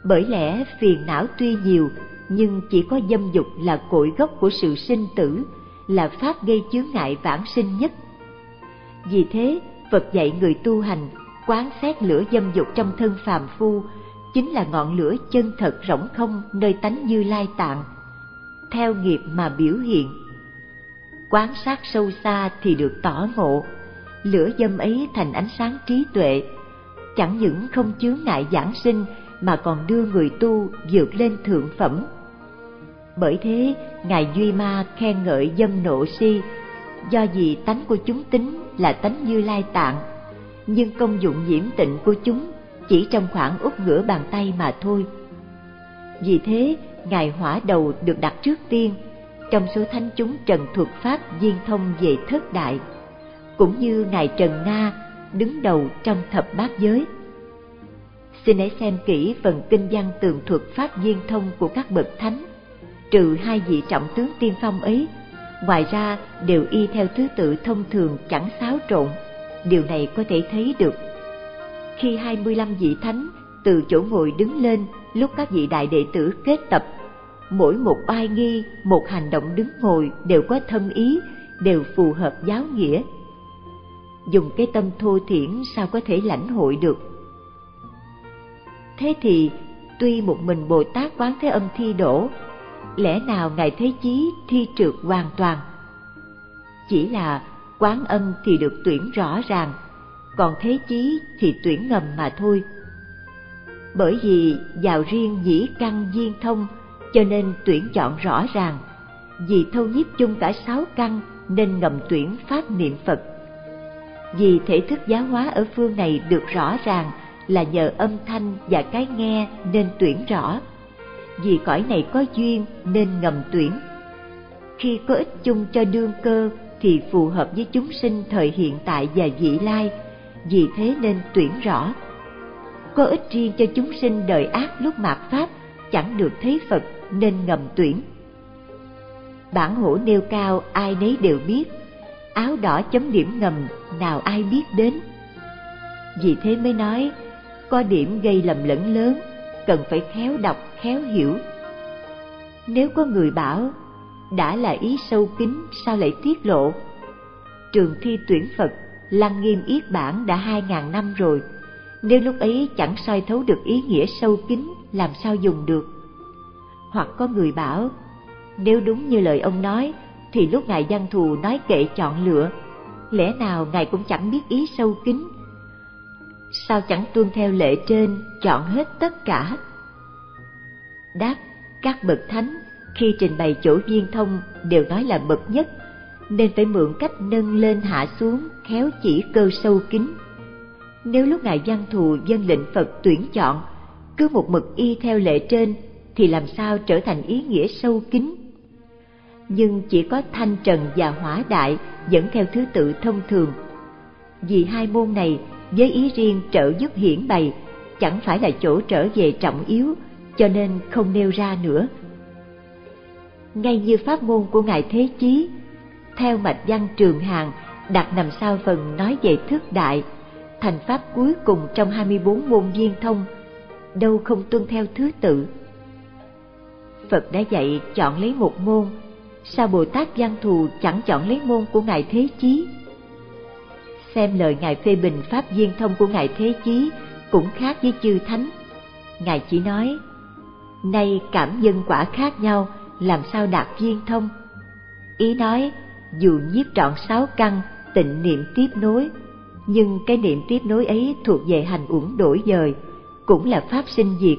Bởi lẽ phiền não tuy nhiều nhưng chỉ có dâm dục là cội gốc của sự sinh tử, là pháp gây chướng ngại vãng sinh nhất vì thế, Phật dạy người tu hành quán xét lửa dâm dục trong thân phàm phu chính là ngọn lửa chân thật rỗng không nơi tánh như lai tạng, theo nghiệp mà biểu hiện. Quán sát sâu xa thì được tỏ ngộ, lửa dâm ấy thành ánh sáng trí tuệ, chẳng những không chướng ngại giảng sinh mà còn đưa người tu vượt lên thượng phẩm. Bởi thế, Ngài Duy Ma khen ngợi dâm nộ si do vì tánh của chúng tính là tánh như lai tạng, nhưng công dụng nhiễm tịnh của chúng chỉ trong khoảng úp ngửa bàn tay mà thôi. Vì thế, Ngài Hỏa Đầu được đặt trước tiên trong số thánh chúng Trần Thuật Pháp viên thông về thất đại, cũng như Ngài Trần Na đứng đầu trong thập bát giới. Xin hãy xem kỹ phần kinh văn tường thuật Pháp viên thông của các bậc thánh, trừ hai vị trọng tướng tiên phong ấy ngoài ra đều y theo thứ tự thông thường chẳng xáo trộn. Điều này có thể thấy được. Khi 25 vị thánh từ chỗ ngồi đứng lên lúc các vị đại đệ tử kết tập mỗi một oai nghi một hành động đứng ngồi đều có thân ý đều phù hợp giáo nghĩa. Dùng cái tâm thô thiển sao có thể lãnh hội được? Thế thì, tuy một mình bồ tát quán thế âm thi đổ, lẽ nào ngài thế chí thi trượt hoàn toàn? Chỉ là quán âm thì được tuyển rõ ràng, còn thế chí thì tuyển ngầm mà thôi. Bởi vì vào riêng dĩ căn duyên thông, cho nên tuyển chọn rõ ràng. Vì thâu nhiếp chung cả sáu căn, nên ngầm tuyển pháp niệm phật. Vì thể thức giáo hóa ở phương này được rõ ràng là nhờ âm thanh và cái nghe nên tuyển rõ. Vì cõi này có duyên nên ngầm tuyển. Khi có ích chung cho đương cơ thì phù hợp với chúng sinh thời hiện tại và vị lai, vì thế nên tuyển rõ. Có ích riêng cho chúng sinh đời ác lúc mạt pháp, chẳng được thấy phật nên ngầm tuyển. Bản hổ nêu cao, ai nấy đều biết. Áo đỏ chấm điểm ngầm, nào ai biết đến. Vì thế mới nói có điểm gây lầm lẫn lớn, cần phải khéo đọc, khéo hiểu. Nếu có người bảo, đã là ý sâu kín, sao lại tiết lộ? Trường thi tuyển phật lăng nghiêm yết bản đã hai ngàn năm rồi. Nếu lúc ấy chẳng soi thấu được ý nghĩa sâu kín, làm sao dùng được? Hoặc có người bảo, nếu đúng như lời ông nói, thì lúc ngài văn thù nói kệ chọn lựa, lẽ nào ngài cũng chẳng biết ý sâu kín sao chẳng tuân theo lệ trên, chọn hết tất cả. Đáp, các bậc thánh, khi trình bày chỗ viên thông, đều nói là bậc nhất, nên phải mượn cách nâng lên hạ xuống, khéo chỉ cơ sâu kín. Nếu lúc ngài văn thù dân lệnh phật tuyển chọn, cứ một mực y theo lệ trên, thì làm sao trở thành ý nghĩa sâu kín? Nhưng chỉ có thanh trần và hỏa đại dẫn theo thứ tự thông thường. Vì hai môn này với ý riêng trợ giúp hiển bày chẳng phải là chỗ trở về trọng yếu cho nên không nêu ra nữa ngay như pháp môn của ngài thế chí theo mạch văn trường hàng đặt nằm sau phần nói về thước đại thành pháp cuối cùng trong 24 môn viên thông đâu không tuân theo thứ tự Phật đã dạy chọn lấy một môn, sao Bồ Tát Văn Thù chẳng chọn lấy môn của Ngài Thế Chí? Xem lời Ngài phê bình Pháp viên thông của Ngài Thế Chí cũng khác với chư Thánh. Ngài chỉ nói, nay cảm nhân quả khác nhau, làm sao đạt viên thông? Ý nói, dù nhiếp trọn sáu căn, tịnh niệm tiếp nối, nhưng cái niệm tiếp nối ấy thuộc về hành uẩn đổi dời, cũng là pháp sinh diệt.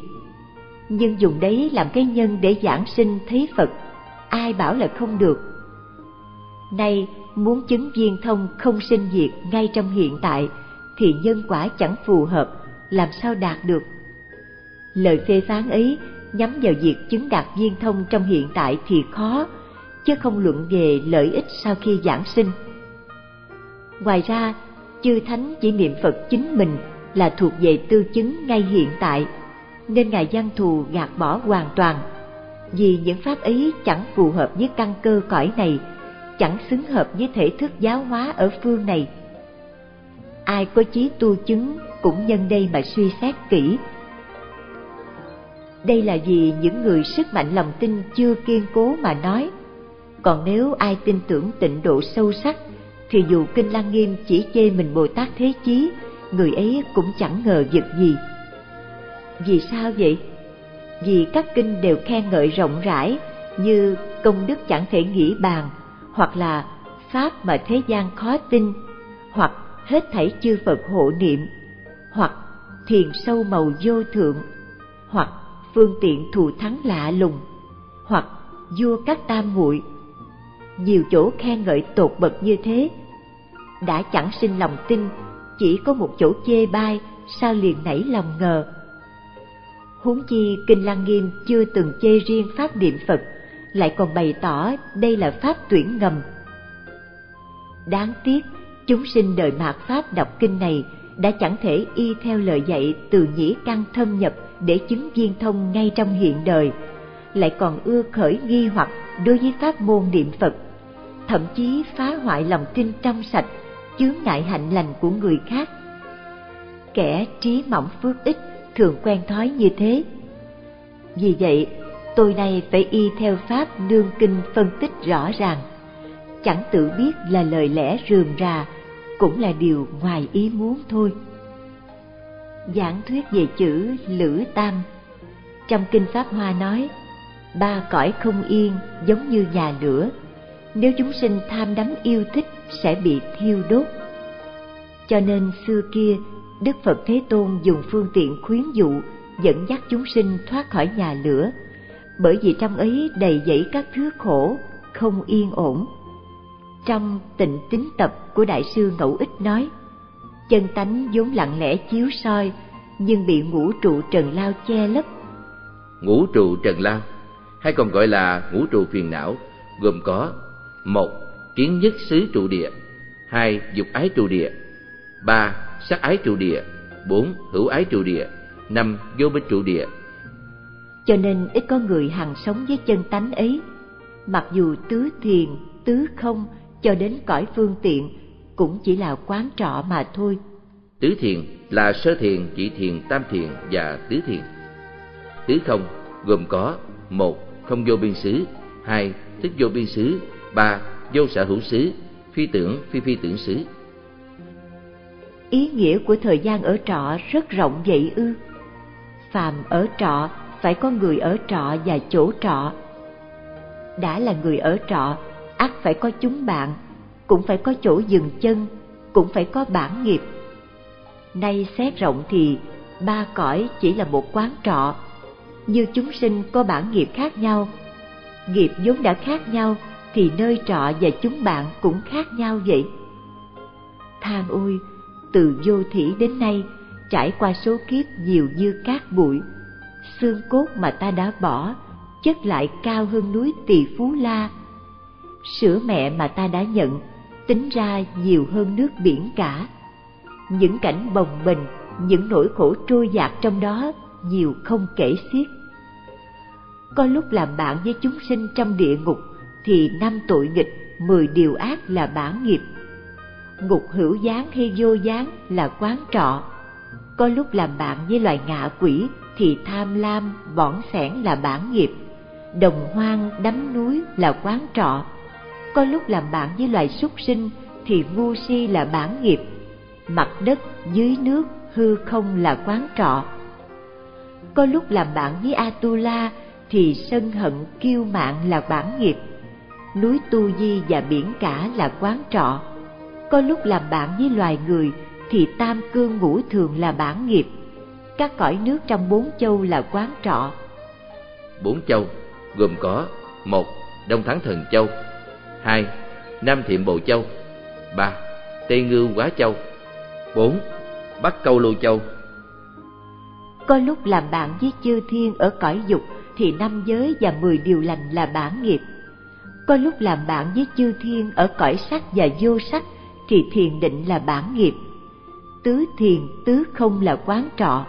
Nhưng dùng đấy làm cái nhân để giảng sinh thấy Phật, ai bảo là không được. Nay muốn chứng viên thông không sinh diệt ngay trong hiện tại thì nhân quả chẳng phù hợp, làm sao đạt được. Lời phê phán ấy nhắm vào việc chứng đạt viên thông trong hiện tại thì khó, chứ không luận về lợi ích sau khi giảng sinh. Ngoài ra, chư thánh chỉ niệm Phật chính mình là thuộc về tư chứng ngay hiện tại, nên Ngài gian Thù gạt bỏ hoàn toàn, vì những pháp ấy chẳng phù hợp với căn cơ cõi này, chẳng xứng hợp với thể thức giáo hóa ở phương này. Ai có chí tu chứng cũng nhân đây mà suy xét kỹ. Đây là vì những người sức mạnh lòng tin chưa kiên cố mà nói, còn nếu ai tin tưởng tịnh độ sâu sắc thì dù kinh lăng nghiêm chỉ chê mình bồ tát thế chí người ấy cũng chẳng ngờ vực gì vì sao vậy vì các kinh đều khen ngợi rộng rãi như công đức chẳng thể nghĩ bàn hoặc là pháp mà thế gian khó tin, hoặc hết thảy chư phật hộ niệm, hoặc thiền sâu màu vô thượng, hoặc phương tiện thù thắng lạ lùng, hoặc vua các tam muội. Nhiều chỗ khen ngợi tột bậc như thế, đã chẳng sinh lòng tin, chỉ có một chỗ chê bai sao liền nảy lòng ngờ. Huống chi kinh lăng nghiêm chưa từng chê riêng pháp niệm phật lại còn bày tỏ đây là pháp tuyển ngầm. Đáng tiếc, chúng sinh đời mạt pháp đọc kinh này đã chẳng thể y theo lời dạy từ nhĩ căn thâm nhập để chứng viên thông ngay trong hiện đời, lại còn ưa khởi nghi hoặc đối với pháp môn niệm phật, thậm chí phá hoại lòng tin trong sạch, chướng ngại hạnh lành của người khác. Kẻ trí mỏng phước ít thường quen thói như thế. Vì vậy tôi này phải y theo pháp đương kinh phân tích rõ ràng. Chẳng tự biết là lời lẽ rườm rà cũng là điều ngoài ý muốn thôi. Giảng thuyết về chữ lữ tam trong kinh pháp hoa nói ba cõi không yên giống như nhà lửa. Nếu chúng sinh tham đắm yêu thích sẽ bị thiêu đốt. Cho nên xưa kia, Đức Phật Thế Tôn dùng phương tiện khuyến dụ dẫn dắt chúng sinh thoát khỏi nhà lửa, bởi vì trong ấy đầy dẫy các thứ khổ, không yên ổn. Trong tịnh tính tập của Đại sư Ngẫu Ích nói, chân tánh vốn lặng lẽ chiếu soi, nhưng bị ngũ trụ trần lao che lấp. Ngũ trụ trần lao, hay còn gọi là ngũ trụ phiền não, gồm có một kiến nhất xứ trụ địa hai dục ái trụ địa ba sắc ái trụ địa bốn hữu ái trụ địa năm vô minh trụ địa cho nên ít có người hằng sống với chân tánh ấy. Mặc dù tứ thiền tứ không cho đến cõi phương tiện cũng chỉ là quán trọ mà thôi. Tứ thiền là sơ thiền chỉ thiền tam thiền và tứ thiền. Tứ không gồm có một không vô biên xứ hai thức vô biên xứ ba vô sở hữu xứ phi tưởng phi phi tưởng xứ. Ý nghĩa của thời gian ở trọ rất rộng vậy ư? Phàm ở trọ phải có người ở trọ và chỗ trọ. Đã là người ở trọ ắt phải có chúng bạn cũng phải có chỗ dừng chân cũng phải có bản nghiệp. Nay xét rộng thì ba cõi chỉ là một quán trọ. Như chúng sinh có bản nghiệp khác nhau nghiệp vốn đã khác nhau thì nơi trọ và chúng bạn cũng khác nhau vậy. Than ôi, từ vô thủy đến nay, trải qua số kiếp nhiều như cát bụi, xương cốt mà ta đã bỏ, chất lại cao hơn núi Tỳ Phú La. Sữa mẹ mà ta đã nhận, tính ra nhiều hơn nước biển cả. Những cảnh bồng bềnh, những nỗi khổ trôi dạt trong đó nhiều không kể xiết. Có lúc làm bạn với chúng sinh trong địa ngục thì năm tội nghịch, mười điều ác là bản nghiệp. Ngục hữu gián hay vô gián là quán trọ. Có lúc làm bạn với loài ngạ quỷ thì tham lam, bỏng sẻn là bản nghiệp. đồng hoang đắm núi là quán trọ. Có lúc làm bạn với loài súc sinh thì ngu si là bản nghiệp. Mặt đất dưới nước hư không là quán trọ. Có lúc làm bạn với atula thì sân hận kiêu mạn là bản nghiệp. Núi tu di và biển cả là quán trọ. Có lúc làm bạn với loài người thì tam cương ngũ thường là bản nghiệp các cõi nước trong bốn châu là quán trọ. Bốn châu gồm có một đông thắng thần châu hai nam thiệm bồ châu ba tây ngưu quá châu bốn bắc câu lưu châu. Có lúc làm bạn với chư thiên ở cõi dục thì năm giới và mười điều lành là bản nghiệp. Có lúc làm bạn với chư thiên ở cõi sắc và vô sắc thì thiền định là bản nghiệp. Tứ thiền tứ không là quán trọ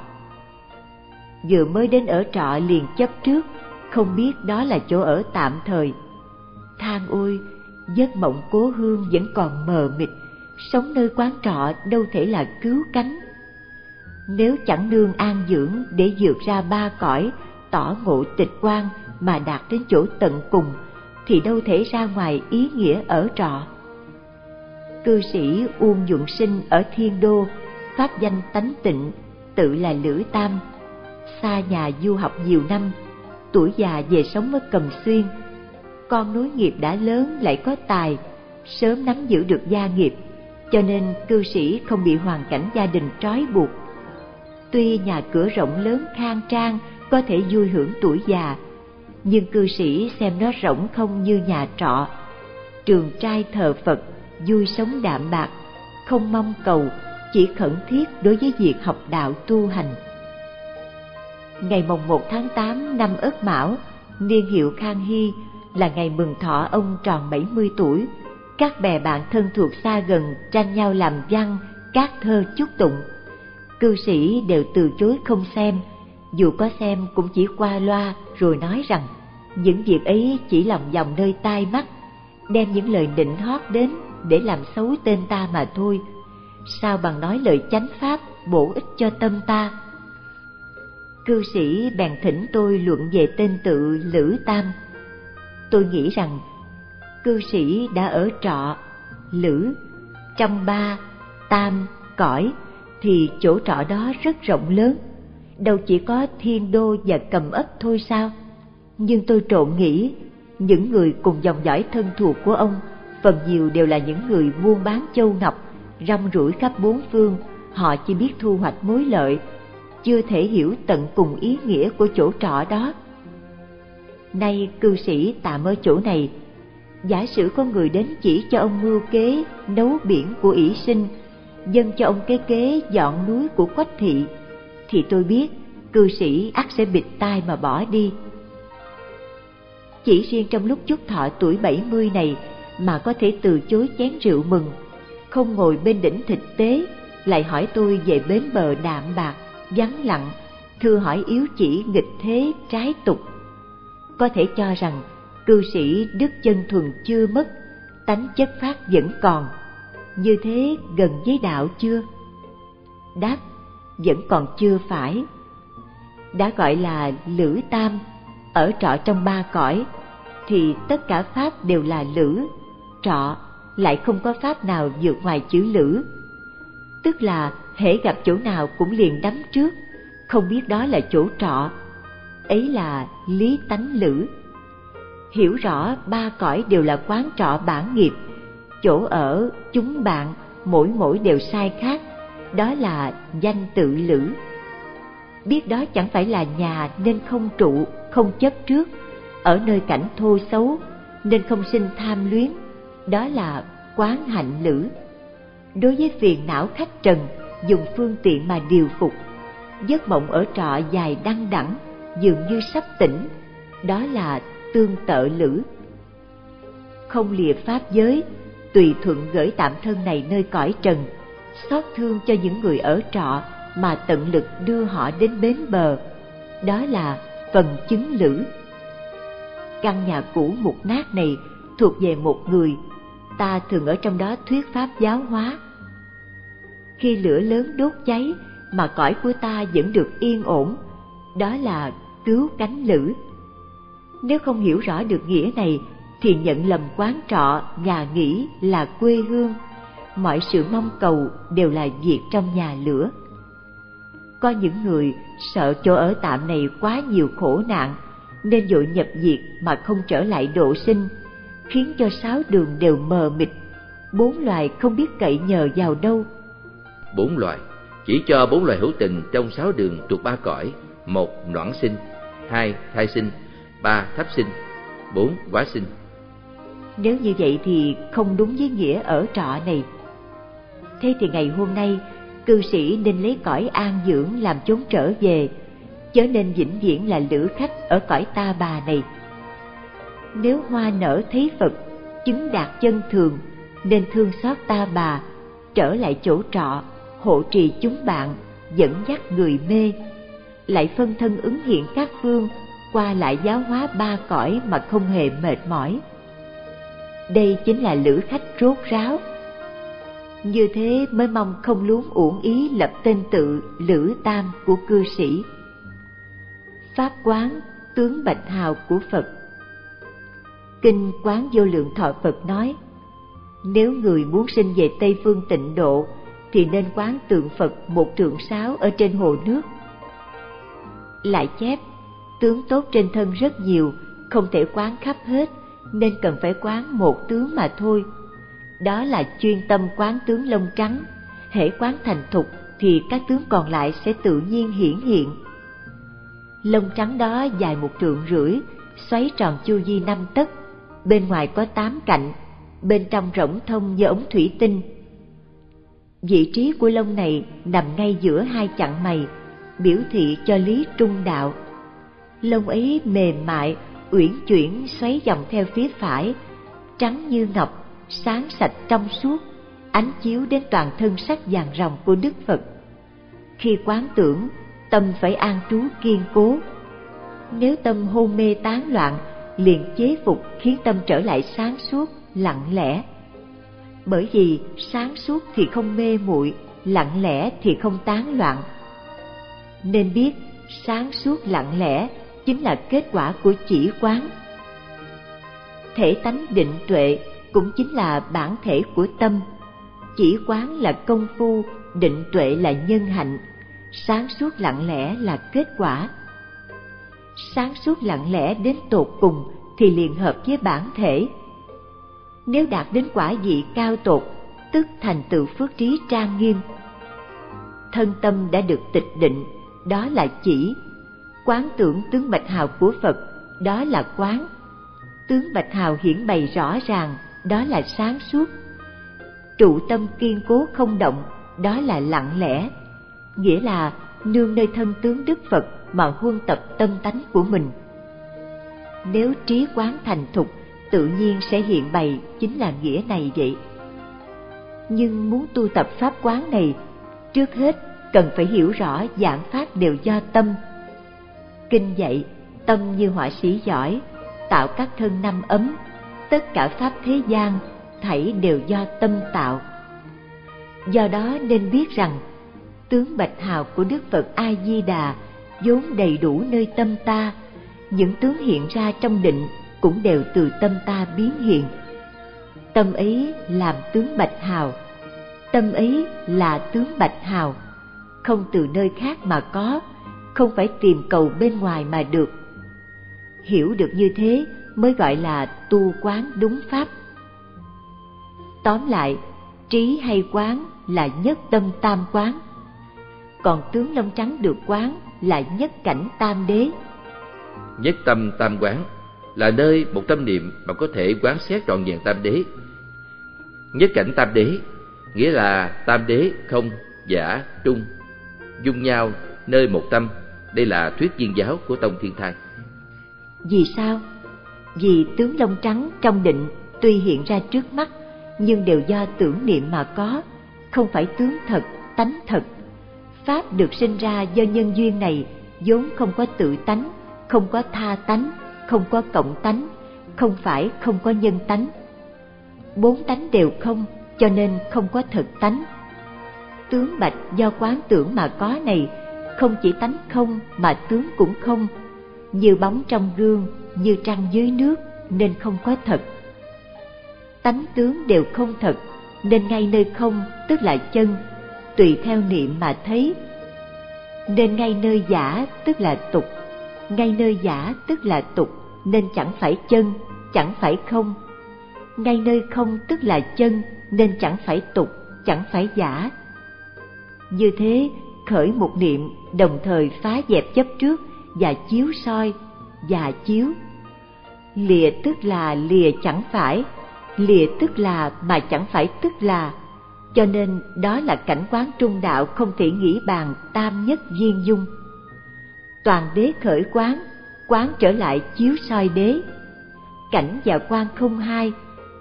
vừa mới đến ở trọ liền chấp trước, không biết đó là chỗ ở tạm thời. Than ôi, giấc mộng cố hương vẫn còn mờ mịt, sống nơi quán trọ đâu thể là cứu cánh. Nếu chẳng nương an dưỡng để vượt ra ba cõi, tỏ ngộ tịch quan mà đạt đến chỗ tận cùng, thì đâu thể ra ngoài ý nghĩa ở trọ. Cư sĩ uông dụng sinh ở thiên đô, pháp danh tánh tịnh, tự là lữ tam xa nhà du học nhiều năm, tuổi già về sống ở cầm xuyên. Con nối nghiệp đã lớn lại có tài, sớm nắm giữ được gia nghiệp, cho nên cư sĩ không bị hoàn cảnh gia đình trói buộc. Tuy nhà cửa rộng lớn khang trang, có thể vui hưởng tuổi già, nhưng cư sĩ xem nó rỗng không như nhà trọ. Trường trai thờ phật, vui sống đạm bạc, không mong cầu, chỉ khẩn thiết đối với việc học đạo tu hành ngày mồng 1 tháng 8 năm Ất Mão, niên hiệu Khang Hy là ngày mừng thọ ông tròn 70 tuổi. Các bè bạn thân thuộc xa gần tranh nhau làm văn, các thơ chúc tụng. Cư sĩ đều từ chối không xem, dù có xem cũng chỉ qua loa rồi nói rằng những việc ấy chỉ lòng vòng nơi tai mắt, đem những lời định hót đến để làm xấu tên ta mà thôi. Sao bằng nói lời chánh pháp bổ ích cho tâm ta? Cư sĩ bèn thỉnh tôi luận về tên tự Lữ Tam. Tôi nghĩ rằng cư sĩ đã ở trọ, Lữ, trong ba, tam, cõi thì chỗ trọ đó rất rộng lớn, đâu chỉ có thiên đô và cầm ấp thôi sao? Nhưng tôi trộn nghĩ, những người cùng dòng dõi thân thuộc của ông phần nhiều đều là những người buôn bán châu ngọc, rong rủi khắp bốn phương, họ chỉ biết thu hoạch mối lợi chưa thể hiểu tận cùng ý nghĩa của chỗ trọ đó. Nay cư sĩ tạm ở chỗ này, giả sử có người đến chỉ cho ông mưu kế nấu biển của ỷ sinh, dâng cho ông cái kế dọn núi của quách thị, thì tôi biết cư sĩ ắt sẽ bịt tai mà bỏ đi. Chỉ riêng trong lúc chúc thọ tuổi 70 này mà có thể từ chối chén rượu mừng, không ngồi bên đỉnh thịt tế, lại hỏi tôi về bến bờ đạm bạc vắng lặng thư hỏi yếu chỉ nghịch thế trái tục. Có thể cho rằng, cư sĩ đức chân thuần chưa mất, tánh chất phát vẫn còn. Như thế gần với đạo chưa? Đáp, vẫn còn chưa phải. Đã gọi là lữ tam, ở trọ trong ba cõi, thì tất cả pháp đều là lữ. Trọ lại không có pháp nào vượt ngoài chữ lữ. Tức là hễ gặp chỗ nào cũng liền đắm trước. Không biết đó là chỗ trọ. Ấy là lý tánh lữ. Hiểu rõ ba cõi đều là quán trọ bản nghiệp. Chỗ ở, chúng bạn, mỗi mỗi đều sai khác. Đó là danh tự lữ. Biết đó chẳng phải là nhà nên không trụ, không chấp trước. Ở nơi cảnh thô xấu nên không sinh tham luyến. Đó là quán hạnh lữ. Đối với phiền não khách trần dùng phương tiện mà điều phục. Giấc mộng ở trọ dài đăng đẳng, dường như sắp tỉnh. Đó là tương tự lữ. Không lìa pháp giới, tùy thuận gửi tạm thân này nơi cõi trần, xót thương cho những người ở trọ mà tận lực đưa họ đến bến bờ. Đó là phần chứng lữ. Căn nhà cũ mục nát này thuộc về một người. Ta thường ở trong đó thuyết pháp giáo hóa khi lửa lớn đốt cháy mà cõi của ta vẫn được yên ổn, đó là cứu cánh lữ nếu không hiểu rõ được nghĩa này thì nhận lầm quán trọ, nhà nghỉ là quê hương. Mọi sự mong cầu đều là việc trong nhà lửa. Có những người sợ chỗ ở tạm này quá nhiều khổ nạn, nên dội nhập diệt mà không trở lại độ sinh, khiến cho sáu đường đều mờ mịt. Bốn loài không biết cậy nhờ vào đâu bốn loài. Chỉ cho bốn loài hữu tình trong sáu đường thuộc ba cõi, một noãn sinh, hai thai sinh, ba thấp sinh, bốn quá sinh. Nếu như vậy thì không đúng với nghĩa ở trọ này. Thế thì ngày hôm nay, cư sĩ nên lấy cõi an dưỡng làm chốn trở về, chớ nên vĩnh viễn là lữ khách ở cõi ta bà này. Nếu hoa nở thấy phật, chứng đạt chân thường, nên thương xót ta bà, trở lại chỗ trọ hộ trì chúng bạn, dẫn dắt người mê. Lại phân thân ứng hiện các phương, qua lại giáo hóa ba cõi mà không hề mệt mỏi. Đây chính là lữ khách rốt ráo. Như thế mới mong không luống uổng ý lập tên tự lữ tam của cư sĩ. Pháp quán tướng bạch hào của phật. Kinh quán vô lượng thọ phật nói, nếu người muốn sinh về tây phương tịnh độ thì nên quán tượng phật một trượng sáo ở trên hồ nước. Lại chép, tướng tốt trên thân rất nhiều, không thể quán khắp hết, nên cần phải quán một tướng mà thôi. Đó là chuyên tâm quán tướng lông trắng, hễ quán thành thục thì các tướng còn lại sẽ tự nhiên hiển hiện. Lông trắng đó dài một trượng rưỡi, xoáy tròn chu vi năm tấc, bên ngoài có tám cạnh, bên trong rỗng thông như ống thủy tinh vị trí của lông này nằm ngay giữa hai chặng mày, biểu thị cho lý trung đạo. Lông ấy mềm mại, uyển chuyển xoáy vòng theo phía phải, trắng như ngọc, sáng sạch trong suốt, ánh chiếu đến toàn thân sắc vàng ròng của đức phật. Khi quán tưởng, tâm phải an trú kiên cố. Nếu tâm hôn mê tán loạn, liền chế phục khiến tâm trở lại sáng suốt, lặng lẽ bởi vì sáng suốt thì không mê muội, lặng lẽ thì không tán loạn. Nên biết, sáng suốt lặng lẽ chính là kết quả của chỉ quán. Thể tánh định tuệ cũng chính là bản thể của tâm. Chỉ quán là công phu, định tuệ là nhân hạnh. Sáng suốt lặng lẽ là kết quả. Sáng suốt lặng lẽ đến tột cùng thì liền hợp với bản thể nếu đạt đến quả vị cao tột, tức thành tựu phước trí trang nghiêm, thân tâm đã được tịch định, đó là chỉ. Quán tưởng tướng bạch hào của phật, đó là quán. Tướng bạch hào hiển bày rõ ràng, đó là sáng suốt. Trụ tâm kiên cố không động, đó là lặng lẽ. Nghĩa là nương nơi thân tướng đức phật mà huân tập tâm tánh của mình. Nếu trí quán thành thục tự nhiên sẽ hiện bày chính là nghĩa này vậy. Nhưng muốn tu tập pháp quán này, trước hết cần phải hiểu rõ giảng pháp đều do tâm. Kinh dạy, tâm như họa sĩ giỏi, tạo các thân năm ấm, tất cả pháp thế gian, thảy đều do tâm tạo. Do đó nên biết rằng, tướng bạch hào của đức phật a di đà vốn đầy đủ nơi tâm ta, những tướng hiện ra trong định cũng đều từ tâm ta biến hiện. Tâm ấy làm tướng bạch hào. Tâm ấy là tướng bạch hào. Không từ nơi khác mà có, không phải tìm cầu bên ngoài mà được. Hiểu được như thế mới gọi là tu quán đúng pháp. Tóm lại, trí hay quán là nhất tâm tam quán. Còn tướng lông trắng được quán là nhất cảnh tam đế. Nhất tâm tam quán là nơi một tâm niệm mà có thể quán xét trọn vẹn tam đế. Nhất cảnh tam đế, nghĩa là tam đế không, giả, trung, dung nhau nơi một tâm. Đây là thuyết viên giáo của tông thiên thai. Vì sao? Vì tướng lông trắng trong định tuy hiện ra trước mắt, nhưng đều do tưởng niệm mà có, không phải tướng thật, tánh thật. Pháp được sinh ra do nhân duyên này, vốn không có tự tánh, không có tha tánh không có cộng tánh không phải không có nhân tánh bốn tánh đều không cho nên không có thực tánh tướng bạch do quán tưởng mà có này không chỉ tánh không mà tướng cũng không như bóng trong gương, như trăng dưới nước nên không có thật. Tánh tướng đều không thật nên ngay nơi không tức là chân, tùy theo niệm mà thấy. Nên ngay nơi giả tức là tục, ngay nơi giả tức là tục nên chẳng phải chân, chẳng phải không. Ngay nơi không tức là chân nên chẳng phải tục, chẳng phải giả. Như thế, khởi một niệm đồng thời phá dẹp chấp trước và chiếu soi và chiếu lìa tức là lìa chẳng phải lìa tức là mà chẳng phải tức là cho nên đó là cảnh quán trung đạo không thể nghĩ bàn tam nhất viên dung toàn đế khởi quán quán trở lại chiếu soi đế. Cảnh và quan không hai,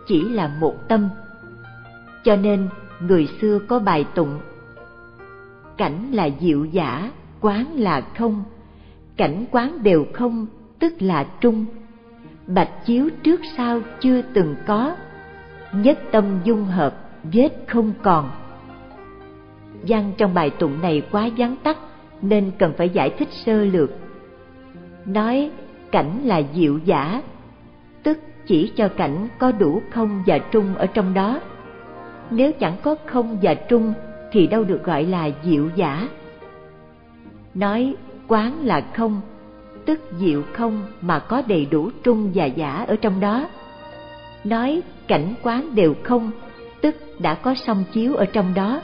chỉ là một tâm. Cho nên, người xưa có bài tụng, cảnh là diệu giả, quán là không. Cảnh quán đều không, tức là trung. Bạch chiếu trước sau chưa từng có, nhất tâm dung hợp, vết không còn. Văn trong bài tụng này quá vắn tắt nên cần phải giải thích sơ lược. Nói cảnh là diệu giả, tức chỉ cho cảnh có đủ không và trung ở trong đó. Nếu chẳng có không và trung thì đâu được gọi là diệu giả. Nói quán là không, tức diệu không mà có đầy đủ trung và giả ở trong đó. Nói cảnh quán đều không, tức đã có song chiếu ở trong đó.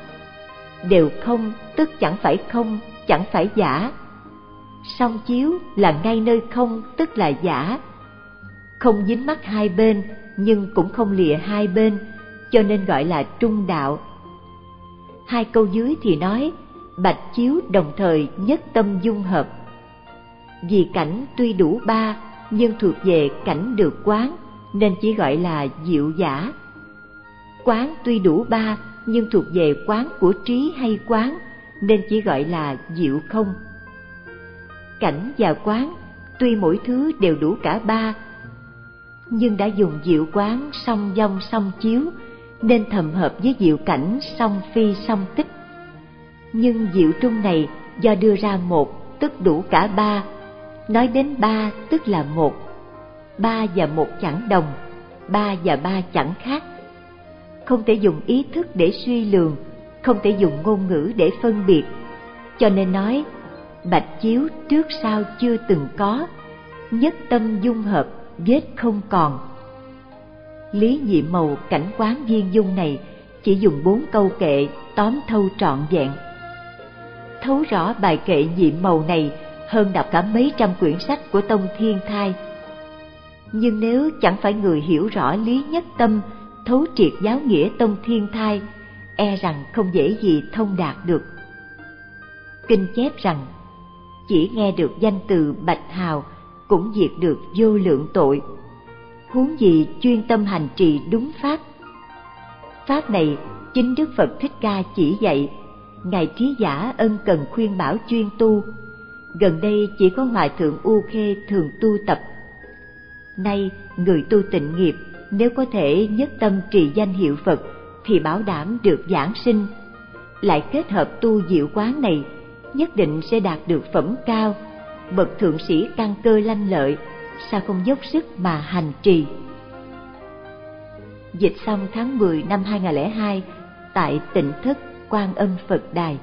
Đều không, tức chẳng phải không chẳng phải giả. Song chiếu là ngay nơi không, tức là giả. Không dính mắt hai bên, nhưng cũng không lìa hai bên, cho nên gọi là trung đạo. Hai câu dưới thì nói, bạch chiếu đồng thời nhất tâm dung hợp. Vì cảnh tuy đủ ba, nhưng thuộc về cảnh được quán, nên chỉ gọi là diệu giả. Quán tuy đủ ba, nhưng thuộc về quán của trí hay quán nên chỉ gọi là diệu không. Cảnh và quán, tuy mỗi thứ đều đủ cả ba, nhưng đã dùng diệu quán song dông song chiếu, nên thầm hợp với diệu cảnh song phi song tích. Nhưng diệu trung này do đưa ra một, tức đủ cả ba, nói đến ba, tức là một. Ba và một chẳng đồng, ba và ba chẳng khác. Không thể dùng ý thức để suy lường không thể dùng ngôn ngữ để phân biệt. Cho nên nói, bạch chiếu trước sau chưa từng có, nhất tâm dung hợp, vết không còn. Lý nhị màu cảnh quán viên dung này chỉ dùng bốn câu kệ, tóm thâu trọn vẹn. Thấu rõ bài kệ nhị màu này hơn đọc cả mấy trăm quyển sách của tông thiên thai. Nhưng nếu chẳng phải người hiểu rõ lý nhất tâm, thấu triệt giáo nghĩa tông thiên thai e rằng không dễ gì thông đạt được. Kinh chép rằng, chỉ nghe được danh từ bạch hào cũng diệt được vô lượng tội. Huống gì chuyên tâm hành trì đúng pháp. Pháp này chính đức phật thích ca chỉ dạy, ngài trí giả ân cần khuyên bảo chuyên tu. Gần đây chỉ có hòa thượng u khê thường tu tập. Nay, người tu tịnh nghiệp, nếu có thể nhất tâm trì danh hiệu phật thì bảo đảm được giảng sinh. Lại kết hợp tu diệu quán này, nhất định sẽ đạt được phẩm cao. Bậc thượng sĩ căn cơ lanh lợi, sao không dốc sức mà hành trì? Dịch xong tháng 10 năm 2002 tại tỉnh thất Quan Âm Phật Đài.